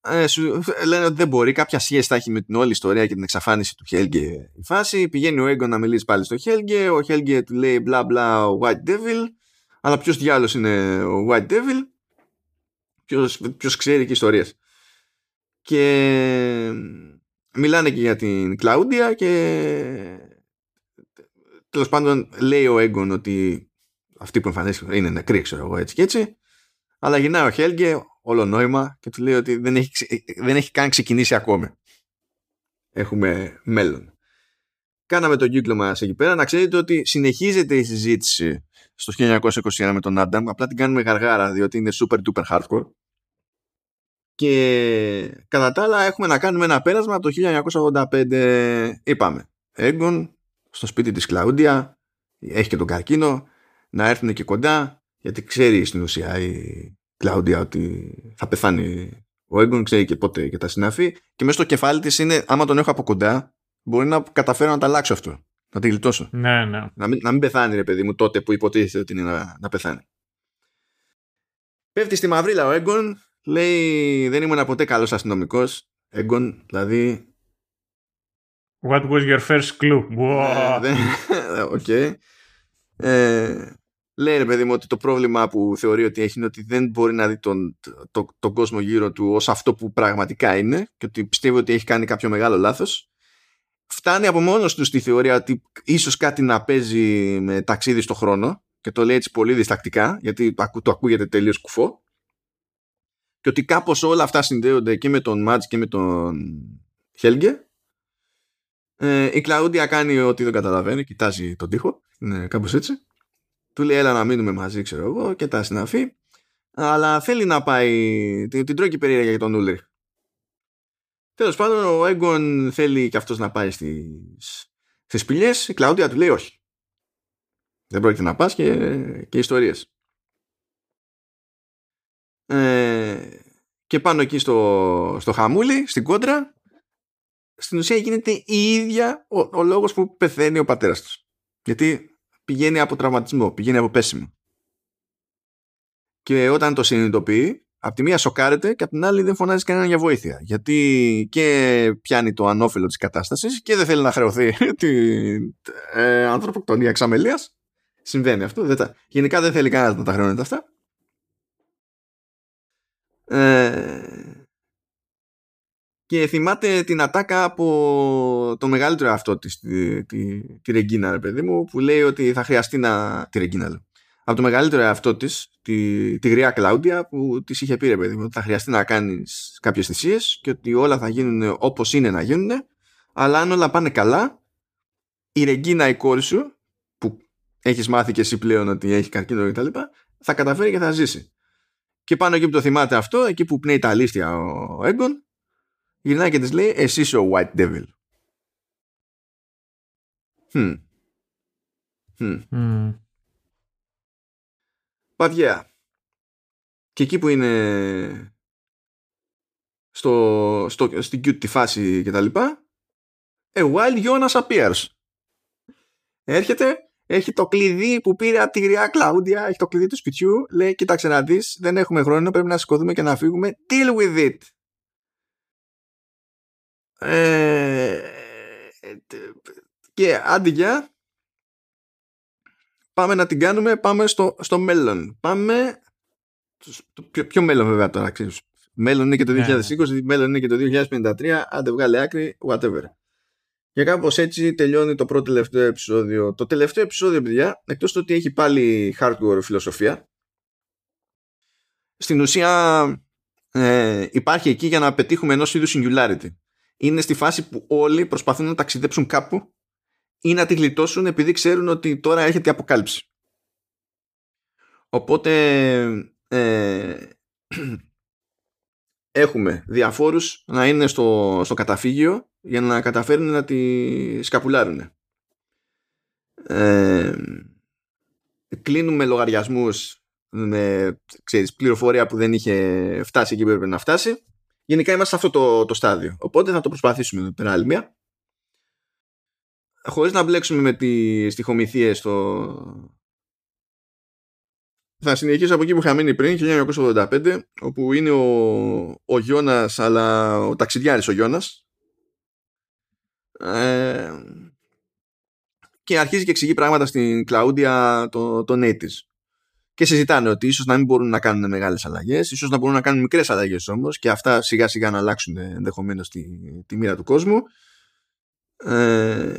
Ε, σου λένε ότι δεν μπορεί. Κάποια σχέση θα έχει με την όλη ιστορία και την εξαφάνιση του Χέλγκε η φάση. Πηγαίνει ο Έγκον να μιλήσει πάλι στο Χέλγκε. Ο Χέλγκε του λέει μπλα μπλα White Devil. Αλλά ποιος διάολο είναι ο White Devil; Ποιος ξέρει και ιστορίες. Και μιλάνε και για την Κλάουντια και τέλος πάντων λέει ο Έγκον ότι αυτή που εμφανίστηκε είναι νεκρή, ξέρω εγώ έτσι και έτσι. Αλλά γυρνάει ο Χέλγκε, όλο νόημα και του λέει ότι δεν έχει, δεν έχει καν ξεκινήσει ακόμη. Έχουμε μέλλον. Κάναμε τον κύκλο μας εκεί πέρα. Να ξέρετε ότι συνεχίζεται η συζήτηση στο 1921 με τον Άνταμ. Απλά την κάνουμε γαργάρα διότι είναι super duper hardcore. Και κατά τα άλλα έχουμε να κάνουμε ένα πέρασμα από το 1985. Είπαμε, Έγκον στο σπίτι της Κλαούντια έχει και τον καρκίνο να έρθουν και κοντά γιατί ξέρει στην ουσία η Κλάουντια ότι θα πεθάνει ο Έγκον, ξέρει και πότε και τα συνάφη. Και μέσα στο κεφάλι της είναι, άμα τον έχω από κοντά, μπορεί να καταφέρω να τα αλλάξω αυτό. Να τη γλιτώσω. Ναι, ναι. Να μην, να μην πεθάνει, ρε παιδί μου, τότε που υποτίθεται ότι είναι να, να πεθάνει. Πέφτει στη μαυρίλα ο Έγκον, λέει δεν ήμουν ποτέ καλός αστυνομικός. Έγκον, δηλαδή. What was your first clue? (laughs) OK. Okay. Ε, λέει ρε παιδί μου ότι το πρόβλημα που θεωρεί ότι έχει είναι ότι δεν μπορεί να δει τον, το, τον κόσμο γύρω του ως αυτό που πραγματικά είναι και ότι πιστεύει ότι έχει κάνει κάποιο μεγάλο λάθος φτάνει από μόνος του στη θεωρία ότι ίσως κάτι να παίζει με ταξίδι στο χρόνο και το λέει έτσι πολύ διστακτικά γιατί το ακούγεται τελείως κουφό και ότι κάπως όλα αυτά συνδέονται και με τον Μάτς και με τον Χέλγκε ε, η Κλαούντια κάνει ότι δεν καταλαβαίνει κοιτάζει τον τοίχο. Είναι κάπως έτσι. Του λέει έλα να μείνουμε μαζί ξέρω εγώ και τα συναφή αλλά θέλει να πάει την, την τρώει περίεργα για τον Ούλρι τέλος πάντων ο Έγκον θέλει και αυτός να πάει στις, στις πηλιές η Κλαούντια του λέει όχι δεν πρόκειται να πας και, και ιστορίες ε, και πάνω εκεί στο, στο χαμούλι στην κόντρα στην ουσία γίνεται η ίδια ο, ο λόγος που πεθαίνει ο πατέρας τους. γιατί πηγαίνει από τραυματισμό, πηγαίνει από πέσιμο. Και όταν το συνειδητοποιεί, από τη μία σοκάρεται και από την άλλη δεν φωνάζει κανέναν για βοήθεια. Γιατί και πιάνει το ανώφελο της κατάστασης και δεν θέλει να χρεωθεί (laughs) την ε, ανθρωποκτονία εξαμελίας. Συμβαίνει αυτό. Δεν τα... Γενικά δεν θέλει κανένας να τα χρεώνεται αυτά. Ε, και θυμάται την ατάκα από το μεγαλύτερο αυτό της, τη, τη, τη Ρεγκίνα, ρε παιδί μου, που λέει ότι θα χρειαστεί να... Τη Ρεγκίνα, λέω. Από το μεγαλύτερο αυτό της, τη, τη γριά Κλάουντια, που της είχε πει, ρε παιδί μου, ότι θα χρειαστεί να κάνεις κάποιες θυσίες και ότι όλα θα γίνουν όπως είναι να γίνουν, αλλά αν όλα πάνε καλά, η Ρεγκίνα η κόρη σου, που έχεις μάθει και εσύ πλέον ότι έχει καρκίνο κτλ., θα καταφέρει και θα ζήσει. Και πάνω εκεί που το θυμάται αυτό, εκεί που πνέει τα αλήθεια ο Έγκον, γυρνάει και της λέει εσύ είσαι ο White Devil. Hm. Hm. Mm. Και εκεί που είναι στο, στο, στην cute τη φάση και τα λοιπά a wild Jonas appears. Έρχεται, έχει το κλειδί που πήρε από τη γριά Κλάουντια, έχει το κλειδί του σπιτιού, λέει κοίταξε να δεις, δεν έχουμε χρόνο, πρέπει να σηκωθούμε και να φύγουμε. Deal with it. Ε, και άντε για πάμε να την κάνουμε πάμε στο, στο μέλλον πάμε το ποιο, ποιο μέλλον βέβαια τώρα ξέρεις. μέλλον είναι και το 2020 yeah. Ναι. μέλλον είναι και το 2053 άντε βγάλε άκρη whatever και κάπως έτσι τελειώνει το πρώτο τελευταίο επεισόδιο το τελευταίο επεισόδιο παιδιά εκτός το ότι έχει πάλι hardcore φιλοσοφία στην ουσία ε, υπάρχει εκεί για να πετύχουμε ενός είδους singularity είναι στη φάση που όλοι προσπαθούν να ταξιδέψουν κάπου ή να τη γλιτώσουν επειδή ξέρουν ότι τώρα έρχεται η αποκάλυψη. Οπότε ε, (clears throat) έχουμε διαφόρους να είναι στο, στο καταφύγιο για να καταφέρουν να τη σκαπουλάρουν. Ε, κλείνουμε λογαριασμούς με ξέρεις, πληροφορία που δεν είχε φτάσει εκεί που έπρεπε να φτάσει Γενικά είμαστε σε αυτό το, το στάδιο. Οπότε θα το προσπαθήσουμε με πέρα άλλη μία. Χωρίς να μπλέξουμε με τις στοιχομηθείες στο... Θα συνεχίσω από εκεί που είχα μείνει πριν, 1985, όπου είναι ο, ο Γιώνας, αλλά ο ταξιδιάρης ο Γιώνας. Ε, και αρχίζει και εξηγεί πράγματα στην Κλαούντια το, το και συζητάνε ότι ίσως να μην μπορούν να κάνουν μεγάλες αλλαγές, ίσως να μπορούν να κάνουν μικρές αλλαγές όμως και αυτά σιγά σιγά να αλλάξουν ενδεχομένως τη, τη μοίρα του κόσμου. Ε,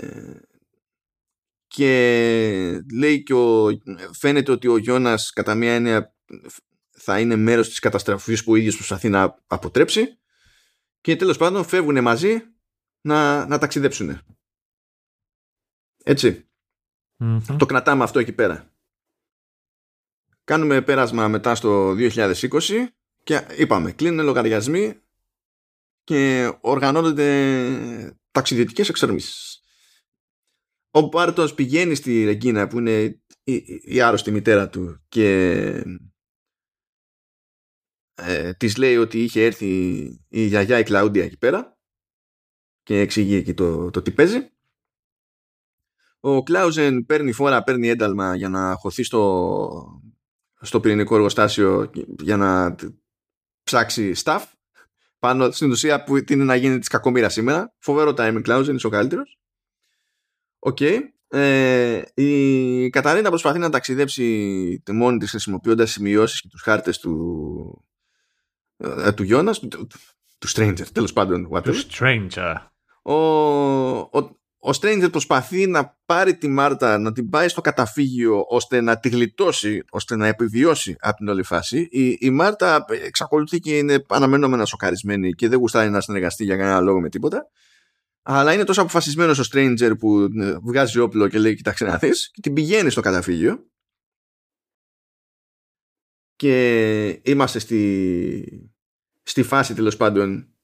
και λέει και ο, φαίνεται ότι ο Γιώνας κατά μία έννοια θα είναι μέρος της καταστροφής που ο ίδιος προσπαθεί να αποτρέψει και τέλος πάντων φεύγουν μαζί να, να ταξιδέψουν. Το κρατάμε αυτό εκεί πέρα. Κάνουμε πέρασμα μετά στο 2020 και είπαμε, κλείνουν λογαριασμοί και οργανώνονται ταξιδιωτικές εξορμήσεις. Ο Πάρτος πηγαίνει στη Ρεγκίνα που είναι η, η άρρωστη μητέρα του και ε, της λέει ότι είχε έρθει η γιαγιά η Κλαούντια εκεί πέρα και εξηγεί εκεί το, το τι παίζει. Ο Κλάουζεν παίρνει φόρα, παίρνει ένταλμα για να χωθεί στο στο πυρηνικό εργοστάσιο για να ψάξει staff πάνω στην ουσία που είναι να γίνει της κακομήρα σήμερα. Φοβερό timing cloud, είναι ο καλύτερος. OK. Okay. ε, η Καταρίνα προσπαθεί να ταξιδέψει μόνη της χρησιμοποιώντας σημειώσεις και τους χάρτες του, ε, του Γιώνας, του, του, Stranger, τέλος πάντων. Του Stranger. Ο, ο, ο Stranger προσπαθεί να πάρει τη Μάρτα, να την πάει στο καταφύγιο ώστε να τη γλιτώσει, ώστε να επιβιώσει από την όλη φάση. Η, η Μάρτα εξακολουθεί και είναι αναμενόμενα σοκαρισμένη και δεν γουστάει να συνεργαστεί για κανένα λόγο με τίποτα. Αλλά είναι τόσο αποφασισμένος ο Stranger που ε, βγάζει όπλο και λέει κοιτάξτε να δεις και την πηγαίνει στο καταφύγιο. Και είμαστε στη, στη φάση τέλος πάντων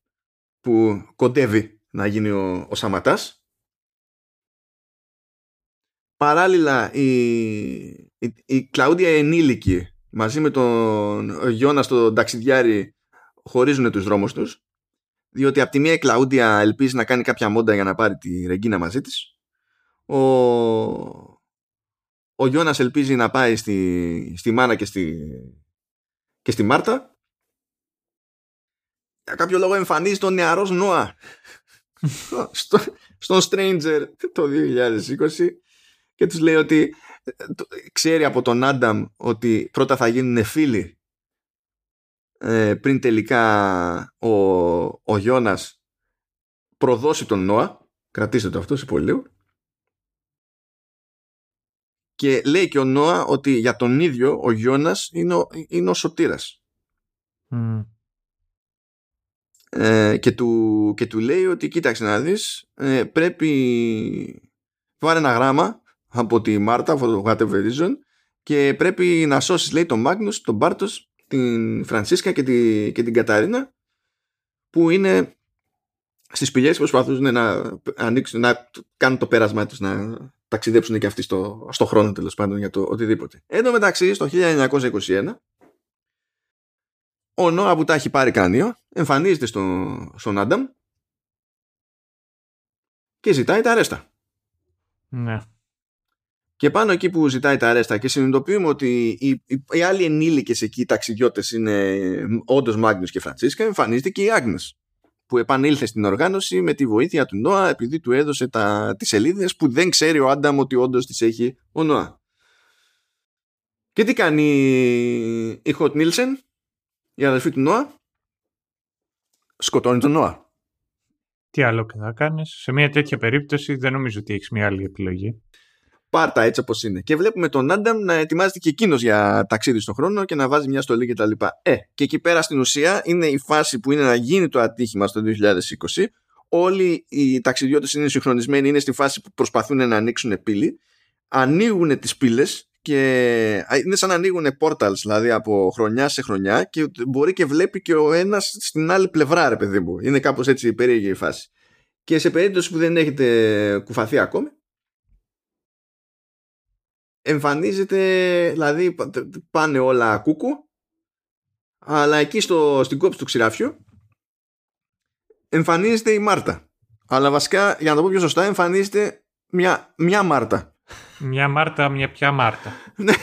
που κοντεύει να γίνει ο, ο Σαματάς. Παράλληλα η, η, η Κλαούντια ενήλικη μαζί με τον Γιώνα στο ταξιδιάρι χωρίζουν τους δρόμους τους διότι από τη μία η Κλαούντια ελπίζει να κάνει κάποια μόντα για να πάρει τη Ρεγκίνα μαζί της. Ο, ο Γιώνας ελπίζει να πάει στη, στη Μάνα και στη, και στη Μάρτα. Για κάποιο λόγο εμφανίζει τον νεαρός Νόα. Στο, στον Stranger το 2020 και τους λέει ότι ε, ξέρει από τον Άνταμ ότι πρώτα θα γίνουν φίλοι ε, πριν τελικά ο, ο Γιώνας προδώσει τον Νόα κρατήστε το αυτό σε πολύ λίγο. Και λέει και ο Νόα ότι για τον ίδιο ο Γιώνας είναι ο, είναι ο σωτήρας. Ε, και, του, και του λέει ότι κοίταξε να δεις ε, πρέπει πάρε ένα γράμμα από τη Μάρτα από το Whatever Reason και πρέπει να σώσεις λέει τον Μάγνους, τον Μπάρτος την Φρανσίσκα και, τη, και την Καταρίνα που είναι στις πηγές που προσπαθούν να ανοίξουν, να κάνουν το πέρασμά τους να ταξιδέψουν και αυτοί στο, στο χρόνο τέλος πάντων για το οτιδήποτε. Εν τω μεταξύ, στο 1921, ο Νόα που τα έχει πάρει κρανίο εμφανίζεται στο, στον Άνταμ και ζητάει τα αρέστα. Ναι. Και πάνω εκεί που ζητάει τα αρέστα και συνειδητοποιούμε ότι οι, οι, οι άλλοι ενήλικες εκεί ταξιδιώτες είναι όντως Μάγνου και Φραντσίσκα, εμφανίζεται και η Άγνες που επανήλθε στην οργάνωση με τη βοήθεια του Νόα επειδή του έδωσε τα, τις σελίδες που δεν ξέρει ο Άνταμ ότι όντως τις έχει ο Νόα. Και τι κάνει η Χοτ Νίλσεν, η αδελφή του Νόα, σκοτώνει τον Νόα. Τι άλλο και θα κάνεις. Σε μια τέτοια περίπτωση δεν νομίζω ότι έχεις μια άλλη επιλογή. Πάρτα έτσι όπως είναι. Και βλέπουμε τον Άνταμ να ετοιμάζεται και εκείνος για ταξίδι στον χρόνο και να βάζει μια στολή κτλ. Ε, και εκεί πέρα στην ουσία είναι η φάση που είναι να γίνει το ατύχημα στο 2020. Όλοι οι ταξιδιώτες είναι συγχρονισμένοι, είναι στη φάση που προσπαθούν να ανοίξουν πύλη. Ανοίγουν τις πύλες και είναι σαν να ανοίγουν portals δηλαδή από χρονιά σε χρονιά και μπορεί και βλέπει και ο ένας στην άλλη πλευρά, ρε παιδί μου. Είναι κάπως έτσι περίεργη η φάση. Και σε περίπτωση που δεν έχετε κουφαθεί ακόμη, εμφανίζεται, δηλαδή πάνε όλα κούκου, αλλά εκεί στο, στην κόψη του ξηράφιου εμφανίζεται η Μάρτα. Αλλά βασικά, για να το πω πιο σωστά, εμφανίζεται μια, μια Μάρτα. Μια Μάρτα, μια πια Μάρτα. Ναι.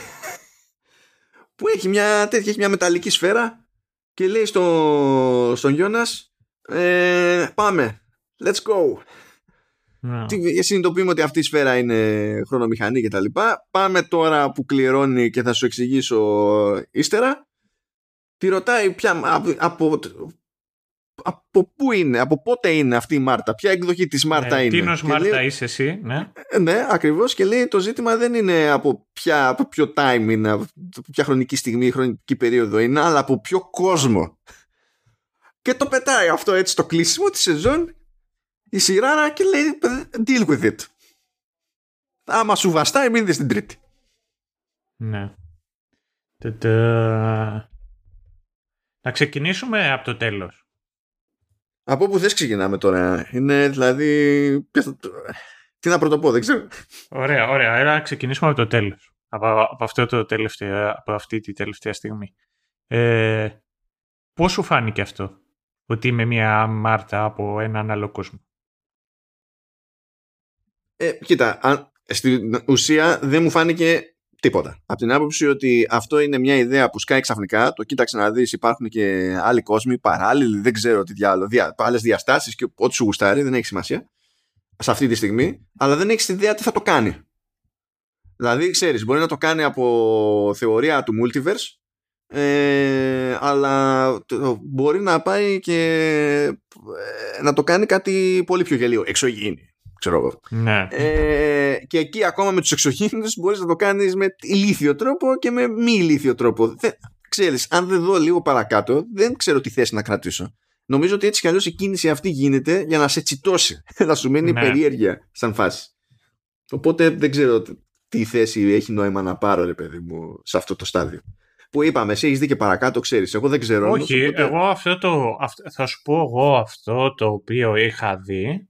που έχει μια τέτοια, έχει μια μεταλλική σφαίρα και λέει στο, στον Γιώνας ε, πάμε, let's go. Ναι. Συνειδητοποιούμε ότι αυτή η σφαίρα είναι χρονομηχανή και τα λοιπά. Πάμε τώρα που κληρώνει και θα σου εξηγήσω ύστερα. Τη ρωτάει πια από, από, από πού είναι, από πότε είναι αυτή η Μάρτα, ποια εκδοχή της Μάρτα ε, είναι. Τίνος Μάρτα λέει, είσαι εσύ, ναι. Ε, ναι, ακριβώς και λέει το ζήτημα δεν είναι από, ποια, από ποιο time είναι, από ποια χρονική στιγμή, χρονική περίοδο είναι, αλλά από ποιο κόσμο. Και το πετάει αυτό έτσι στο κλείσιμο της σεζόν η σειρά και λέει deal with it. Άμα σου βαστάει μην δεις την τρίτη. Ναι. Να ξεκινήσουμε από το τέλος. Από που θες ξεκινάμε τώρα. Είναι δηλαδή... Τι να πρωτοπώ, δεν ξέρω. Ωραία, ωραία. Άρα ξεκινήσουμε από το τέλος. Από, από, αυτό το τελευταίο, από αυτή τη τελευταία στιγμή. Ε, πώς σου φάνηκε αυτό, ότι είμαι μια Μάρτα από έναν άλλο κόσμο; Ε, κοίτα, αν, στην ουσία δεν μου φάνηκε τίποτα. Από την άποψη ότι αυτό είναι μια ιδέα που σκάει ξαφνικά, το κοίταξε να δεις υπάρχουν και άλλοι κόσμοι παράλληλοι, δεν ξέρω τι διάλογο, δια, άλλες διαστάσεις και ό,τι σου γουστάρει, δεν έχει σημασία σε αυτή τη στιγμή, αλλά δεν έχεις ιδέα τι θα το κάνει Δηλαδή, ξέρεις, μπορεί να το κάνει από θεωρία του multiverse, ε, αλλά μπορεί να πάει και ε, να το κάνει κάτι πολύ πιο γελίο. Εξωγήινη, ξέρω εγώ. Ναι. Ε, και εκεί ακόμα με τους εξωγήινους μπορείς να το κάνεις με ηλίθιο τρόπο και με μη ηλίθιο τρόπο. Δεν, ξέρεις, αν δεν δω λίγο παρακάτω, δεν ξέρω τι θέση να κρατήσω. Νομίζω ότι έτσι κι αλλιώς η κίνηση αυτή γίνεται για να σε τσιτώσει, (laughs) να σου μένει Ναι. περίεργεια σαν φάση. Οπότε δεν ξέρω τι θέση έχει νόημα να πάρω, ρε παιδί μου, σε αυτό το στάδιο. Που είπαμε, εσύ έχεις δει και παρακάτω, ξέρεις. Εγώ δεν ξέρω. όμως, Όχι, οπότε- εγώ αυτό το, αυ- θα σου πω εγώ αυτό το οποίο είχα δει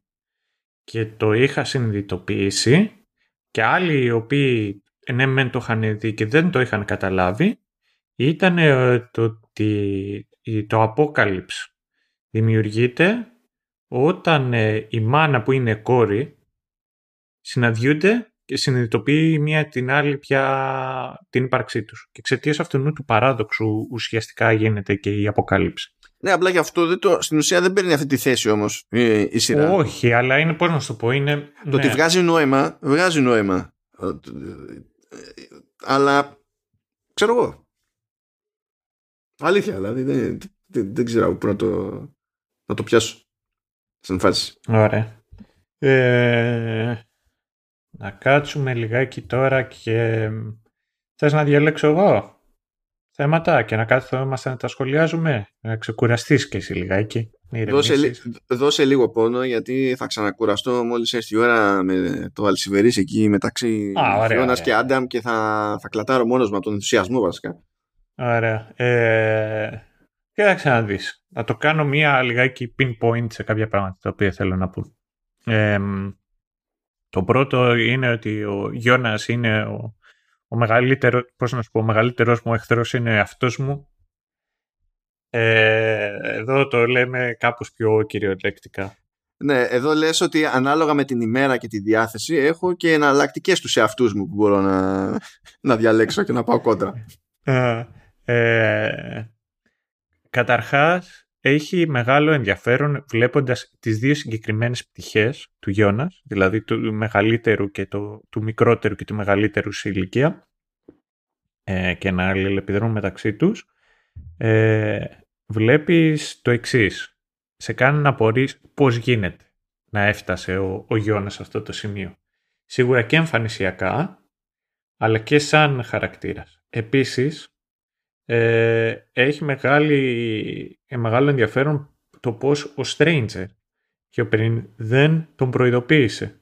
και το είχα συνειδητοποιήσει και άλλοι οι οποίοι ναι μεν το είχαν δει και δεν το είχαν καταλάβει ήταν ε, το ότι η- το Apocalypse δημιουργείται όταν ε, η μάνα που είναι κόρη συναντιούνται και συνειδητοποιεί η μία την άλλη πια την ύπαρξή τους. Και εξαιτίας αυτού του παράδοξου ουσιαστικά γίνεται και η αποκάλυψη. Ναι, απλά γι' αυτό δεν το, στην ουσία δεν παίρνει αυτή τη θέση όμως η, η σειρά. Όχι, αλλά είναι πώς να σου το πω, είναι... Το ναι. ότι βγάζει νόημα, βγάζει νόημα. Ε, ε, Αλλά ξέρω εγώ. Αλήθεια, δηλαδή δεν, δεν, δεν ξέρω πού να το, να το πιάσω. Στην φάση. Ωραία. Ε, να κάτσουμε λιγάκι τώρα και θες να διαλέξω εγώ; Θέματα και να κάθομαστε να τα σχολιάζουμε, να ξεκουραστείς και εσύ λιγάκι. να Δώσε, ηρεμήσεις. λι- δώσε λίγο πόνο γιατί θα ξανακουραστώ μόλις έρθει η ώρα με το Αλσιβερίς εκεί μεταξύ Α, ωραία, Φιώνας ωραία. και Άνταμ και θα, θα κλατάρω μόνος μου από τον ενθουσιασμό βασικά. Ωραία. Ε, κοίταξε να δεις. Να το κάνω μία λιγάκι pinpoint σε κάποια πράγματα τα οποία θέλω να πω. Ε, το πρώτο είναι ότι ο Γιώνας είναι ο, ο μεγαλύτερο, πώς να σου πω, ο μεγαλύτερος μου εχθρός είναι αυτός μου. Ε, εδώ το λέμε κάπως πιο κυριολεκτικά. Ναι, εδώ λες ότι ανάλογα με την ημέρα και τη διάθεση έχω και εναλλακτικές τους εαυτούς μου που μπορώ να, να διαλέξω και να πάω κόντρα. Ε, ε, καταρχάς, έχει μεγάλο ενδιαφέρον βλέποντας τις δύο συγκεκριμένες πτυχές του Γιώνας, δηλαδή του μεγαλύτερου και το, του μικρότερου και του μεγαλύτερου σε ηλικία ε, και να αλληλεπιδρούν μεταξύ τους, ε, βλέπεις το εξής. Σε κάνει να απορείς πώς γίνεται να έφτασε ο, ο Γιώνας σε αυτό το σημείο. Σίγουρα και εμφανισιακά, αλλά και σαν χαρακτήρας. Επίσης, ε, έχει μεγάλη, ε, μεγάλο ενδιαφέρον το πώς ο Stranger πιο πριν δεν τον προειδοποίησε.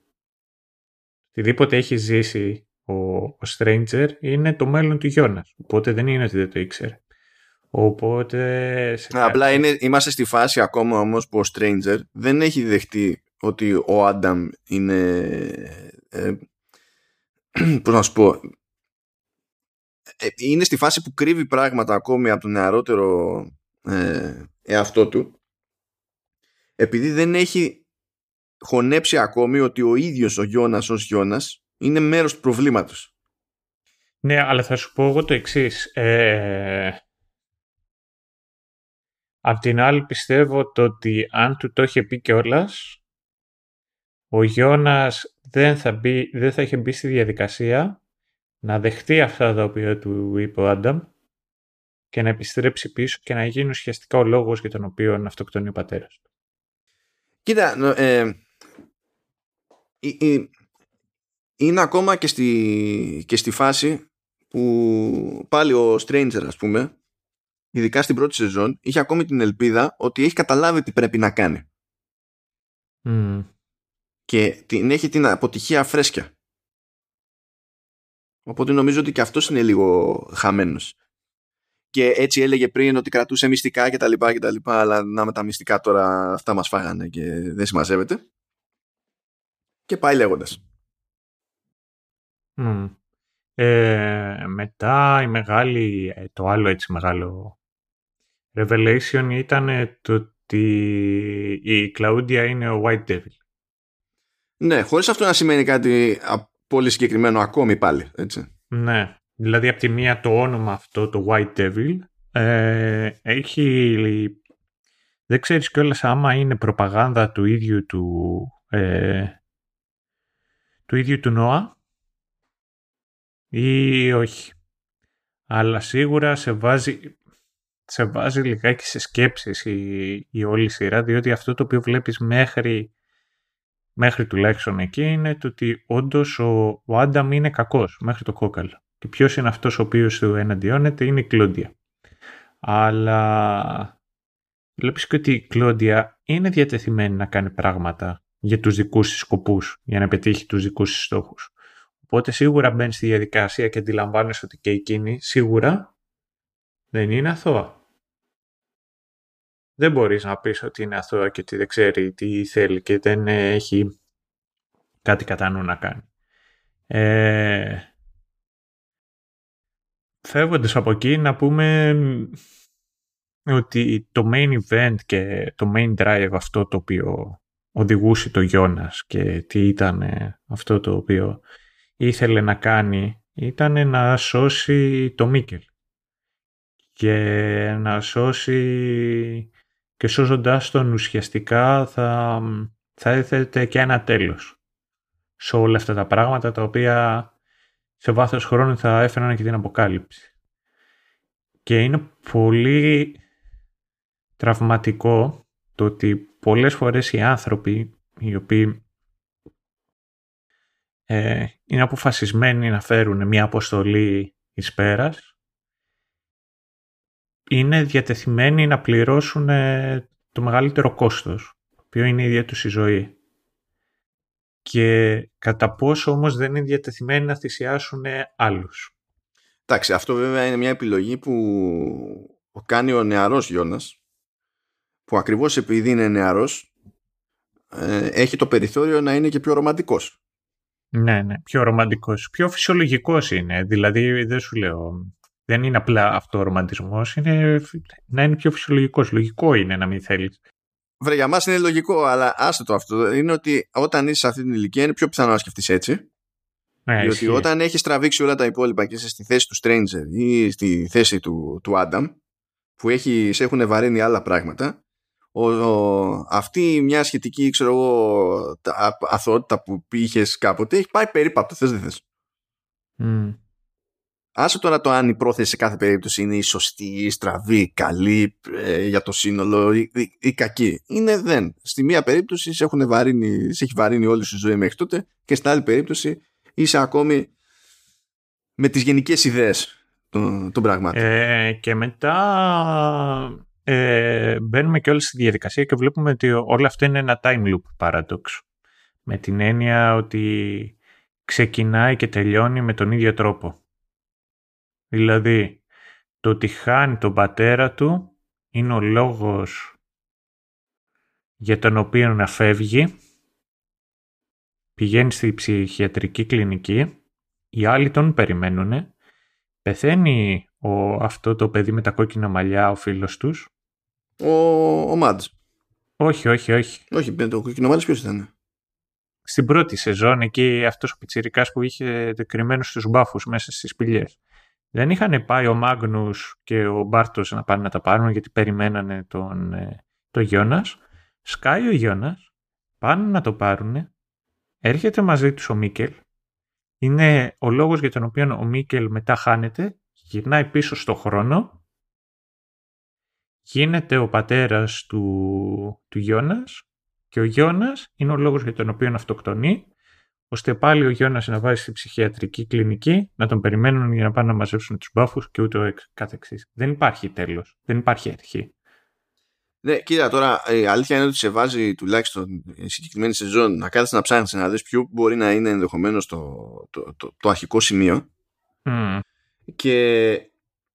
Οτιδήποτε έχει ζήσει ο, ο Stranger είναι το μέλλον του Γιώνας. Οπότε δεν είναι ότι δεν το ήξερε. Οπότε... σε Ναι, Απλά είναι, είμαστε στη φάση ακόμα όμως που ο Stranger δεν έχει δεχτεί ότι ο Άνταμ είναι ε, (clears throat) πώς να σου πω ε, είναι στη φάση που κρύβει πράγματα ακόμη από τον νεαρότερο ε, εαυτό του επειδή δεν έχει χωνέψει ακόμη ότι ο ίδιος ο Γιώνας ως Γιώνας είναι μέρος του προβλήματος. Ναι, αλλά θα σου πω εγώ το εξής. Ε, απ' την άλλη πιστεύω το ότι αν του το είχε πει κιόλας, ο Γιώνας δεν θα, μπει, δεν θα είχε μπει στη διαδικασία να δεχτεί αυτά τα οποία του είπε ο Άνταμ και να επιστρέψει πίσω και να γίνει ουσιαστικά ο λόγος για τον οποίο αυτοκτονεί ο πατέρας του. Κοίτα, νο- ε, η- η- είναι ακόμα και στη, και στη φάση που πάλι ο Stranger ας πούμε ειδικά στην πρώτη σεζόν είχε ακόμη την ελπίδα ότι έχει καταλάβει τι πρέπει να κάνει Μμ. και την, έχει την αποτυχία φρέσκια οπότε νομίζω ότι και αυτός είναι λίγο χαμένος και έτσι έλεγε πριν ότι κρατούσε μυστικά και τα λοιπά και τα λοιπά αλλά να με τα μυστικά τώρα αυτά μας φάγανε και δεν συμμαζεύεται και πάει λέγοντας Μμ. Ε, μετά η μεγάλη, ε, το άλλο έτσι μεγάλο revelation ήταν ε, το ότι η Κλαούντια είναι ο White Devil. Ναι, χωρίς αυτό να σημαίνει κάτι α, πολύ συγκεκριμένο ακόμη πάλι, έτσι. Ναι, δηλαδή από τη μία το όνομα αυτό, το White Devil, ε, έχει... Δεν ξέρεις κιόλας άμα είναι προπαγάνδα του ίδιου του... Ε, του ίδιου του Νόα ή όχι. Αλλά σίγουρα σε βάζει, σε βάζει λιγάκι σε σκέψεις η, η όλη σειρά, διότι αυτό το οποίο βλέπεις μέχρι, μέχρι τουλάχιστον εκεί είναι το ότι όντως ο, ο Άνταμ είναι κακός μέχρι το κόκαλο. Και ποιος είναι αυτός ο οποίος του εναντιώνεται είναι η Κλόντια. Αλλά βλέπεις και ότι η Κλόντια είναι διατεθειμένη να κάνει πράγματα για τους δικούς της σκοπούς, για να πετύχει τους δικούς της στόχους. Οπότε σίγουρα μπαίνεις στη διαδικασία και αντιλαμβάνεσαι ότι και εκείνη σίγουρα δεν είναι αθώα. Δεν μπορείς να πεις ότι είναι αθώα και ότι δεν ξέρει τι θέλει και δεν έχει κάτι κατά νου να κάνει. Ε, φεύγοντας από εκεί να πούμε ότι το main event και το main drive αυτό το οποίο οδηγούσε το Γιώνας και τι ήταν αυτό το οποίο ήθελε να κάνει ήταν να σώσει το Μίκελ και να σώσει και σώζοντάς τον ουσιαστικά θα, θα έθετε και ένα τέλος σε όλα αυτά τα πράγματα τα οποία σε βάθος χρόνου θα έφεραν και την αποκάλυψη. Και είναι πολύ τραυματικό το ότι πολλές φορές οι άνθρωποι οι οποίοι ε, είναι αποφασισμένοι να φέρουν μια αποστολή εις πέρας, είναι διατεθειμένοι να πληρώσουν ε, το μεγαλύτερο κόστος, το οποίο είναι η ίδια τους η ζωή. Και κατά πόσο όμως δεν είναι διατεθειμένοι να θυσιάσουν άλλους. Εντάξει, αυτό βέβαια είναι μια επιλογή που κάνει ο νεαρός Γιώνας, που ακριβώς επειδή είναι νεαρός, ε, έχει το περιθώριο να είναι και πιο ρομαντικός. Ναι, ναι, πιο ρομαντικός. Πιο φυσιολογικός είναι. Δηλαδή, δεν σου λέω, δεν είναι απλά αυτό ο ρομαντισμός, είναι να είναι πιο φυσιολογικός. Λογικό είναι να μην θέλεις. Βρε, για μας είναι λογικό, αλλά άστε το αυτό. Είναι ότι όταν είσαι σε αυτή την ηλικία είναι πιο πιθανό να σκεφτείς έτσι. Ναι, διότι όταν έχεις τραβήξει όλα τα υπόλοιπα και είσαι στη θέση του Stranger ή στη θέση του, του Adam, που έχει, σε έχουν βαρύνει άλλα πράγματα, ο, ο, αυτή μια σχετική ξέρω εγώ αθωότητα που είχες κάποτε έχει πάει περίπατο θες δεν θες mm. Άσε τώρα το αν η πρόθεση σε κάθε περίπτωση είναι η σωστή, η στραβή, καλή ε, για το σύνολο ή, ή, κακή. Είναι δεν. Στη μία περίπτωση σε, έχουν βαρύνει, σε έχει βαρύνει όλη σου ζωή μέχρι τότε και στην άλλη περίπτωση είσαι ακόμη με τις γενικές ιδέες των, των πραγμάτων. Ε, και μετά ε, μπαίνουμε και όλοι στη διαδικασία και βλέπουμε ότι όλο αυτό είναι ένα time loop paradox. Με την έννοια ότι ξεκινάει και τελειώνει με τον ίδιο τρόπο. Δηλαδή, το ότι χάνει τον πατέρα του είναι ο λόγος για τον οποίο να φεύγει, πηγαίνει στη ψυχιατρική κλινική, οι άλλοι τον περιμένουν, πεθαίνει ο, αυτό το παιδί με τα κόκκινα μαλλιά, ο φίλος τους, ο, ο Μάντζ. Όχι, όχι, όχι. Όχι, το κοκκινομάλης ποιος ήταν; Στην πρώτη σεζόν εκεί αυτός ο πιτσιρικάς που είχε κρυμμένους στους μπάφους μέσα στις σπηλιές. Δεν είχαν πάει ο Μάγνους και ο Μπάρτος να πάνε να τα πάρουν γιατί περιμένανε τον, ε, τον Γιώνας. Σκάει ο Γιώνας, πάνε να το πάρουν, έρχεται μαζί τους ο Μίκελ. Είναι ο λόγος για τον οποίο ο Μίκελ μετά χάνεται, γυρνάει πίσω στο χρόνο γίνεται ο πατέρας του, του Γιώνας και ο Γιώνας είναι ο λόγος για τον οποίο αυτοκτονεί ώστε πάλι ο Γιώνας να βάζει στη ψυχιατρική κλινική να τον περιμένουν για να πάνε να μαζέψουν τους μπάφους και ούτω καθεξής. Δεν υπάρχει τέλος. Δεν υπάρχει αρχή. Ναι, κοίτα, τώρα η αλήθεια είναι ότι σε βάζει τουλάχιστον η συγκεκριμένη σεζόν να κάθεσαι να ψάχνεις να δεις ποιο μπορεί να είναι ενδεχομένως το, το, το, το, αρχικό σημείο. Mm. Και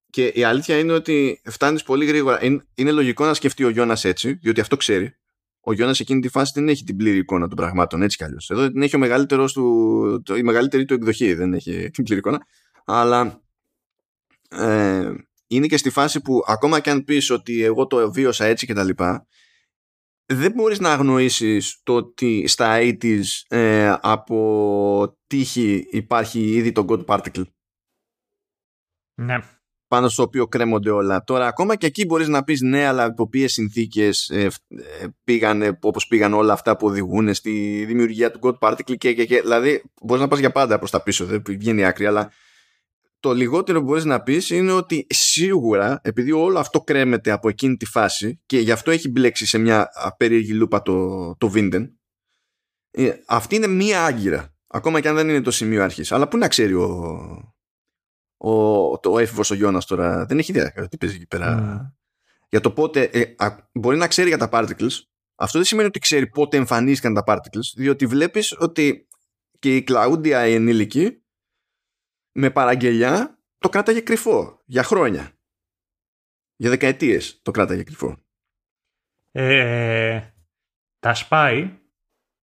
και η αλήθεια είναι ότι φτάνεις πολύ γρήγορα. Είναι, λογικό να σκεφτεί ο Γιώνας έτσι, διότι αυτό ξέρει. Ο Γιώνας σε εκείνη τη φάση δεν έχει την πλήρη εικόνα των πραγμάτων έτσι κι αλλιώς. Εδώ την έχει ο μεγαλύτερος του, η μεγαλύτερη του εκδοχή, δεν έχει (laughs) την πλήρη εικόνα. Αλλά ε, είναι και στη φάση που ακόμα και αν πεις ότι εγώ το βίωσα έτσι και τα λοιπά, δεν μπορείς να αγνοήσεις το ότι στα 80's ε, από τύχη υπάρχει ήδη το God Particle. Ναι πάνω στο οποίο κρέμονται όλα. Τώρα, ακόμα και εκεί μπορείς να πεις ναι, αλλά από ποιες συνθήκες ε, ε, πήγαν όπως πήγαν όλα αυτά που οδηγούν στη δημιουργία του God Particle και, και, και δηλαδή μπορείς να πας για πάντα προς τα πίσω, δεν βγαίνει άκρη, αλλά το λιγότερο που μπορείς να πεις είναι ότι σίγουρα επειδή όλο αυτό κρέμεται από εκείνη τη φάση και γι' αυτό έχει μπλέξει σε μια περίεργη λούπα το, το Vinden ε, αυτή είναι μία άγκυρα ακόμα και αν δεν είναι το σημείο αρχής αλλά πού να ξέρει ο, ο, το έφηβος ο Γιώνας τώρα δεν έχει ιδέα τι παίζει εκεί πέρα mm. για το πότε ε, μπορεί να ξέρει για τα particles αυτό δεν σημαίνει ότι ξέρει πότε εμφανίστηκαν τα particles διότι βλέπεις ότι και η Κλαούντια η ενήλικη με παραγγελιά το κράταγε κρυφό για χρόνια. Για δεκαετίες το κράταγε κρυφό. Ε, τα σπάει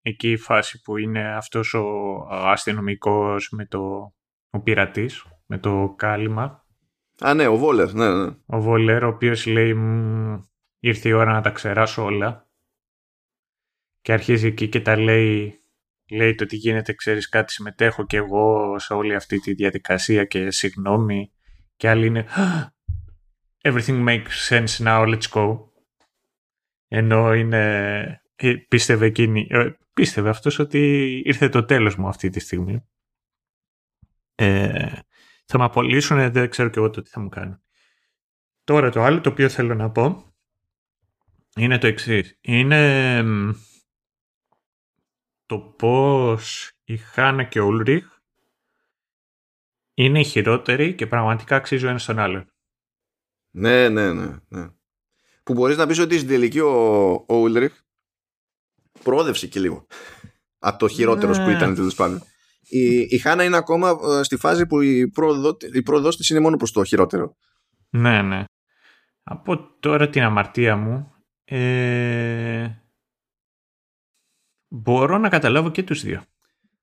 εκεί η φάση που είναι αυτός ο αστυνομικός με το ο πειρατής, με το κάλυμα. Α, ναι, ο Βόλερ, ναι, ναι. Ο Βόλερ, ο οποίος λέει ήρθε η ώρα να τα ξεράσω όλα και αρχίζει εκεί και τα λέει λέει το τι γίνεται, ξέρεις κάτι, συμμετέχω και εγώ σε όλη αυτή τη διαδικασία και συγγνώμη και άλλοι είναι everything makes sense now, let's go. Ενώ είναι, ε, πίστευε εκείνη, ε, πίστευε αυτός ότι ήρθε το τέλος μου αυτή τη στιγμή. Ε, θα με απολύσουν, δεν ξέρω και εγώ το τι θα μου κάνει. Τώρα το άλλο το οποίο θέλω να πω είναι το εξής. Είναι το πώς η Χάνα και ο Ουλριχ είναι οι χειρότεροι και πραγματικά αξίζουν ένα στον άλλον. Ναι, ναι, ναι, ναι. Που μπορείς να πεις ότι στην τελική ο, ο Ουλριχ προόδευσε και λίγο (laughs) από το χειρότερος ναι. που ήταν τέλος πάντων. Η, η Χάνα είναι ακόμα ε, στη φάση που η, πρόοδο, η πρόοδος της είναι μόνο προς το χειρότερο. Ναι, ναι. Από τώρα την αμαρτία μου ε, μπορώ να καταλάβω και τους δύο.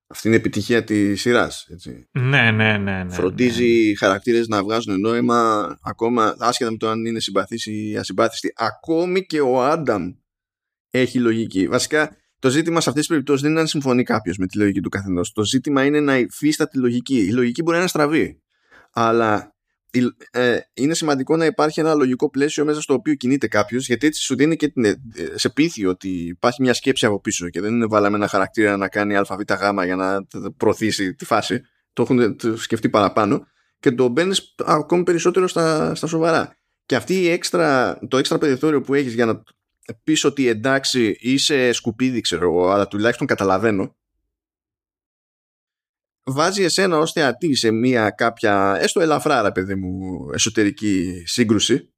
Αυτή είναι η επιτυχία της σειράς. Ναι, ναι, ναι, ναι. Φροντίζει ναι. οι χαρακτήρες να βγάζουν νόημα ακόμα άσχετα με το αν είναι συμπαθής ή ασυμπάθιστη. Ακόμη και ο Άνταμ έχει λογική. Βασικά το ζήτημα σε αυτές τις περιπτώσεις δεν είναι αν συμφωνεί κάποιος με τη λογική του καθενός. Το ζήτημα είναι να υφίσταται τη λογική. Η λογική μπορεί να είναι στραβή. Αλλά ε, είναι σημαντικό να υπάρχει ένα λογικό πλαίσιο μέσα στο οποίο κινείται κάποιος, γιατί έτσι σου δίνει και την, ε, σε πείθει ότι υπάρχει μια σκέψη από πίσω και δεν είναι βάλαμε ένα χαρακτήρα να κάνει ΑΒΓ για να προωθήσει τη φάση. Το έχουν σκεφτεί παραπάνω και το μπαίνεις ακόμη περισσότερο στα, στα σοβαρά. Και αυτή η έξτρα, το έξτρα περιθώριο που έχεις για να πεις ότι εντάξει είσαι σκουπίδι, ξέρω εγώ, αλλά τουλάχιστον καταλαβαίνω βάζει εσένα ως θεατή σε μια κάποια έστω ελαφρά ρε παιδί μου εσωτερική σύγκρουση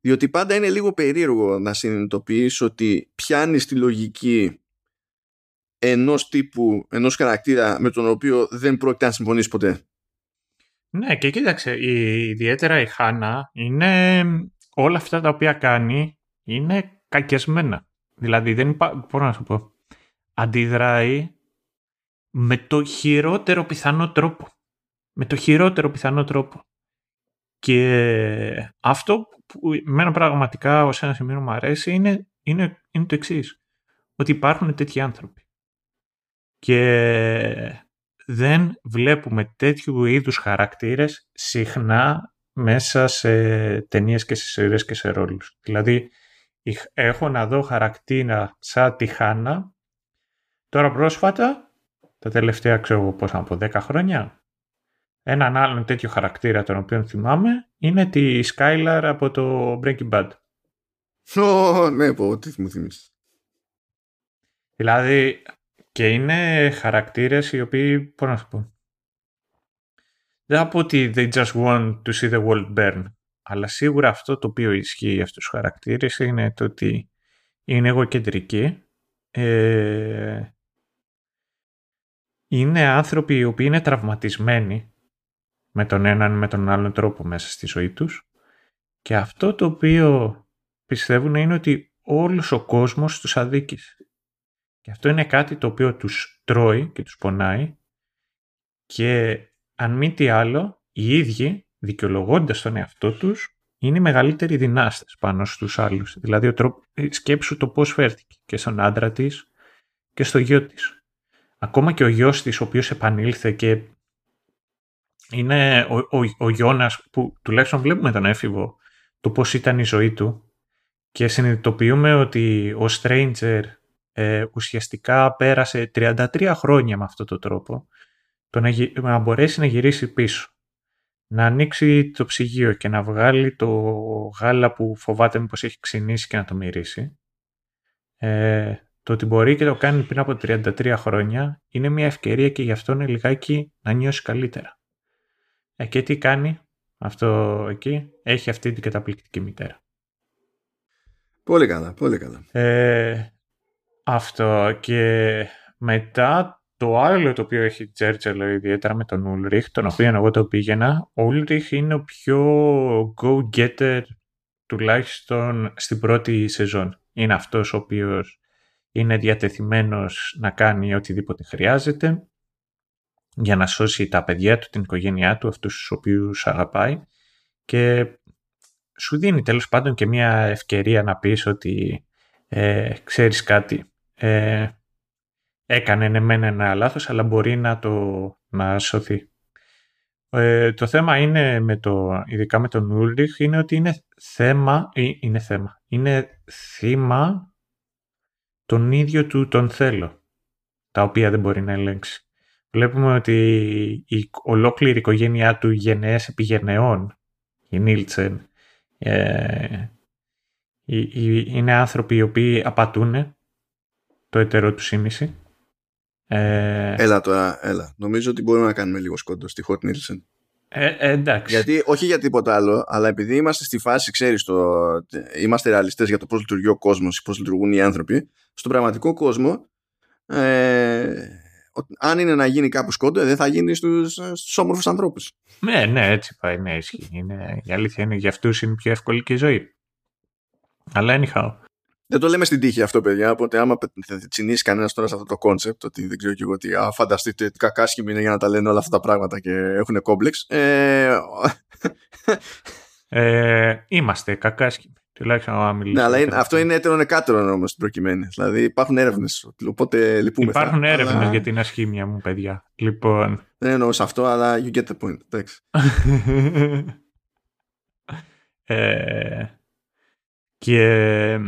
διότι πάντα είναι λίγο περίεργο να συνειδητοποιείς ότι πιάνεις τη λογική ενός τύπου, ενός χαρακτήρα με τον οποίο δεν πρόκειται να συμφωνήσεις ποτέ. Ναι και κοίταξε, ιδιαίτερα η Χάνα είναι όλα αυτά τα οποία κάνει είναι κακιασμένα. Δηλαδή δεν υπάρχει, μπορώ να σου πω, αντιδράει με το χειρότερο πιθανό τρόπο. Με το χειρότερο πιθανό τρόπο. Και αυτό που εμένα πραγματικά ως ένα σημείο μου αρέσει είναι, είναι, είναι το εξής. Ότι υπάρχουν τέτοιοι άνθρωποι. Και δεν βλέπουμε τέτοιου είδους χαρακτήρες συχνά μέσα σε ταινίες και σε σειρές και σε ρόλους. Δηλαδή, έχω να δω χαρακτήρα σαν τη Χάνα. Τώρα πρόσφατα τα τελευταία, ξέρω πώς να πω, 10 χρόνια. Έναν άλλον τέτοιο χαρακτήρα τον οποίο θυμάμαι είναι τη Skylar από το Breaking Bad. Ω, ναι, πω, τι μου θυμίσεις. Δηλαδή, και είναι χαρακτήρες οι οποίοι, πώς να σου πω, δεν θα πω ότι they just want to see the world burn, αλλά σίγουρα αυτό το οποίο ισχύει για αυτούς τους χαρακτήρες είναι το ότι είναι εγωκεντρικοί, ε, είναι άνθρωποι οι οποίοι είναι τραυματισμένοι με τον έναν με τον άλλον τρόπο μέσα στη ζωή τους και αυτό το οποίο πιστεύουν είναι ότι όλος ο κόσμος τους αδίκησε. Και αυτό είναι κάτι το οποίο τους τρώει και τους πονάει και αν μη τι άλλο, οι ίδιοι δικαιολογώντας τον εαυτό τους είναι οι μεγαλύτεροι δυνάστες πάνω στους άλλους. Δηλαδή ο τρόπο, σκέψου το πώς φέρθηκε και στον άντρα της και στο γιο της ακόμα και ο γιος της ο οποίος επανήλθε και είναι ο, ο, ο Γιώνας που τουλάχιστον βλέπουμε τον έφηβο το πώς ήταν η ζωή του και συνειδητοποιούμε ότι ο Stranger ε, ουσιαστικά πέρασε 33 χρόνια με αυτόν τον τρόπο το να, να μπορέσει να γυρίσει πίσω να ανοίξει το ψυγείο και να βγάλει το γάλα που φοβάται μήπως έχει ξυνήσει και να το μυρίσει. Ε, το ότι μπορεί και το κάνει πριν από 33 χρόνια είναι μια ευκαιρία και γι' αυτό είναι λιγάκι να νιώσει καλύτερα. Ε, και τι κάνει αυτό εκεί, έχει αυτή την καταπληκτική μητέρα. Πολύ καλά, πολύ καλά. Ε, αυτό και μετά το άλλο το οποίο έχει Τσέρτσελο ιδιαίτερα με τον Ούλριχ, τον οποίο εγώ το πήγαινα, ο Ούλριχ είναι ο πιο go-getter τουλάχιστον στην πρώτη σεζόν. Είναι αυτός ο οποίος είναι διατεθειμένος να κάνει οτιδήποτε χρειάζεται για να σώσει τα παιδιά του, την οικογένειά του, αυτούς τους οποίους αγαπάει και σου δίνει τέλος πάντων και μια ευκαιρία να πεις ότι ε, ξέρεις κάτι, ε, έκανε ναι μεν ένα λάθος αλλά μπορεί να το να σωθεί. Ε, το θέμα είναι, με το, ειδικά με τον Ούλριχ, είναι ότι είναι θέμα, είναι θέμα, είναι θύμα τον ίδιο του τον θέλω, τα οποία δεν μπορεί να ελέγξει. Βλέπουμε ότι η ολόκληρη οικογένειά του γενναίες επιγενεών, η Νίλτσεν, ε, είναι άνθρωποι οι οποίοι απατούν το ετερό του σήμιση. Ε, έλα τώρα, έλα. Νομίζω ότι μπορούμε να κάνουμε λίγο σκόντο στη Hot Nielsen. Ε, ε, εντάξει. Γιατί, όχι για τίποτα άλλο, αλλά επειδή είμαστε στη φάση, ξέρεις, το, είμαστε ρεαλιστές για το πώς λειτουργεί ο κόσμος, πώς λειτουργούν οι άνθρωποι, στον πραγματικό κόσμο, ε, αν είναι να γίνει κάπου σκόντο, δεν θα γίνει στους, στους όμορφους ανθρώπους. Ναι, ναι, έτσι πάει, ναι, ισχύει. Είναι, η αλήθεια είναι για αυτούς είναι πιο εύκολη και η ζωή. Αλλά anyhow. Δεν το λέμε στην τύχη αυτό, παιδιά. Οπότε, άμα τσινήσει κανένας τώρα σε αυτό το κόνσεπτ, ότι δεν ξέρω κι εγώ τι, α, φανταστείτε τι κακάσχημοι είναι για να τα λένε όλα αυτά τα πράγματα και έχουν κόμπλεξ. Ε, ε, είμαστε κακάσχημοι. Τουλάχιστον άμα μιλήσουμε. Ναι, αλλά αυτό είναι έτερον εκάτερον όμως στην προκειμένη. Δηλαδή υπάρχουν έρευνες. Οπότε λυπούμε. Υπάρχουν έρευνε αλλά... για την ασχήμια μου, παιδιά. Λοιπόν. Δεν εννοώ σε αυτό, αλλά you get the point. Εντάξει. (laughs) ε, και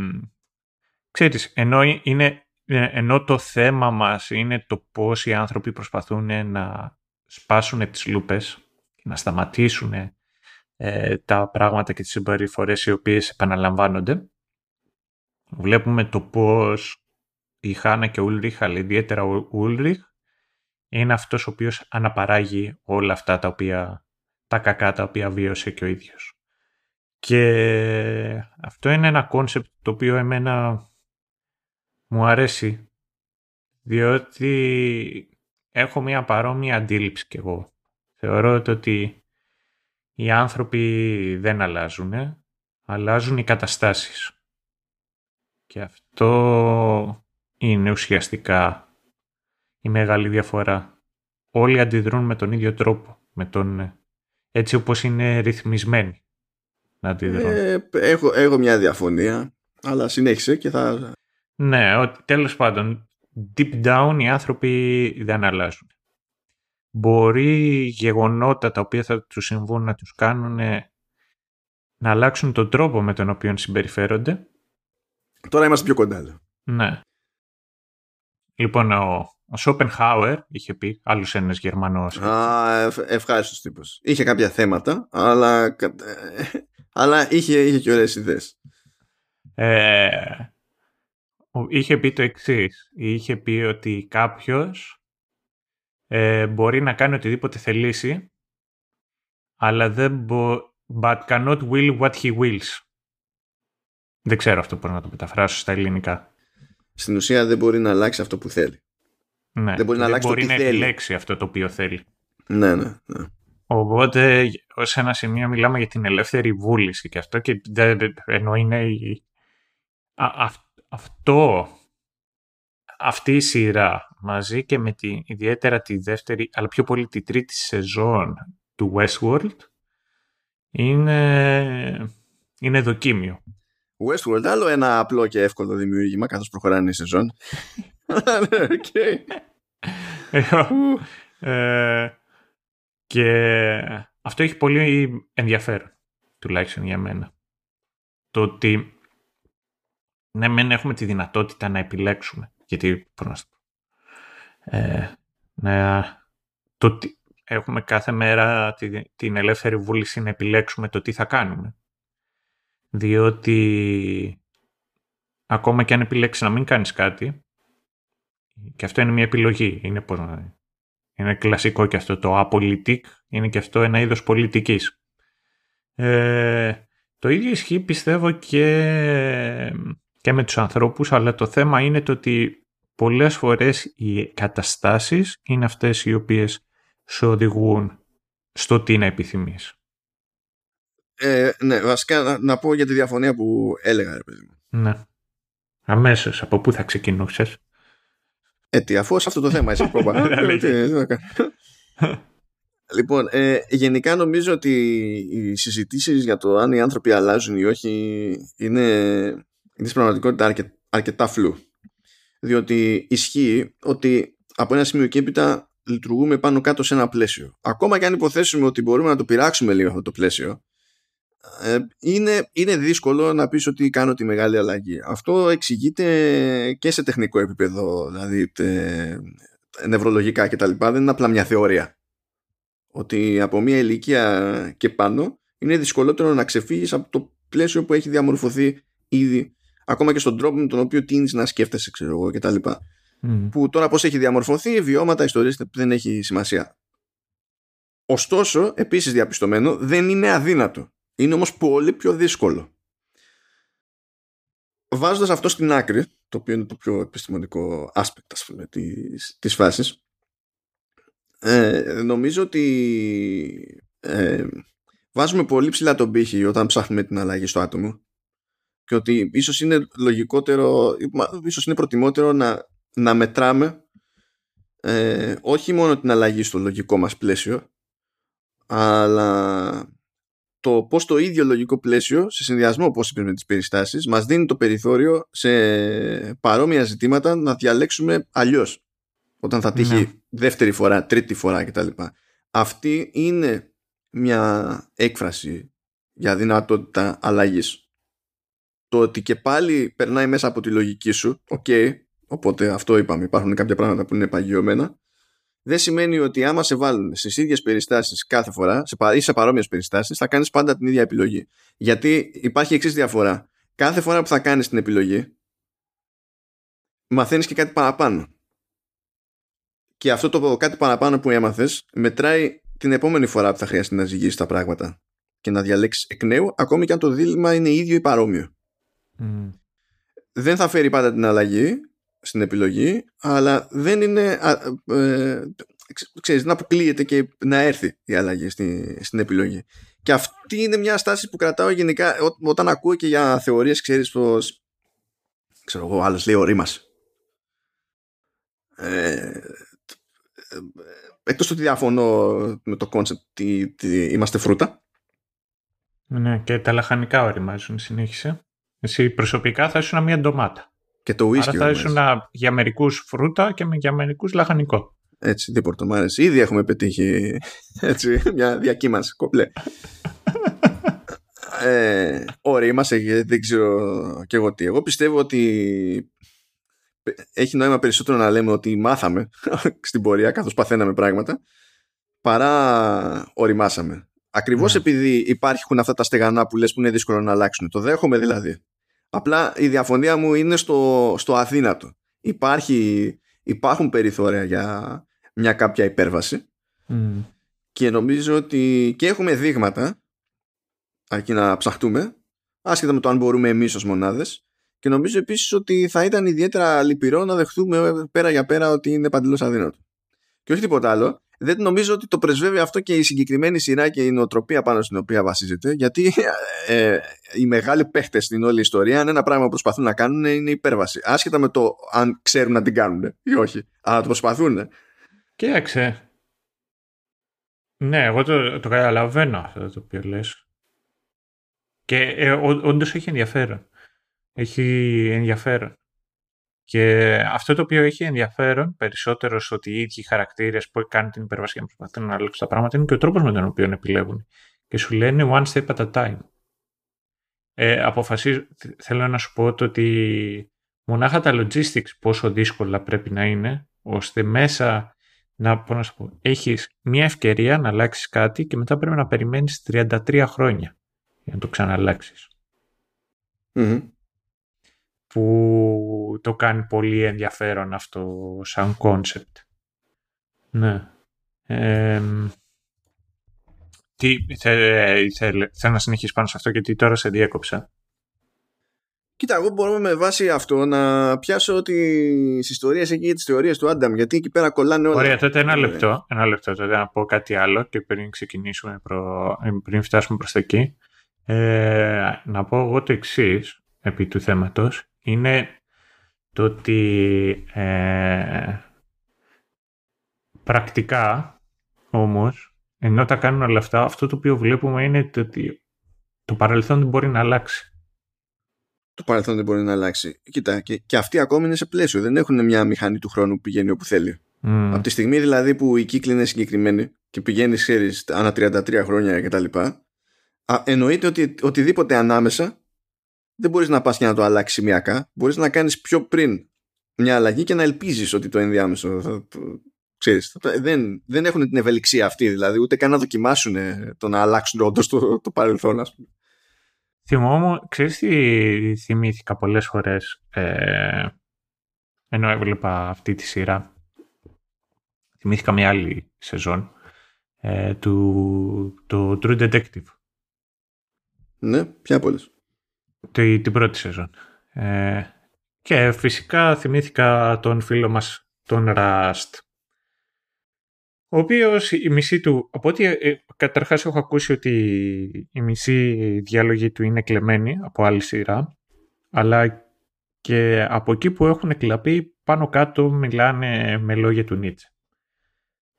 ξέρεις, ενώ, είναι, ενώ το θέμα μας είναι το πώς οι άνθρωποι προσπαθούν να σπάσουν τις λούπες και να σταματήσουν ε, τα πράγματα και τις συμπεριφορές οι οποίες επαναλαμβάνονται, βλέπουμε το πώς η Χάνα και ο Ούλριχ, αλλά ιδιαίτερα ο Ούλριχ, είναι αυτός ο οποίος αναπαράγει όλα αυτά τα οποία τα κακά τα οποία βίωσε και ο ίδιος. Και αυτό είναι ένα κόνσεπτ το οποίο εμένα μου αρέσει διότι έχω μια παρόμοια αντίληψη κι εγώ. Θεωρώ ότι οι άνθρωποι δεν αλλάζουν, αλλάζουν οι καταστάσεις. Και αυτό είναι ουσιαστικά η μεγάλη διαφορά. Όλοι αντιδρούν με τον ίδιο τρόπο, με τον, έτσι όπως είναι ρυθμισμένοι να αντιδρούν. Ε, έχω, έχω μια διαφωνία, αλλά συνέχισε και θα... Ναι, ότι τέλος πάντων, deep down οι άνθρωποι δεν αλλάζουν. Μπορεί γεγονότα τα οποία θα τους συμβούν να τους κάνουν να αλλάξουν τον τρόπο με τον οποίο συμπεριφέρονται. Τώρα είμαστε πιο κοντά. Ναι. Λοιπόν, ο, ο Σόπενχάουερ είχε πει, άλλος ένας Γερμανός. Α, ευ, ευχάριστος τύπος. Είχε κάποια θέματα, αλλά, αλλά είχε, είχε και ωραίες ιδέες. Ε, είχε πει το εξής. Είχε πει ότι κάποιος ε, μπορεί να κάνει οτιδήποτε θελήσει, αλλά δεν μπο... but cannot will what he wills. Δεν ξέρω αυτό πώς να το μεταφράσω στα ελληνικά. Στην ουσία δεν μπορεί να αλλάξει αυτό που θέλει. Ναι, δεν μπορεί να, αλλάξει μπορεί να επιλέξει αυτό το οποίο θέλει. Ναι, ναι, ναι. Οπότε, ως ένα σημείο μιλάμε για την ελεύθερη βούληση και αυτό και ενώ είναι η... Α, αυτό, αυτή η σειρά μαζί και με τη, ιδιαίτερα τη δεύτερη, αλλά πιο πολύ τη τρίτη σεζόν του Westworld είναι, είναι δοκίμιο. Westworld, άλλο ένα απλό και εύκολο δημιούργημα καθώς προχωράνε η σεζόν. (laughs) (laughs) okay. ε, και αυτό έχει πολύ ενδιαφέρον, τουλάχιστον για μένα. Το ότι ναι, μεν έχουμε τη δυνατότητα να επιλέξουμε. Γιατί, πώς να το πω, ε, το, έχουμε κάθε μέρα την ελεύθερη βούληση να επιλέξουμε το τι θα κάνουμε. Διότι ακόμα και αν επιλέξεις να μην κάνεις κάτι, και αυτό είναι μια επιλογή, είναι, είναι κλασικό και αυτό το απολυτικ, είναι και αυτό ένα είδος πολιτικής. Ε, το ίδιο ισχύει πιστεύω και, και με τους ανθρώπους, αλλά το θέμα είναι το ότι πολλές φορές οι καταστάσεις είναι αυτές οι οποίες σε οδηγούν στο τι να επιθυμείς. Ε, ναι, βασικά να, πω για τη διαφωνία που έλεγα, ρε παιδί μου. Ναι. Αμέσως, από πού θα ξεκινούσες; Ε, τι, αφού σε αυτό το θέμα είσαι πρόβα. (laughs) (laughs) Λοιπόν, ε, γενικά νομίζω ότι οι συζητήσεις για το αν οι άνθρωποι αλλάζουν ή όχι είναι, είναι στην πραγματικότητας αρκετά φλού. Διότι ισχύει ότι από ένα σημείο και έπειτα λειτουργούμε πάνω κάτω σε ένα πλαίσιο. Ακόμα και αν υποθέσουμε ότι μπορούμε να το πειράξουμε λίγο αυτό το πλαίσιο, ε, είναι, είναι δύσκολο να πεις ότι κάνω τη μεγάλη αλλαγή. Αυτό εξηγείται και σε τεχνικό επίπεδο, δηλαδή τε, νευρολογικά κτλ. Δεν είναι απλά μια θεωρία. Ότι από μια ηλικία και πάνω είναι δυσκολότερο να ξεφύγεις από το πλαίσιο που έχει διαμορφωθεί ήδη ακόμα και στον τρόπο με τον οποίο τίνεις να σκέφτεσαι ξέρω εγώ κτλ. Mm. Που τώρα πώς έχει διαμορφωθεί, βιώματα, ιστορίες δεν έχει σημασία. Ωστόσο, επίσης διαπιστωμένο, δεν είναι αδύνατο. Είναι όμως πολύ πιο δύσκολο. Βάζοντας αυτό στην άκρη, το οποίο είναι το πιο επιστημονικό aspect ας πούμε, της, της φάσης, ε, νομίζω ότι ε, βάζουμε πολύ ψηλά τον πύχη όταν ψάχνουμε την αλλαγή στο άτομο και ότι ίσως είναι λογικότερο, ίσως είναι προτιμότερο να, να μετράμε ε, όχι μόνο την αλλαγή στο λογικό μας πλαίσιο αλλά το πώς το ίδιο λογικό πλαίσιο σε συνδυασμό όπως είπες με τις περιστάσεις μας δίνει το περιθώριο σε παρόμοια ζητήματα να διαλέξουμε αλλιώς όταν θα τύχει ναι. δεύτερη φορά, τρίτη φορά κτλ. Αυτή είναι μια έκφραση για δυνατότητα αλλαγής το ότι και πάλι περνάει μέσα από τη λογική σου, οκ, οπότε αυτό είπαμε, υπάρχουν κάποια πράγματα που είναι παγιωμένα, δεν σημαίνει ότι άμα σε βάλουν στις ίδιες περιστάσεις κάθε φορά σε, ή σε παρόμοιες περιστάσεις, θα κάνεις πάντα την ίδια επιλογή. Γιατί υπάρχει εξής διαφορά. Κάθε φορά που θα κάνεις την επιλογή, μαθαίνεις και κάτι παραπάνω. Και αυτό το κάτι παραπάνω που έμαθες μετράει την επόμενη φορά που θα χρειαστεί να ζυγίσεις τα πράγματα και να διαλέξεις εκ νέου, ακόμη και αν το δίλημα είναι ίδιο ή παρόμοιο. Δεν θα φέρει πάντα την αλλαγή στην επιλογή, αλλά δεν είναι. Ε, ξέρεις, να αποκλείεται και να έρθει η αλλαγή στη, στην επιλογή. Και αυτή είναι μια στάση που κρατάω γενικά όταν ακούω και για θεωρίες, ξέρεις πως ξέρω εγώ, άλλος λέει ωρίμασα. Ε, εκτός ότι διαφωνώ με το κόνσεπτ ότι είμαστε φρούτα. Ναι, και τα λαχανικά οριμάζουν, συνέχισε. Εσύ προσωπικά θα ήσουν μια ντομάτα. Και το whisky. Άρα θα ήσουν για μερικούς φρούτα και για μερικούς λαχανικό. Έτσι, τίποτα μου άρεσε. Ήδη έχουμε πετύχει έτσι, (laughs) μια διακύμανση κομπλέ. (laughs) ε, ορίμασε, δεν ξέρω και εγώ τι. Εγώ πιστεύω ότι έχει νόημα περισσότερο να λέμε ότι μάθαμε (laughs) στην πορεία καθώς παθαίναμε πράγματα παρά οριμάσαμε. Ακριβώς ναι. επειδή υπάρχουν αυτά τα στεγανά που λες που είναι δύσκολο να αλλάξουν. Το δέχομαι δηλαδή. Απλά η διαφωνία μου είναι στο, στο αδύνατο. Υπάρχει, υπάρχουν περιθώρια για μια κάποια υπέρβαση και νομίζω ότι και έχουμε δείγματα αρκεί να ψαχτούμε άσχετα με το αν μπορούμε εμείς ως μονάδες και νομίζω επίσης ότι θα ήταν ιδιαίτερα λυπηρό να δεχτούμε πέρα για πέρα ότι είναι παντελώς αδύνατο. Και όχι τίποτα άλλο, δεν νομίζω ότι το πρεσβεύει αυτό και η συγκεκριμένη σειρά και η νοοτροπία πάνω στην οποία βασίζεται, γιατί ε, οι μεγάλοι παίχτες στην όλη ιστορία, αν ένα πράγμα που προσπαθούν να κάνουν είναι υπέρβαση. Άσχετα με το αν ξέρουν να την κάνουν ή όχι, αλλά το προσπαθούν. Κοίταξε. Ναι, εγώ το, το καταλαβαίνω αυτό το οποίο λες. Και ε, όντως έχει ενδιαφέρον. Έχει ενδιαφέρον. Και αυτό το οποίο έχει ενδιαφέρον περισσότερο στο ότι οι ίδιοι χαρακτήρες που κάνουν την υπερβασία να προσπαθούν να αλλάξουν τα πράγματα είναι και ο τρόπος με τον οποίο επιλέγουν. Και σου λένε one step at a time. Ε, αποφασίζω, θέλω να σου πω το ότι μονάχα τα logistics πόσο δύσκολα πρέπει να είναι, ώστε μέσα να, πω να σου πω, έχεις μια ευκαιρία να αλλάξεις κάτι και μετά πρέπει να περιμένεις 33 χρόνια για να το ξαναλλάξεις. Που το κάνει πολύ ενδιαφέρον αυτό σαν κόνσεπτ. Ναι. τι, θέλω να συνεχίσει πάνω σε αυτό γιατί τώρα σε διέκοψα. Κοίτα, εγώ μπορώ με βάση αυτό να πιάσω τις ιστορίες εκεί για τις θεωρίες του Άνταμ, γιατί εκεί πέρα κολλάνε όλα. Ωραία, τότε ένα λεπτό, ένα λεπτό τότε να πω κάτι άλλο και πριν ξεκινήσουμε, προ... πριν φτάσουμε προς τα εκεί. Ε, να πω εγώ το εξής επί του θέματος είναι το ότι ε, πρακτικά όμως ενώ τα κάνουν όλα αυτά αυτό το οποίο βλέπουμε είναι το ότι το παρελθόν δεν μπορεί να αλλάξει το παρελθόν δεν μπορεί να αλλάξει. Κοίτα, και, και αυτοί ακόμη είναι σε πλαίσιο. Δεν έχουν μια μηχανή του χρόνου που πηγαίνει όπου θέλει. Mm. Από τη στιγμή δηλαδή που η κύκλη είναι συγκεκριμένη και πηγαίνεις, ξέρεις, ανά 33 χρόνια κτλ. Εννοείται ότι οτιδήποτε ανάμεσα δεν μπορείς να πας και να το αλλάξεις σημειακά. Μπορείς να κάνεις πιο πριν μια αλλαγή και να ελπίζεις ότι το ενδιάμεσο θα, ξέρεις, δεν, δεν έχουν την ευελιξία αυτή δηλαδή ούτε καν να δοκιμάσουν το να αλλάξουν όντως το, το παρελθόν ας πούμε. Θυμόμαι, ξέρεις τι θυμήθηκα πολλές φορές ε, ενώ έβλεπα αυτή τη σειρά; Θυμήθηκα μια άλλη σεζόν ε, του το True Detective. Ναι, ποια από όλες; Τη, την πρώτη σεζόν. Ε, και φυσικά θυμήθηκα τον φίλο μας, τον Rust, ο οποίος η μισή του. Από ό,τι ε, καταρχάς έχω ακούσει ότι η μισή διάλογη του είναι κλεμμένη από άλλη σειρά, αλλά και από εκεί που έχουν κλαπεί πάνω κάτω μιλάνε με λόγια του Νίτσε.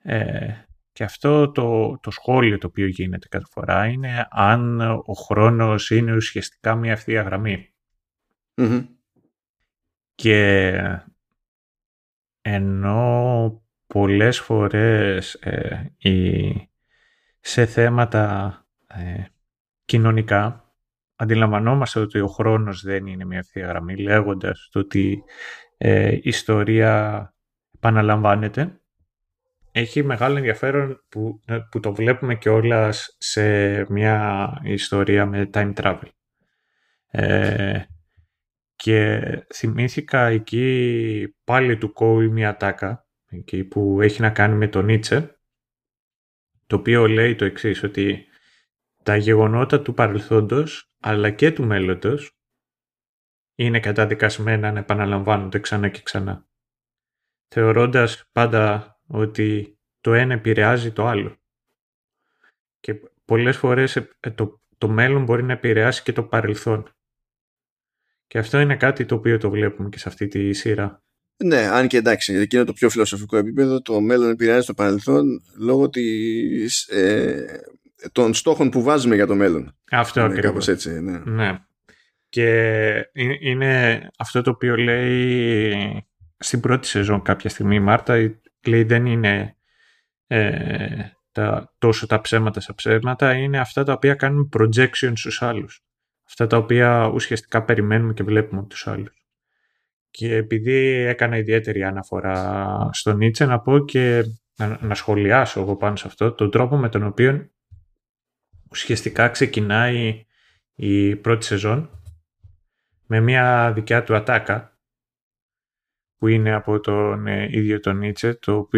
Ε, και αυτό το, το σχόλιο το οποίο γίνεται κάθε φορά είναι αν ο χρόνος είναι ουσιαστικά μια ευθεία Και ενώ πολλές φορές ε, σε θέματα ε, κοινωνικά αντιλαμβανόμαστε ότι ο χρόνος δεν είναι μια ευθεία γραμμή λέγοντας το ότι ε, η ιστορία επαναλαμβάνεται έχει μεγάλο ενδιαφέρον που, που το βλέπουμε και όλα σε μια ιστορία με time travel. και θυμήθηκα εκεί πάλι του Κόου μια τάκα εκεί, που έχει να κάνει με τον Νίτσε, το οποίο λέει το εξής, ότι τα γεγονότα του παρελθόντος αλλά και του μέλλοντος είναι καταδικασμένα να επαναλαμβάνονται ξανά και ξανά. Θεωρώντας πάντα ότι το ένα επηρεάζει το άλλο. Και πολλές φορές ε, το, το μέλλον μπορεί να επηρεάσει και το παρελθόν. Και αυτό είναι κάτι το οποίο το βλέπουμε και σε αυτή τη σειρά. Ναι, αν και εντάξει, εκεί είναι το πιο φιλοσοφικό επίπεδο. Το μέλλον επηρεάζει το παρελθόν λόγω της, ε, των στόχων που βάζουμε για το μέλλον. Αυτό είναι ακριβώς. Κάπως έτσι, ναι. ναι. Και είναι αυτό το οποίο λέει στην πρώτη σεζόν κάποια στιγμή η Μάρτα, λέει δεν είναι ε, τα, τόσο τα ψέματα στα ψέματα, είναι αυτά τα οποία κάνουμε projection στους άλλους. Αυτά τα οποία ουσιαστικά περιμένουμε και βλέπουμε από τους άλλους. Και επειδή έκανα ιδιαίτερη αναφορά στον Νίτσε, να πω και να, σχολιάσω εγώ πάνω σε αυτό, τον τρόπο με τον οποίο ουσιαστικά ξεκινάει η πρώτη σεζόν με μια δικιά του ατάκα που είναι από τον ε, ίδιο τον Νίτσε, το,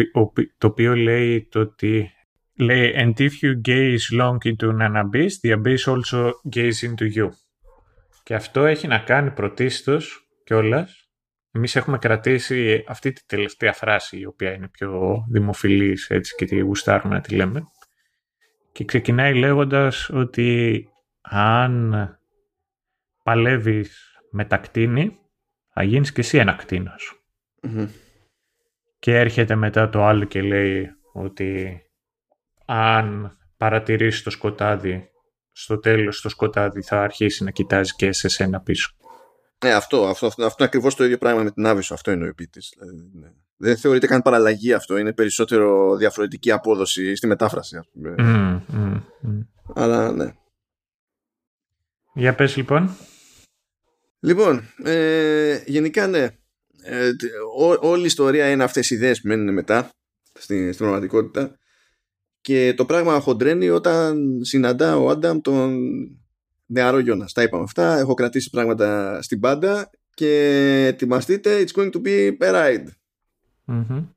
το οποίο λέει το ότι λέει «And if you gaze long into an abyss, the abyss also gaze into you». Και αυτό έχει να κάνει πρωτίστως κιόλας. Εμείς έχουμε κρατήσει αυτή τη τελευταία φράση η οποία είναι πιο δημοφιλής έτσι και τη γουστάρουμε να τη λέμε. Και ξεκινάει λέγοντας ότι αν παλεύεις με τα κτίνη θα γίνεις και εσύ ένα Και έρχεται μετά το άλλο και λέει ότι αν παρατηρήσεις το σκοτάδι στο τέλος το σκοτάδι θα αρχίσει να κοιτάζει και σε σένα πίσω. Ναι, αυτό, αυτό, αυτό, αυτό είναι ακριβώς το ίδιο πράγμα με την Άβυσο. Αυτό είναι ο ποιητή. Δηλαδή, ναι. Δεν θεωρείται καν παραλλαγή αυτό. Είναι περισσότερο διαφορετική απόδοση στη μετάφραση, ας πούμε. Mm, mm, mm. Αλλά ναι. Για πες λοιπόν. Λοιπόν, ε, γενικά ναι. Ε, ό, όλη η ιστορία είναι αυτές οι ιδέες που μένουν μετά. στην, στην πραγματικότητα και το πράγμα χοντρένει όταν συναντά ο Άνταμ τον νεαρό Γιώνας. Τα είπαμε αυτά. Έχω κρατήσει πράγματα στην πάντα και ετοιμαστείτε. It's going to be a ride. Mm-hmm.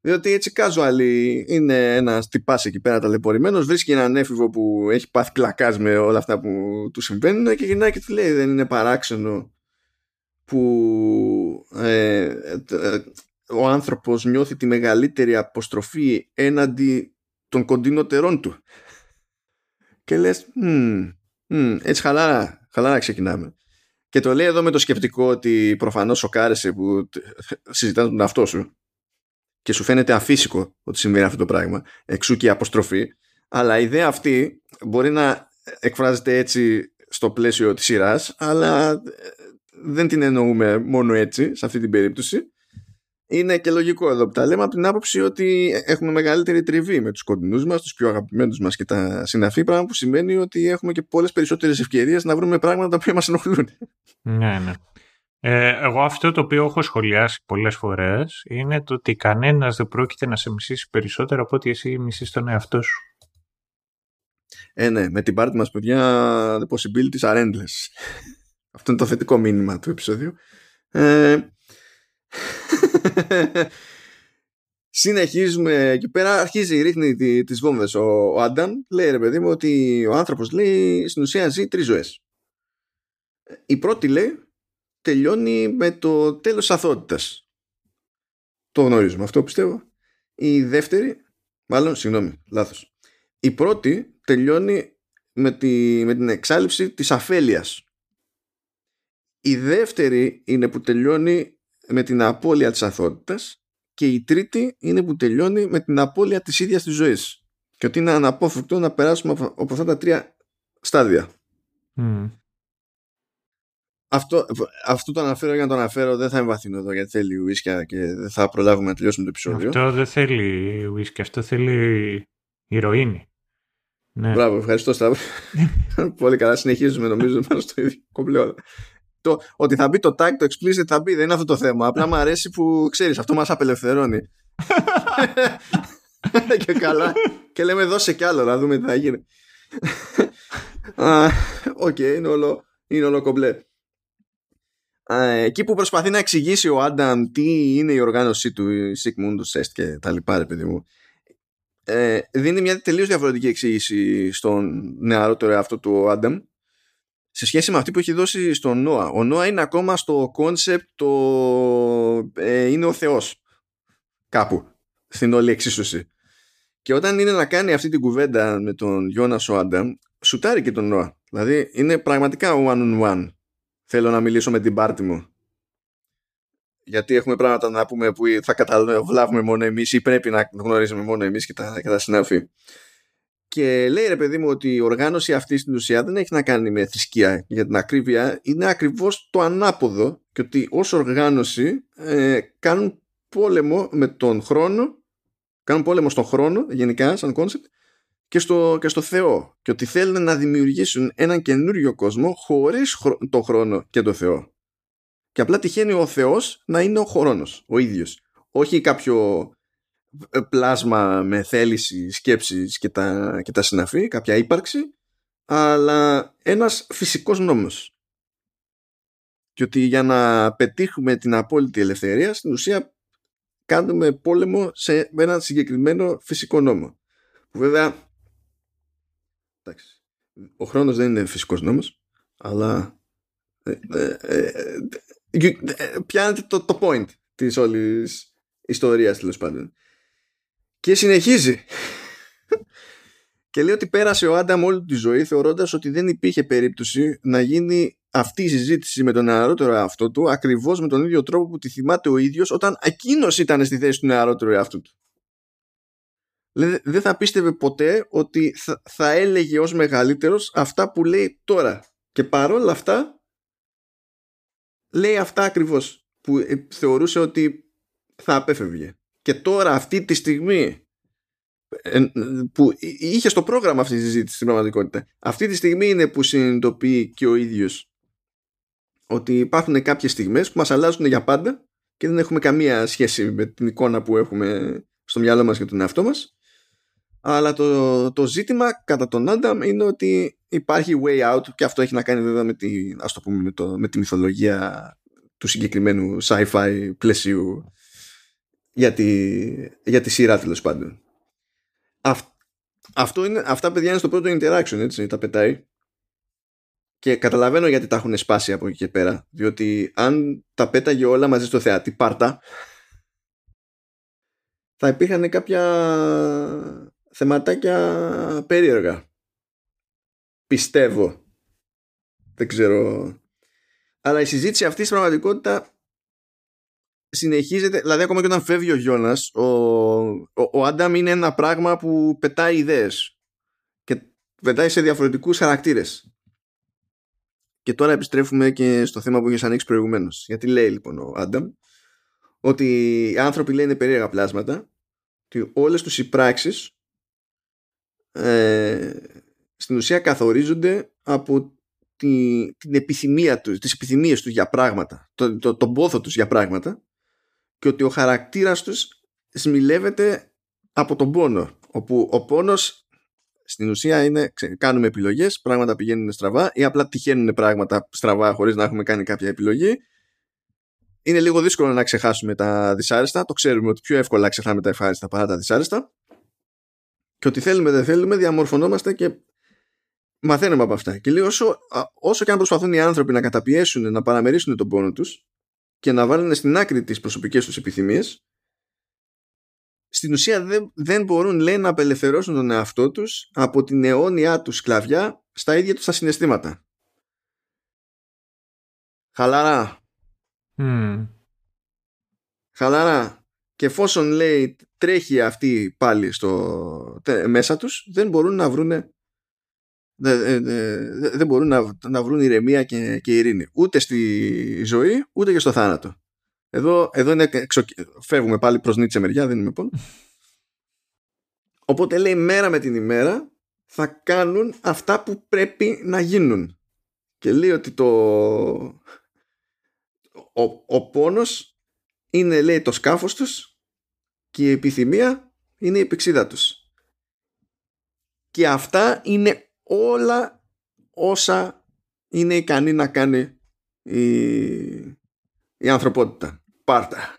Διότι έτσι casual είναι ένας τυπάς εκεί πέρα ταλαιπωρημένος, βρίσκει έναν έφηβο που έχει πάθει κλακά με όλα αυτά που του συμβαίνουν και γυρνάει και του λέει: Δεν είναι παράξενο που ε, ε, ο άνθρωπος νιώθει τη μεγαλύτερη αποστροφή έναντι των κοντινότερών του. Και λες, έτσι χαλάρα, χαλάρα ξεκινάμε. Και το λέει εδώ με το σκεπτικό ότι προφανώς σοκάρεσαι που συζητάς τον αυτό σου και σου φαίνεται αφύσικο ότι συμβαίνει αυτό το πράγμα, εξού και η αποστροφή, αλλά η ιδέα αυτή μπορεί να εκφράζεται έτσι στο πλαίσιο της σειράς, αλλά ε, δεν την εννοούμε μόνο έτσι, σε αυτή την περίπτωση είναι και λογικό εδώ που τα λέμε από την άποψη ότι έχουμε μεγαλύτερη τριβή με τους κοντινούς μας, τους πιο αγαπημένους μας και τα συναφή πράγμα που σημαίνει ότι έχουμε και πολλές περισσότερες ευκαιρίες να βρούμε πράγματα τα οποία μας ενοχλούν. Ναι, ναι. Ε, εγώ αυτό το οποίο έχω σχολιάσει πολλές φορές είναι το ότι κανένας δεν πρόκειται να σε μισήσει περισσότερο από ότι εσύ μισείς τον εαυτό σου. Ε, ναι, με την πάρτι μας παιδιά the possibilities are endless. Αυτό είναι το θετικό μήνυμα του επεισόδιου. Ε, Συνεχίζουμε εκεί πέρα, αρχίζει, ρίχνει τις βόμβες ο, ο Άνταμ, λέει ρε παιδί μου ότι ο άνθρωπος λέει στην ουσία ζει τρεις ζωές. Η πρώτη λέει τελειώνει με το τέλος αθότητας. Το γνωρίζουμε αυτό πιστεύω. Η δεύτερη, μάλλον συγγνώμη, λάθος. Η πρώτη τελειώνει με, τη, με την εξάλληψη της αφέλειας. Η δεύτερη είναι που τελειώνει με την απώλεια της αθότητας και η τρίτη είναι που τελειώνει με την απώλεια της ίδιας της ζωής και ότι είναι αναπόφευκτο να περάσουμε από αυτά τα τρία στάδια. Αυτό, αυτό το αναφέρω για να το αναφέρω δεν θα εμβαθύνω εδώ γιατί θέλει ουίσκια και δεν θα προλάβουμε να τελειώσουμε το επεισόδιο. Αυτό δεν θέλει ουίσκια, αυτό θέλει ηρωίνη. Ναι. Μπράβο, ευχαριστώ Σταύρο. (laughs) Πολύ καλά, συνεχίζουμε νομίζω πάνω στο ίδιο κομπλέ το, ότι θα μπει το tag, το explicit θα μπει. Δεν είναι αυτό το θέμα. Απλά μου αρέσει που ξέρεις, αυτό μας απελευθερώνει. (laughs) και καλά. Και λέμε δώσε κι άλλο να δούμε τι θα γίνει. Οκ, είναι όλο, είναι όλο κομπλέ. Εκεί που προσπαθεί να εξηγήσει ο Άνταμ τι είναι η οργάνωσή του, η Sic Mundus Est και τα λοιπά, ρε παιδί μου, ε, δίνει μια τελείως διαφορετική εξήγηση στον νεαρότερο εαυτό του Άνταμ σε σχέση με αυτή που έχει δώσει στον Νόα. Ο Νόα είναι ακόμα στο κόνσεπτ το ε, είναι ο Θεός κάπου στην όλη εξίσωση. Και όταν είναι να κάνει αυτή την κουβέντα με τον Γιώνα ο Άνταμ, σουτάρει και τον Νόα. Δηλαδή είναι πραγματικά one on one. Θέλω να μιλήσω με την πάρτη μου. Γιατί έχουμε πράγματα να πούμε που θα καταλάβουμε μόνο εμείς ή πρέπει να γνωρίζουμε μόνο εμείς και τα, και τα συνάφη. Και λέει ρε παιδί μου ότι η οργάνωση αυτή στην ουσία δεν έχει να κάνει με θρησκεία για την ακρίβεια, είναι ακριβώς το ανάποδο και ότι ως οργάνωση ε, κάνουν πόλεμο με τον χρόνο, κάνουν πόλεμο στον χρόνο γενικά σαν κόνσεπτ και στο, και στο Θεό και ότι θέλουν να δημιουργήσουν έναν καινούριο κόσμο χωρίς το χρόνο και το Θεό. Και απλά τυχαίνει ο Θεός να είναι ο χρόνος, ο ίδιος. Όχι κάποιο ε, πλάσμα με θέληση, σκέψεις και τα, και τα συναφή, κάποια ύπαρξη, αλλά ένας φυσικός νόμος. Και ότι για να πετύχουμε την απόλυτη ελευθερία, στην ουσία κάνουμε πόλεμο σε έναν συγκεκριμένο φυσικό νόμο. Που βέβαια, εντάξει, ο χρόνος δεν είναι φυσικός νόμος, αλλά ε, ε, ε πιάνετε το, το point της όλης ιστορίας τέλο πάντων. Και συνεχίζει. και λέει ότι πέρασε ο Άνταμ όλη τη ζωή θεωρώντας ότι δεν υπήρχε περίπτωση να γίνει αυτή η συζήτηση με τον νεαρότερο εαυτό του ακριβώς με τον ίδιο τρόπο που τη θυμάται ο ίδιος όταν εκείνος ήταν στη θέση του νεαρότερου εαυτού του. δεν θα πίστευε ποτέ ότι θα, θα έλεγε ως μεγαλύτερος αυτά που λέει τώρα. Και παρόλα αυτά λέει αυτά ακριβώς που ε, θεωρούσε ότι θα απέφευγε. Και τώρα αυτή τη στιγμή που είχε στο πρόγραμμα αυτή τη συζήτηση στην πραγματικότητα αυτή τη στιγμή είναι που συνειδητοποιεί και ο ίδιος ότι υπάρχουν κάποιες στιγμές που μας αλλάζουν για πάντα και δεν έχουμε καμία σχέση με την εικόνα που έχουμε στο μυαλό μας και τον εαυτό μας. Αλλά το, το ζήτημα κατά τον Άνταμ είναι ότι υπάρχει way out και αυτό έχει να κάνει βέβαια με τη, ας το πούμε, με, το, με τη μυθολογία του συγκεκριμένου sci-fi πλαισίου για τη, για τη σειρά τέλος πάντων. αυτό είναι, αυτά παιδιά είναι στο πρώτο interaction έτσι, τα πετάει και καταλαβαίνω γιατί τα έχουν σπάσει από εκεί και πέρα διότι αν τα πέταγε όλα μαζί στο θεατή πάρτα θα υπήρχαν κάποια θεματάκια περίεργα. Πιστεύω. Δεν ξέρω. Αλλά η συζήτηση αυτή στην πραγματικότητα συνεχίζεται. Δηλαδή, ακόμα και όταν φεύγει ο Γιώνας, ο, ο, ο Άνταμ είναι ένα πράγμα που πετάει ιδέες. Και πετάει σε διαφορετικούς χαρακτήρες. Και τώρα επιστρέφουμε και στο θέμα που είχες ανοίξει προηγουμένως. Γιατί λέει λοιπόν ο Άνταμ ότι οι άνθρωποι λένε περίεργα πλάσματα, ότι όλες τους οι πράξεις ε, στην ουσία καθορίζονται από τη, την επιθυμία τους, τις επιθυμίες τους για πράγματα, το, το, τον πόθο τους για πράγματα και ότι ο χαρακτήρας τους σμιλεύεται από τον πόνο όπου ο πόνος στην ουσία είναι κάνουμε επιλογές, πράγματα πηγαίνουν στραβά ή απλά τυχαίνουν πράγματα στραβά χωρίς να έχουμε κάνει κάποια επιλογή είναι λίγο δύσκολο να ξεχάσουμε τα δυσάρεστα το ξέρουμε ότι πιο εύκολα ξεχνάμε τα ευχάριστα παρά τα δυσάρεστα και ότι θέλουμε δεν θέλουμε διαμορφωνόμαστε και μαθαίνουμε από αυτά. Και λίγο όσο, όσο και αν προσπαθούν οι άνθρωποι να καταπιέσουν, να παραμερίσουν τον πόνο τους και να βάλουν στην άκρη τις προσωπικές τους επιθυμίες, στην ουσία δεν, δεν μπορούν λέει να απελευθερώσουν τον εαυτό τους από την αιώνια τους σκλαβιά στα ίδια τους τα συναισθήματα. Χαλαρά. Mm. Χαλαρά και εφόσον λέει τρέχει αυτή πάλι στο, μέσα τους δεν μπορούν να βρούνε δεν, δεν μπορούν να, να βρουν ηρεμία και, και ειρήνη. Ούτε στη ζωή ούτε και στο θάνατο. Εδώ, εδώ είναι εξο... φεύγουμε πάλι προς Νίτσε μεριά δεν είμαι πόνο οπότε λέει μέρα με την ημέρα θα κάνουν αυτά που πρέπει να γίνουν. Και λέει ότι το ο, ο πόνος είναι λέει το σκάφος τους και η επιθυμία είναι η πηξίδα τους. Και αυτά είναι όλα όσα είναι ικανή να κάνει η, η ανθρωπότητα. Πάρτα.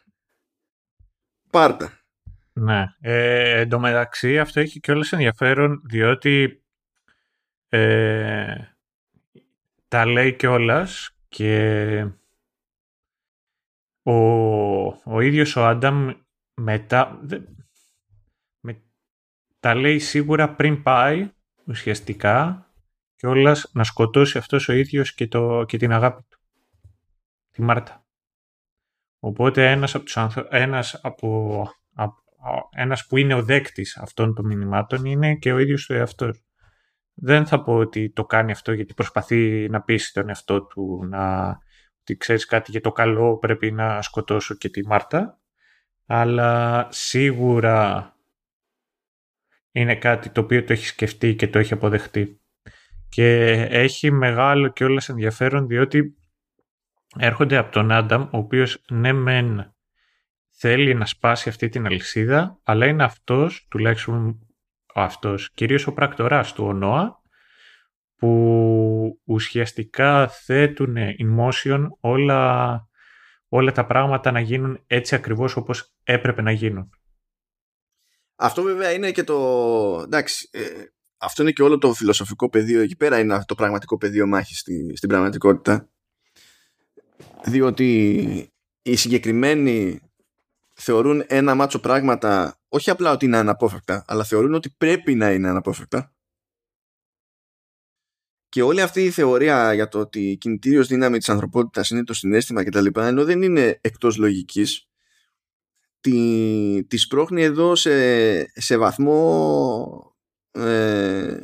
Πάρτα. Ναι. Ε, εν τω μεταξύ αυτό έχει και όλες ενδιαφέρον διότι ε, τα λέει κιόλας και ο, ο ίδιος ο Άνταμ μετά με, τα λέει σίγουρα πριν πάει ουσιαστικά και όλας να σκοτώσει αυτός ο ίδιος και, το, και την αγάπη του. Τη Μάρτα. Οπότε ένας, από τους ένας, από, ένας που είναι ο δέκτης αυτών των μηνυμάτων είναι και ο ίδιος του εαυτός. Δεν θα πω ότι το κάνει αυτό γιατί προσπαθεί να πείσει τον εαυτό του να ότι ξέρεις κάτι για το καλό πρέπει να σκοτώσω και τη Μάρτα αλλά σίγουρα είναι κάτι το οποίο το έχει σκεφτεί και το έχει αποδεχτεί. Και έχει μεγάλο και όλες ενδιαφέρον διότι έρχονται από τον Άνταμ ο οποίος ναι μεν θέλει να σπάσει αυτή την αλυσίδα αλλά είναι αυτός, τουλάχιστον ο αυτός, κυρίως ο πρακτοράς του ο Νόα που ουσιαστικά θέτουν in motion όλα, όλα τα πράγματα να γίνουν έτσι ακριβώς όπως έπρεπε να γίνουν. Αυτό βέβαια είναι και το... Εντάξει, ε, αυτό είναι και όλο το φιλοσοφικό πεδίο εκεί πέρα είναι το πραγματικό πεδίο μάχης στη, στην πραγματικότητα διότι οι συγκεκριμένοι θεωρούν ένα μάτσο πράγματα όχι απλά ότι είναι αναπόφευκτα αλλά θεωρούν ότι πρέπει να είναι αναπόφευκτα και όλη αυτή η θεωρία για το ότι η κινητήριος δύναμη της ανθρωπότητας είναι το συνέστημα κτλ. ενώ δεν είναι εκτός λογικής τη, τη σπρώχνει εδώ σε, σε βαθμό ε,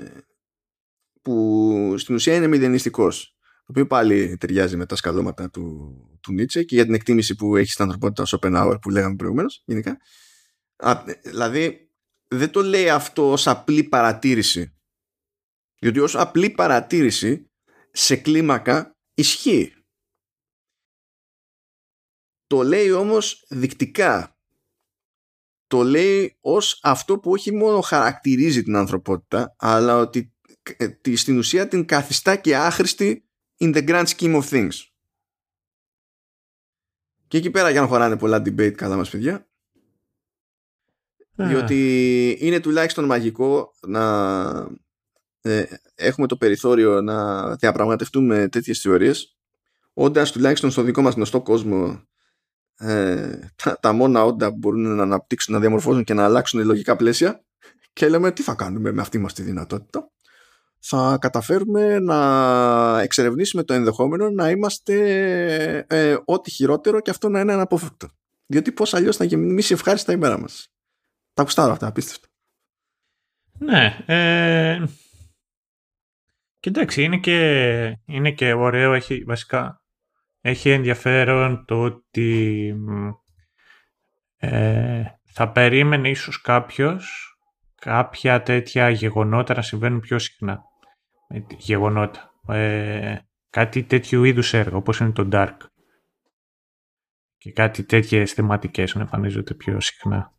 που στην ουσία είναι μηδενιστικός το οποίο πάλι ταιριάζει με τα σκαλώματα του, του Νίτσε και για την εκτίμηση που έχει στην ανθρωπότητα ο Schopenhauer που λέγαμε προηγουμένως γενικά. Α, δηλαδή δεν το λέει αυτό ως απλή παρατήρηση διότι ως απλή παρατήρηση σε κλίμακα ισχύει. Το λέει όμως δεικτικά. Το λέει ως αυτό που όχι μόνο χαρακτηρίζει την ανθρωπότητα αλλά ότι ε, στην ουσία την καθιστά και άχρηστη in the grand scheme of things. Και εκεί πέρα για να χωράνε πολλά debate καλά μας παιδιά διότι είναι τουλάχιστον μαγικό να ε, έχουμε το περιθώριο να διαπραγματευτούμε τέτοιες θεωρίες όντας τουλάχιστον στο δικό μας γνωστό κόσμο ε, τα, τα μόνα όντα που μπορούν να αναπτύξουν, να διαμορφώσουν και να αλλάξουν λογικά πλαίσια και λέμε τι θα κάνουμε με αυτή μας τη δυνατότητα; Θα καταφέρουμε να εξερευνήσουμε το ενδεχόμενο να είμαστε ε, ό,τι χειρότερο και αυτό να είναι αναπόφευκτο. Διότι πώς αλλιώς θα γεμίσει ευχάριστα η μέρα μας. Τα ακουστάρω αυτά, απίστευτο. Ναι. Ε... Κοιτάξτε, είναι και, είναι και ωραίο, έχει βασικά έχει ενδιαφέρον το ότι ε, θα περίμενε ίσως κάποιος κάποια τέτοια γεγονότα να συμβαίνουν πιο συχνά. Γεγονότα. Ε, κάτι τέτοιου είδους έργο, όπως είναι το Dark. Και κάτι τέτοιες θεματικές να εμφανίζονται πιο συχνά.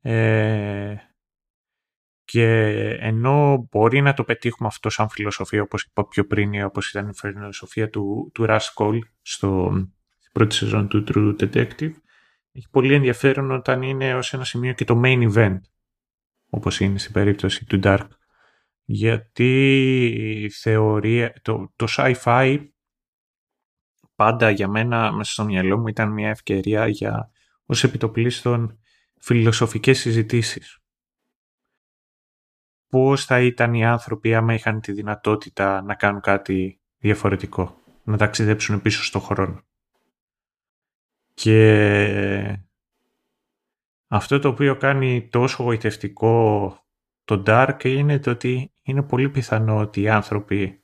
Ε, και ενώ μπορεί να το πετύχουμε αυτό σαν φιλοσοφία, όπως είπα πιο πριν, όπως ήταν η φιλοσοφία του, του Russ Cole στο, στην πρώτη σεζόν του True Detective, έχει πολύ ενδιαφέρον όταν είναι ως ένα σημείο και το main event, όπως είναι στην περίπτωση του Dark. Γιατί η θεωρία, το, το sci-fi πάντα για μένα μέσα στο μυαλό μου ήταν μια ευκαιρία για ως επιτοπλίστων φιλοσοφικές συζητήσεις. Πώς θα ήταν οι άνθρωποι άμα είχαν τη δυνατότητα να κάνουν κάτι διαφορετικό, να ταξιδέψουν πίσω στον χρόνο. Και αυτό το οποίο κάνει τόσο γοητευτικό το Dark είναι το ότι είναι πολύ πιθανό ότι οι άνθρωποι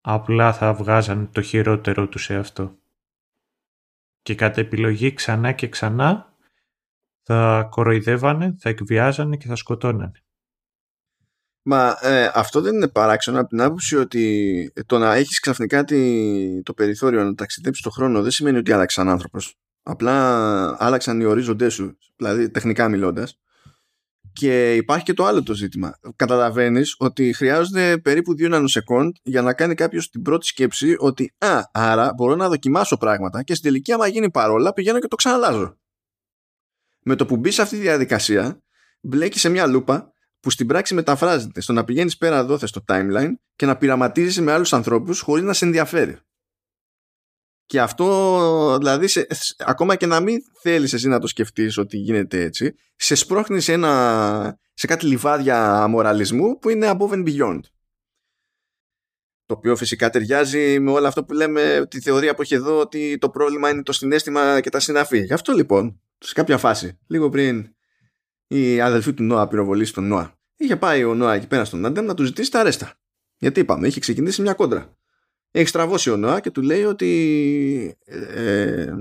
απλά θα βγάζαν το χειρότερο τους σε αυτό. Και κατά επιλογή ξανά και ξανά θα κοροϊδεύανε, θα εκβιάζανε και θα σκοτώνανε. Μα ε, αυτό δεν είναι παράξενο από την άποψη ότι το να έχεις ξαφνικά το περιθώριο να ταξιδέψεις το χρόνο δεν σημαίνει ότι άλλαξαν άνθρωπος. Απλά άλλαξαν οι ορίζοντές σου, δηλαδή τεχνικά μιλώντας. Και υπάρχει και το άλλο το ζήτημα. Καταλαβαίνεις ότι χρειάζονται περίπου δύο νανοσεκόντ για να κάνει κάποιος την πρώτη σκέψη ότι «Α, άρα μπορώ να δοκιμάσω πράγματα και στην τελική άμα γίνει παρόλα πηγαίνω και το ξαναλάζω» με το που μπεις σε αυτή τη διαδικασία, μπλέκεις σε μια λούπα που στην πράξη μεταφράζεται στο να πηγαίνεις πέρα δόθε στο timeline και να πειραματίζει με άλλους ανθρώπους χωρίς να σε ενδιαφέρει. Και αυτό, δηλαδή, σε, ακόμα και να μην θέλεις εσύ να το σκεφτείς ότι γίνεται έτσι, σε σπρώχνει σε, ένα, σε κάτι λιβάδια μοραλισμού που είναι above and beyond. Το οποίο φυσικά ταιριάζει με όλο αυτό που λέμε, τη θεωρία που έχει εδώ, ότι το πρόβλημα είναι το συνέστημα και τα συναφή. Γι' αυτό λοιπόν σε κάποια φάση, λίγο πριν η αδελφή του Νόα πυροβολήσει τον Νόα, είχε πάει ο Νόα εκεί πέρα στον Άντεμ να του ζητήσει τα ρέστα. Γιατί είπαμε, είχε ξεκινήσει μια κόντρα. Έχει στραβώσει ο Νόα και του λέει ότι ε,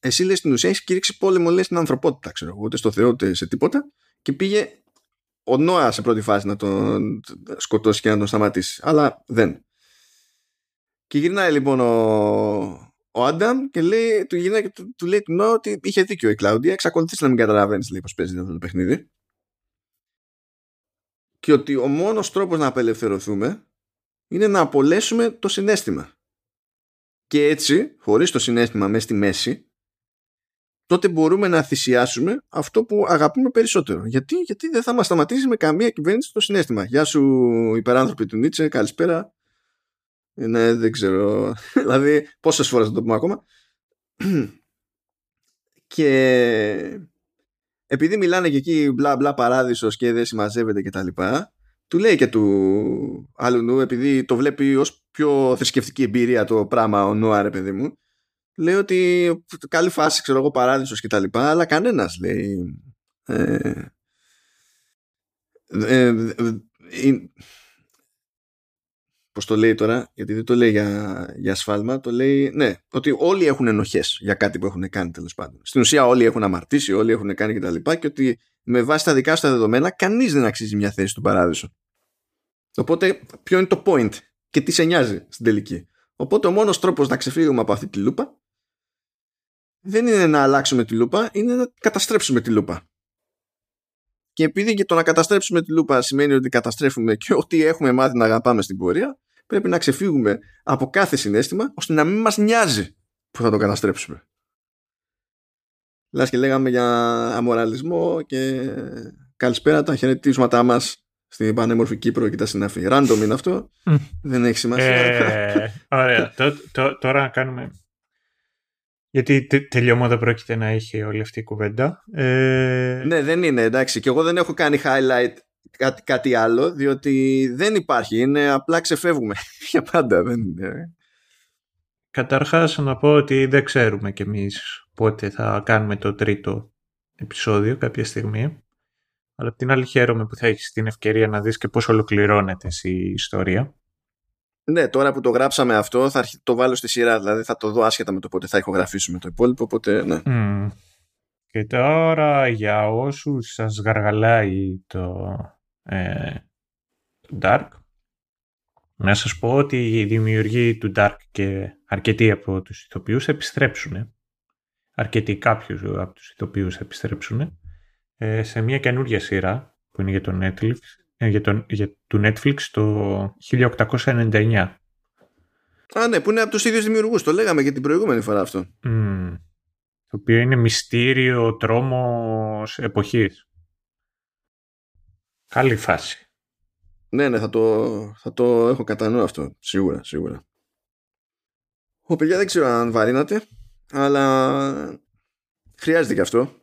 εσύ λες στην ουσία έχεις κηρύξει πόλεμο λες στην ανθρωπότητα, ξέρω εγώ, ούτε στο Θεό ούτε σε τίποτα και πήγε ο Νόα σε πρώτη φάση να τον σκοτώσει και να τον σταματήσει. Αλλά δεν. Και γυρνάει λοιπόν ο, ο Άνταμ και λέει, του, γυναίκα, του, του λέει του Νόα ότι είχε δίκιο η Κλάουντια. Εξακολουθείς να μην καταλαβαίνεις λέει πώ παίζει αυτό το παιχνίδι. Και ότι ο μόνος τρόπος να απελευθερωθούμε είναι να απολέσουμε το συνέστημα. Και έτσι, χωρίς το συνέστημα μέσα στη μέση, τότε μπορούμε να θυσιάσουμε αυτό που αγαπούμε περισσότερο. Γιατί, Γιατί δεν θα μας σταματήσει με καμία κυβέρνηση το συνέστημα. Γεια σου, υπεράνθρωποι του Νίτσε, καλησπέρα. Ναι, δεν ξέρω. (laughs) δηλαδή, πόσες φορές θα το πούμε ακόμα. (clears throat) και επειδή μιλάνε και εκεί μπλα μπλα παράδεισος και δεν συμμαζεύεται και τα λοιπά, του λέει και του άλλου νου, επειδή το βλέπει ως πιο θρησκευτική εμπειρία το πράγμα ο Νουάρ, παιδί μου, λέει ότι καλή φάση, ξέρω εγώ, παράδεισος και τα λοιπά, αλλά κανένας, λέει, ε, ε, ε Πώς το λέει τώρα, γιατί δεν το λέει για, για ασφάλμα, το λέει, ναι, ότι όλοι έχουν ενοχές για κάτι που έχουν κάνει τέλος πάντων. Στην ουσία όλοι έχουν αμαρτήσει, όλοι έχουν κάνει κτλ. Και, και ότι με βάση τα δικά σου τα δεδομένα, κανείς δεν αξίζει μια θέση στον παράδεισο. Οπότε, ποιο είναι το point και τι σε νοιάζει στην τελική. Οπότε, ο μόνος τρόπος να ξεφύγουμε από αυτή τη λούπα δεν είναι να αλλάξουμε τη λούπα, είναι να καταστρέψουμε τη λούπα. Και επειδή και το να καταστρέψουμε τη λούπα σημαίνει ότι καταστρέφουμε και ό,τι έχουμε μάθει να αγαπάμε στην πορεία, πρέπει να ξεφύγουμε από κάθε συνέστημα ώστε να μην μας νοιάζει που θα το καταστρέψουμε. Λάς και λέγαμε για αμοραλισμό και καλησπέρα τα χαιρετίσματά μας στην πανέμορφη Κύπρο και τα συναφή. Random είναι αυτό. (laughs) Δεν έχει σημασία. Ε, ωραία. (laughs) τώρα να κάνουμε γιατί τε, τελειώμα δεν πρόκειται να έχει όλη αυτή η κουβέντα. Ε... Ναι, δεν είναι εντάξει. Και εγώ δεν έχω κάνει highlight κάτι, κάτι άλλο, διότι δεν υπάρχει. Είναι απλά ξεφεύγουμε (laughs) για πάντα. Δεν είναι. Καταρχάς να πω ότι δεν ξέρουμε κι εμείς πότε θα κάνουμε το τρίτο επεισόδιο κάποια στιγμή. Αλλά απ' την άλλη χαίρομαι που θα έχεις την ευκαιρία να δεις και πώς ολοκληρώνεται η ιστορία. Ναι, τώρα που το γράψαμε αυτό θα το βάλω στη σειρά, δηλαδή θα το δω άσχετα με το πότε θα ηχογραφήσουμε το υπόλοιπο, οπότε ναι. Και τώρα για όσους σας γαργαλάει το, ε, Dark, να σας πω ότι οι δημιουργοί του Dark και αρκετοί από τους ηθοποιούς θα επιστρέψουν. Αρκετοί κάποιους από τους ηθοποιούς θα επιστρέψουν ε, σε μια καινούργια σειρά που είναι για το Netflix ε, για, τον, για του Netflix το 1899. Α, ναι, που είναι από τους ίδιους δημιουργούς. Το λέγαμε και την προηγούμενη φορά αυτό. το οποίο είναι μυστήριο τρόμος εποχής. Καλή φάση. Ναι, ναι, θα το, θα το έχω κατά νου αυτό. Σίγουρα, σίγουρα. Ο παιδιά δεν ξέρω αν βαρύνατε, αλλά χρειάζεται και αυτό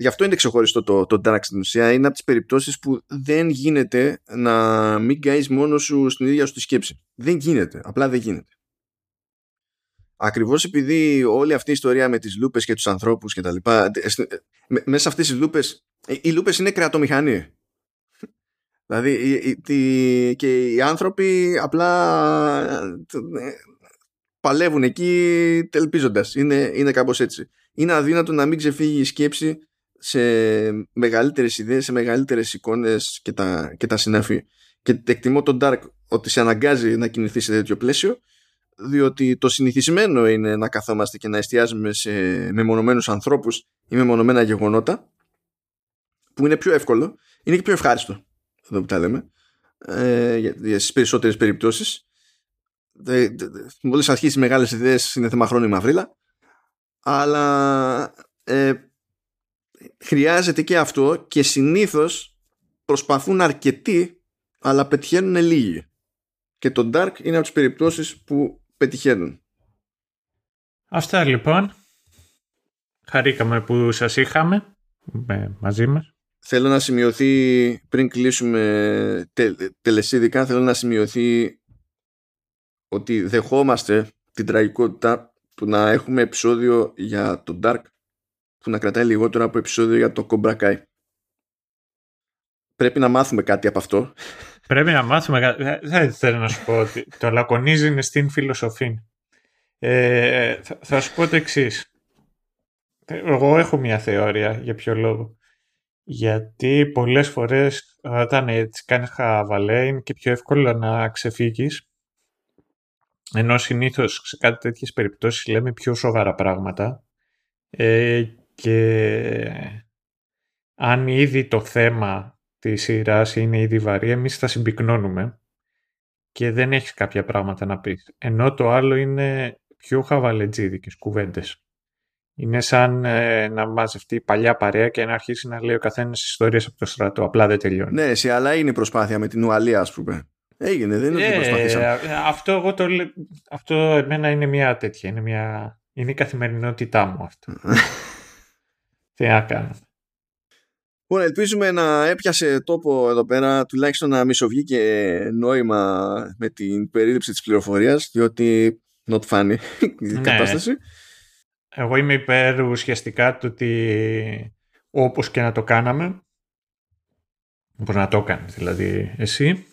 γι' αυτό είναι ξεχωριστό το, το Dark στην ουσία. Είναι από τις περιπτώσεις που δεν γίνεται να μην καείς μόνο σου στην ίδια σου τη σκέψη. Δεν γίνεται. Απλά δεν γίνεται. Ακριβώς επειδή όλη αυτή η ιστορία με τις λούπες και τους ανθρώπους και τα λοιπά, μέσα σε αυτές τις λούπες, οι λούπες είναι κρεατομηχανή. Δηλαδή και οι άνθρωποι απλά ε, παλεύουν εκεί τελπίζοντας. Είναι, είναι κάπως έτσι. Είναι αδύνατο να μην ξεφύγει η σκέψη σε μεγαλύτερες ιδέες, σε μεγαλύτερες εικόνες και τα, και τα συνάφη. Και εκτιμώ τον Dark ότι σε αναγκάζει να κινηθεί σε τέτοιο πλαίσιο διότι το συνηθισμένο είναι να καθόμαστε και να εστιάζουμε σε μεμονωμένους ανθρώπους ή μεμονωμένα γεγονότα που είναι πιο εύκολο, είναι και πιο ευχάριστο εδώ που τα λέμε ε, για, για στις περισσότερες περιπτώσεις μόλις αρχίσει μεγάλες ιδέες είναι θέμα χρόνου η μαυρίλα αλλά ε, χρειάζεται και αυτό και συνήθως προσπαθούν αρκετοί αλλά πετυχαίνουν λίγοι. Και το Dark είναι από τις περιπτώσεις που πετυχαίνουν. Αυτά λοιπόν. Χαρήκαμε που σας είχαμε μαζί μας. Θέλω να σημειωθεί, πριν κλείσουμε τε, τελεσίδικα, θέλω να σημειωθεί ότι δεχόμαστε την τραγικότητα του να έχουμε επεισόδιο για το Dark που να κρατάει λιγότερο από επεισόδιο για το Cobra Kai. Πρέπει να μάθουμε κάτι από αυτό. Πρέπει να μάθουμε κάτι. Δεν θέλω να σου πω ότι το λακωνίζει είναι στην φιλοσοφή. Ε, θα, θα σου πω το εξής. Εγώ έχω μια θεωρία για ποιο λόγο. Γιατί πολλές φορές όταν έτσι κάνεις χαβαλέ είναι και πιο εύκολο να ξεφύγεις. Ενώ συνήθως σε κάτι τέτοιες περιπτώσεις λέμε πιο σοβαρά πράγματα. Ε, και αν ήδη το θέμα της σειράς είναι ήδη βαρύ, εμείς θα συμπυκνώνουμε και δεν έχεις κάποια πράγματα να πεις. Ενώ το άλλο είναι πιο χαβαλετζίδικες κουβέντες. Είναι σαν ε, να μαζευτεί η παλιά παρέα και να αρχίσει να λέει ο καθένας ιστορίες από το στρατό. Απλά δεν τελειώνει. Ναι, εσύ, αλλά είναι η προσπάθεια με την Ουαλία, ας πούμε. Έγινε, δεν είναι ότι ε, προσπαθήσαμε. Αυτό, εγώ το, αυτό εμένα είναι μια τέτοια. Είναι, μια, είναι η καθημερινότητά μου αυτό. (laughs) Τι να κάνω. Λοιπόν, ελπίζουμε να έπιασε τόπο εδώ πέρα, τουλάχιστον να μισοβγήκε νόημα με την περίληψη της πληροφορίας, διότι not funny (laughs) η ναι. κατάσταση. Εγώ είμαι υπέρ ουσιαστικά του ότι όπως και να το κάναμε, όπως να το κάνεις δηλαδή εσύ,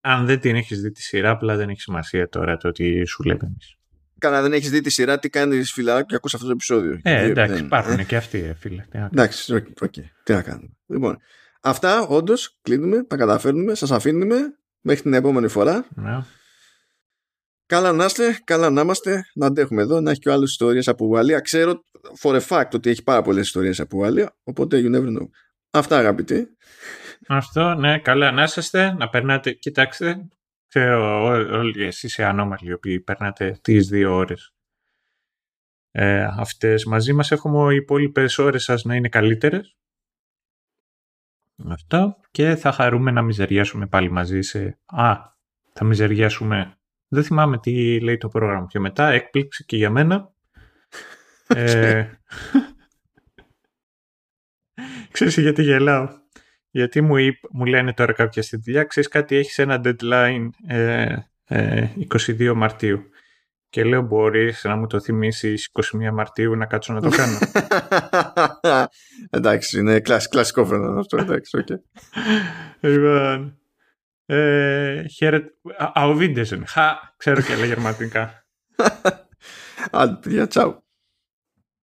αν δεν την έχεις δει τη σειρά, απλά δεν έχει σημασία τώρα το ότι σου λέμε εμείς. Κι αν δεν έχεις δει τη σειρά, τι κάνεις φίλε και ακούς αυτό το επεισόδιο. Ε, εντάξει, δεν, υπάρχουν ε. και αυτοί, ε, φίλε. Εντάξει, OK, okay, τι να κάνουμε. Λοιπόν, αυτά όντως κλείνουμε, τα καταφέρνουμε, σας αφήνουμε μέχρι την επόμενη φορά. Ναι. Καλά να είστε, καλά να είμαστε, να αντέχουμε εδώ, να έχει και άλλε ιστορίες από Ουαλία. Ξέρω for a fact ότι έχει πάρα πολλές ιστορίες από Ουαλία, οπότε you never know. Αυτά αγαπητοί. Αυτό, ναι, καλά να είσαστε, να περνάτε. Κοιτάξτε, ξέρω όλοι εσείς οι ανώμαλοι οι οποίοι περνάτε τις δύο ώρες ε, αυτές μαζί μας. Έχουμε οι υπόλοιπες ώρες σας να είναι καλύτερες. Αυτό και θα χαρούμε να μιζεριάσουμε πάλι μαζί σε... Α, θα μιζεριάσουμε... Δεν θυμάμαι τι λέει το πρόγραμμα. Και μετά έκπληξη και για μένα. (laughs) ε... Ξέρεις γιατί γελάω; Γιατί μου, είπ, μου λένε τώρα κάποια στη δουλειά, ξέρεις κάτι, έχεις ένα deadline ε, ε, 22 Μαρτίου. Και λέω μπορείς να μου το θυμίσεις 21 Μαρτίου να κάτσω να το κάνω. (laughs) εντάξει, είναι κλασικό φαινόμενο αυτό. Εντάξει, okay. λοιπόν, ε, χαίρετε. Αουβίντεζεν. Χα, ξέρω και άλλα γερμανικά. (laughs) Άντε, παιδιά, τσάου.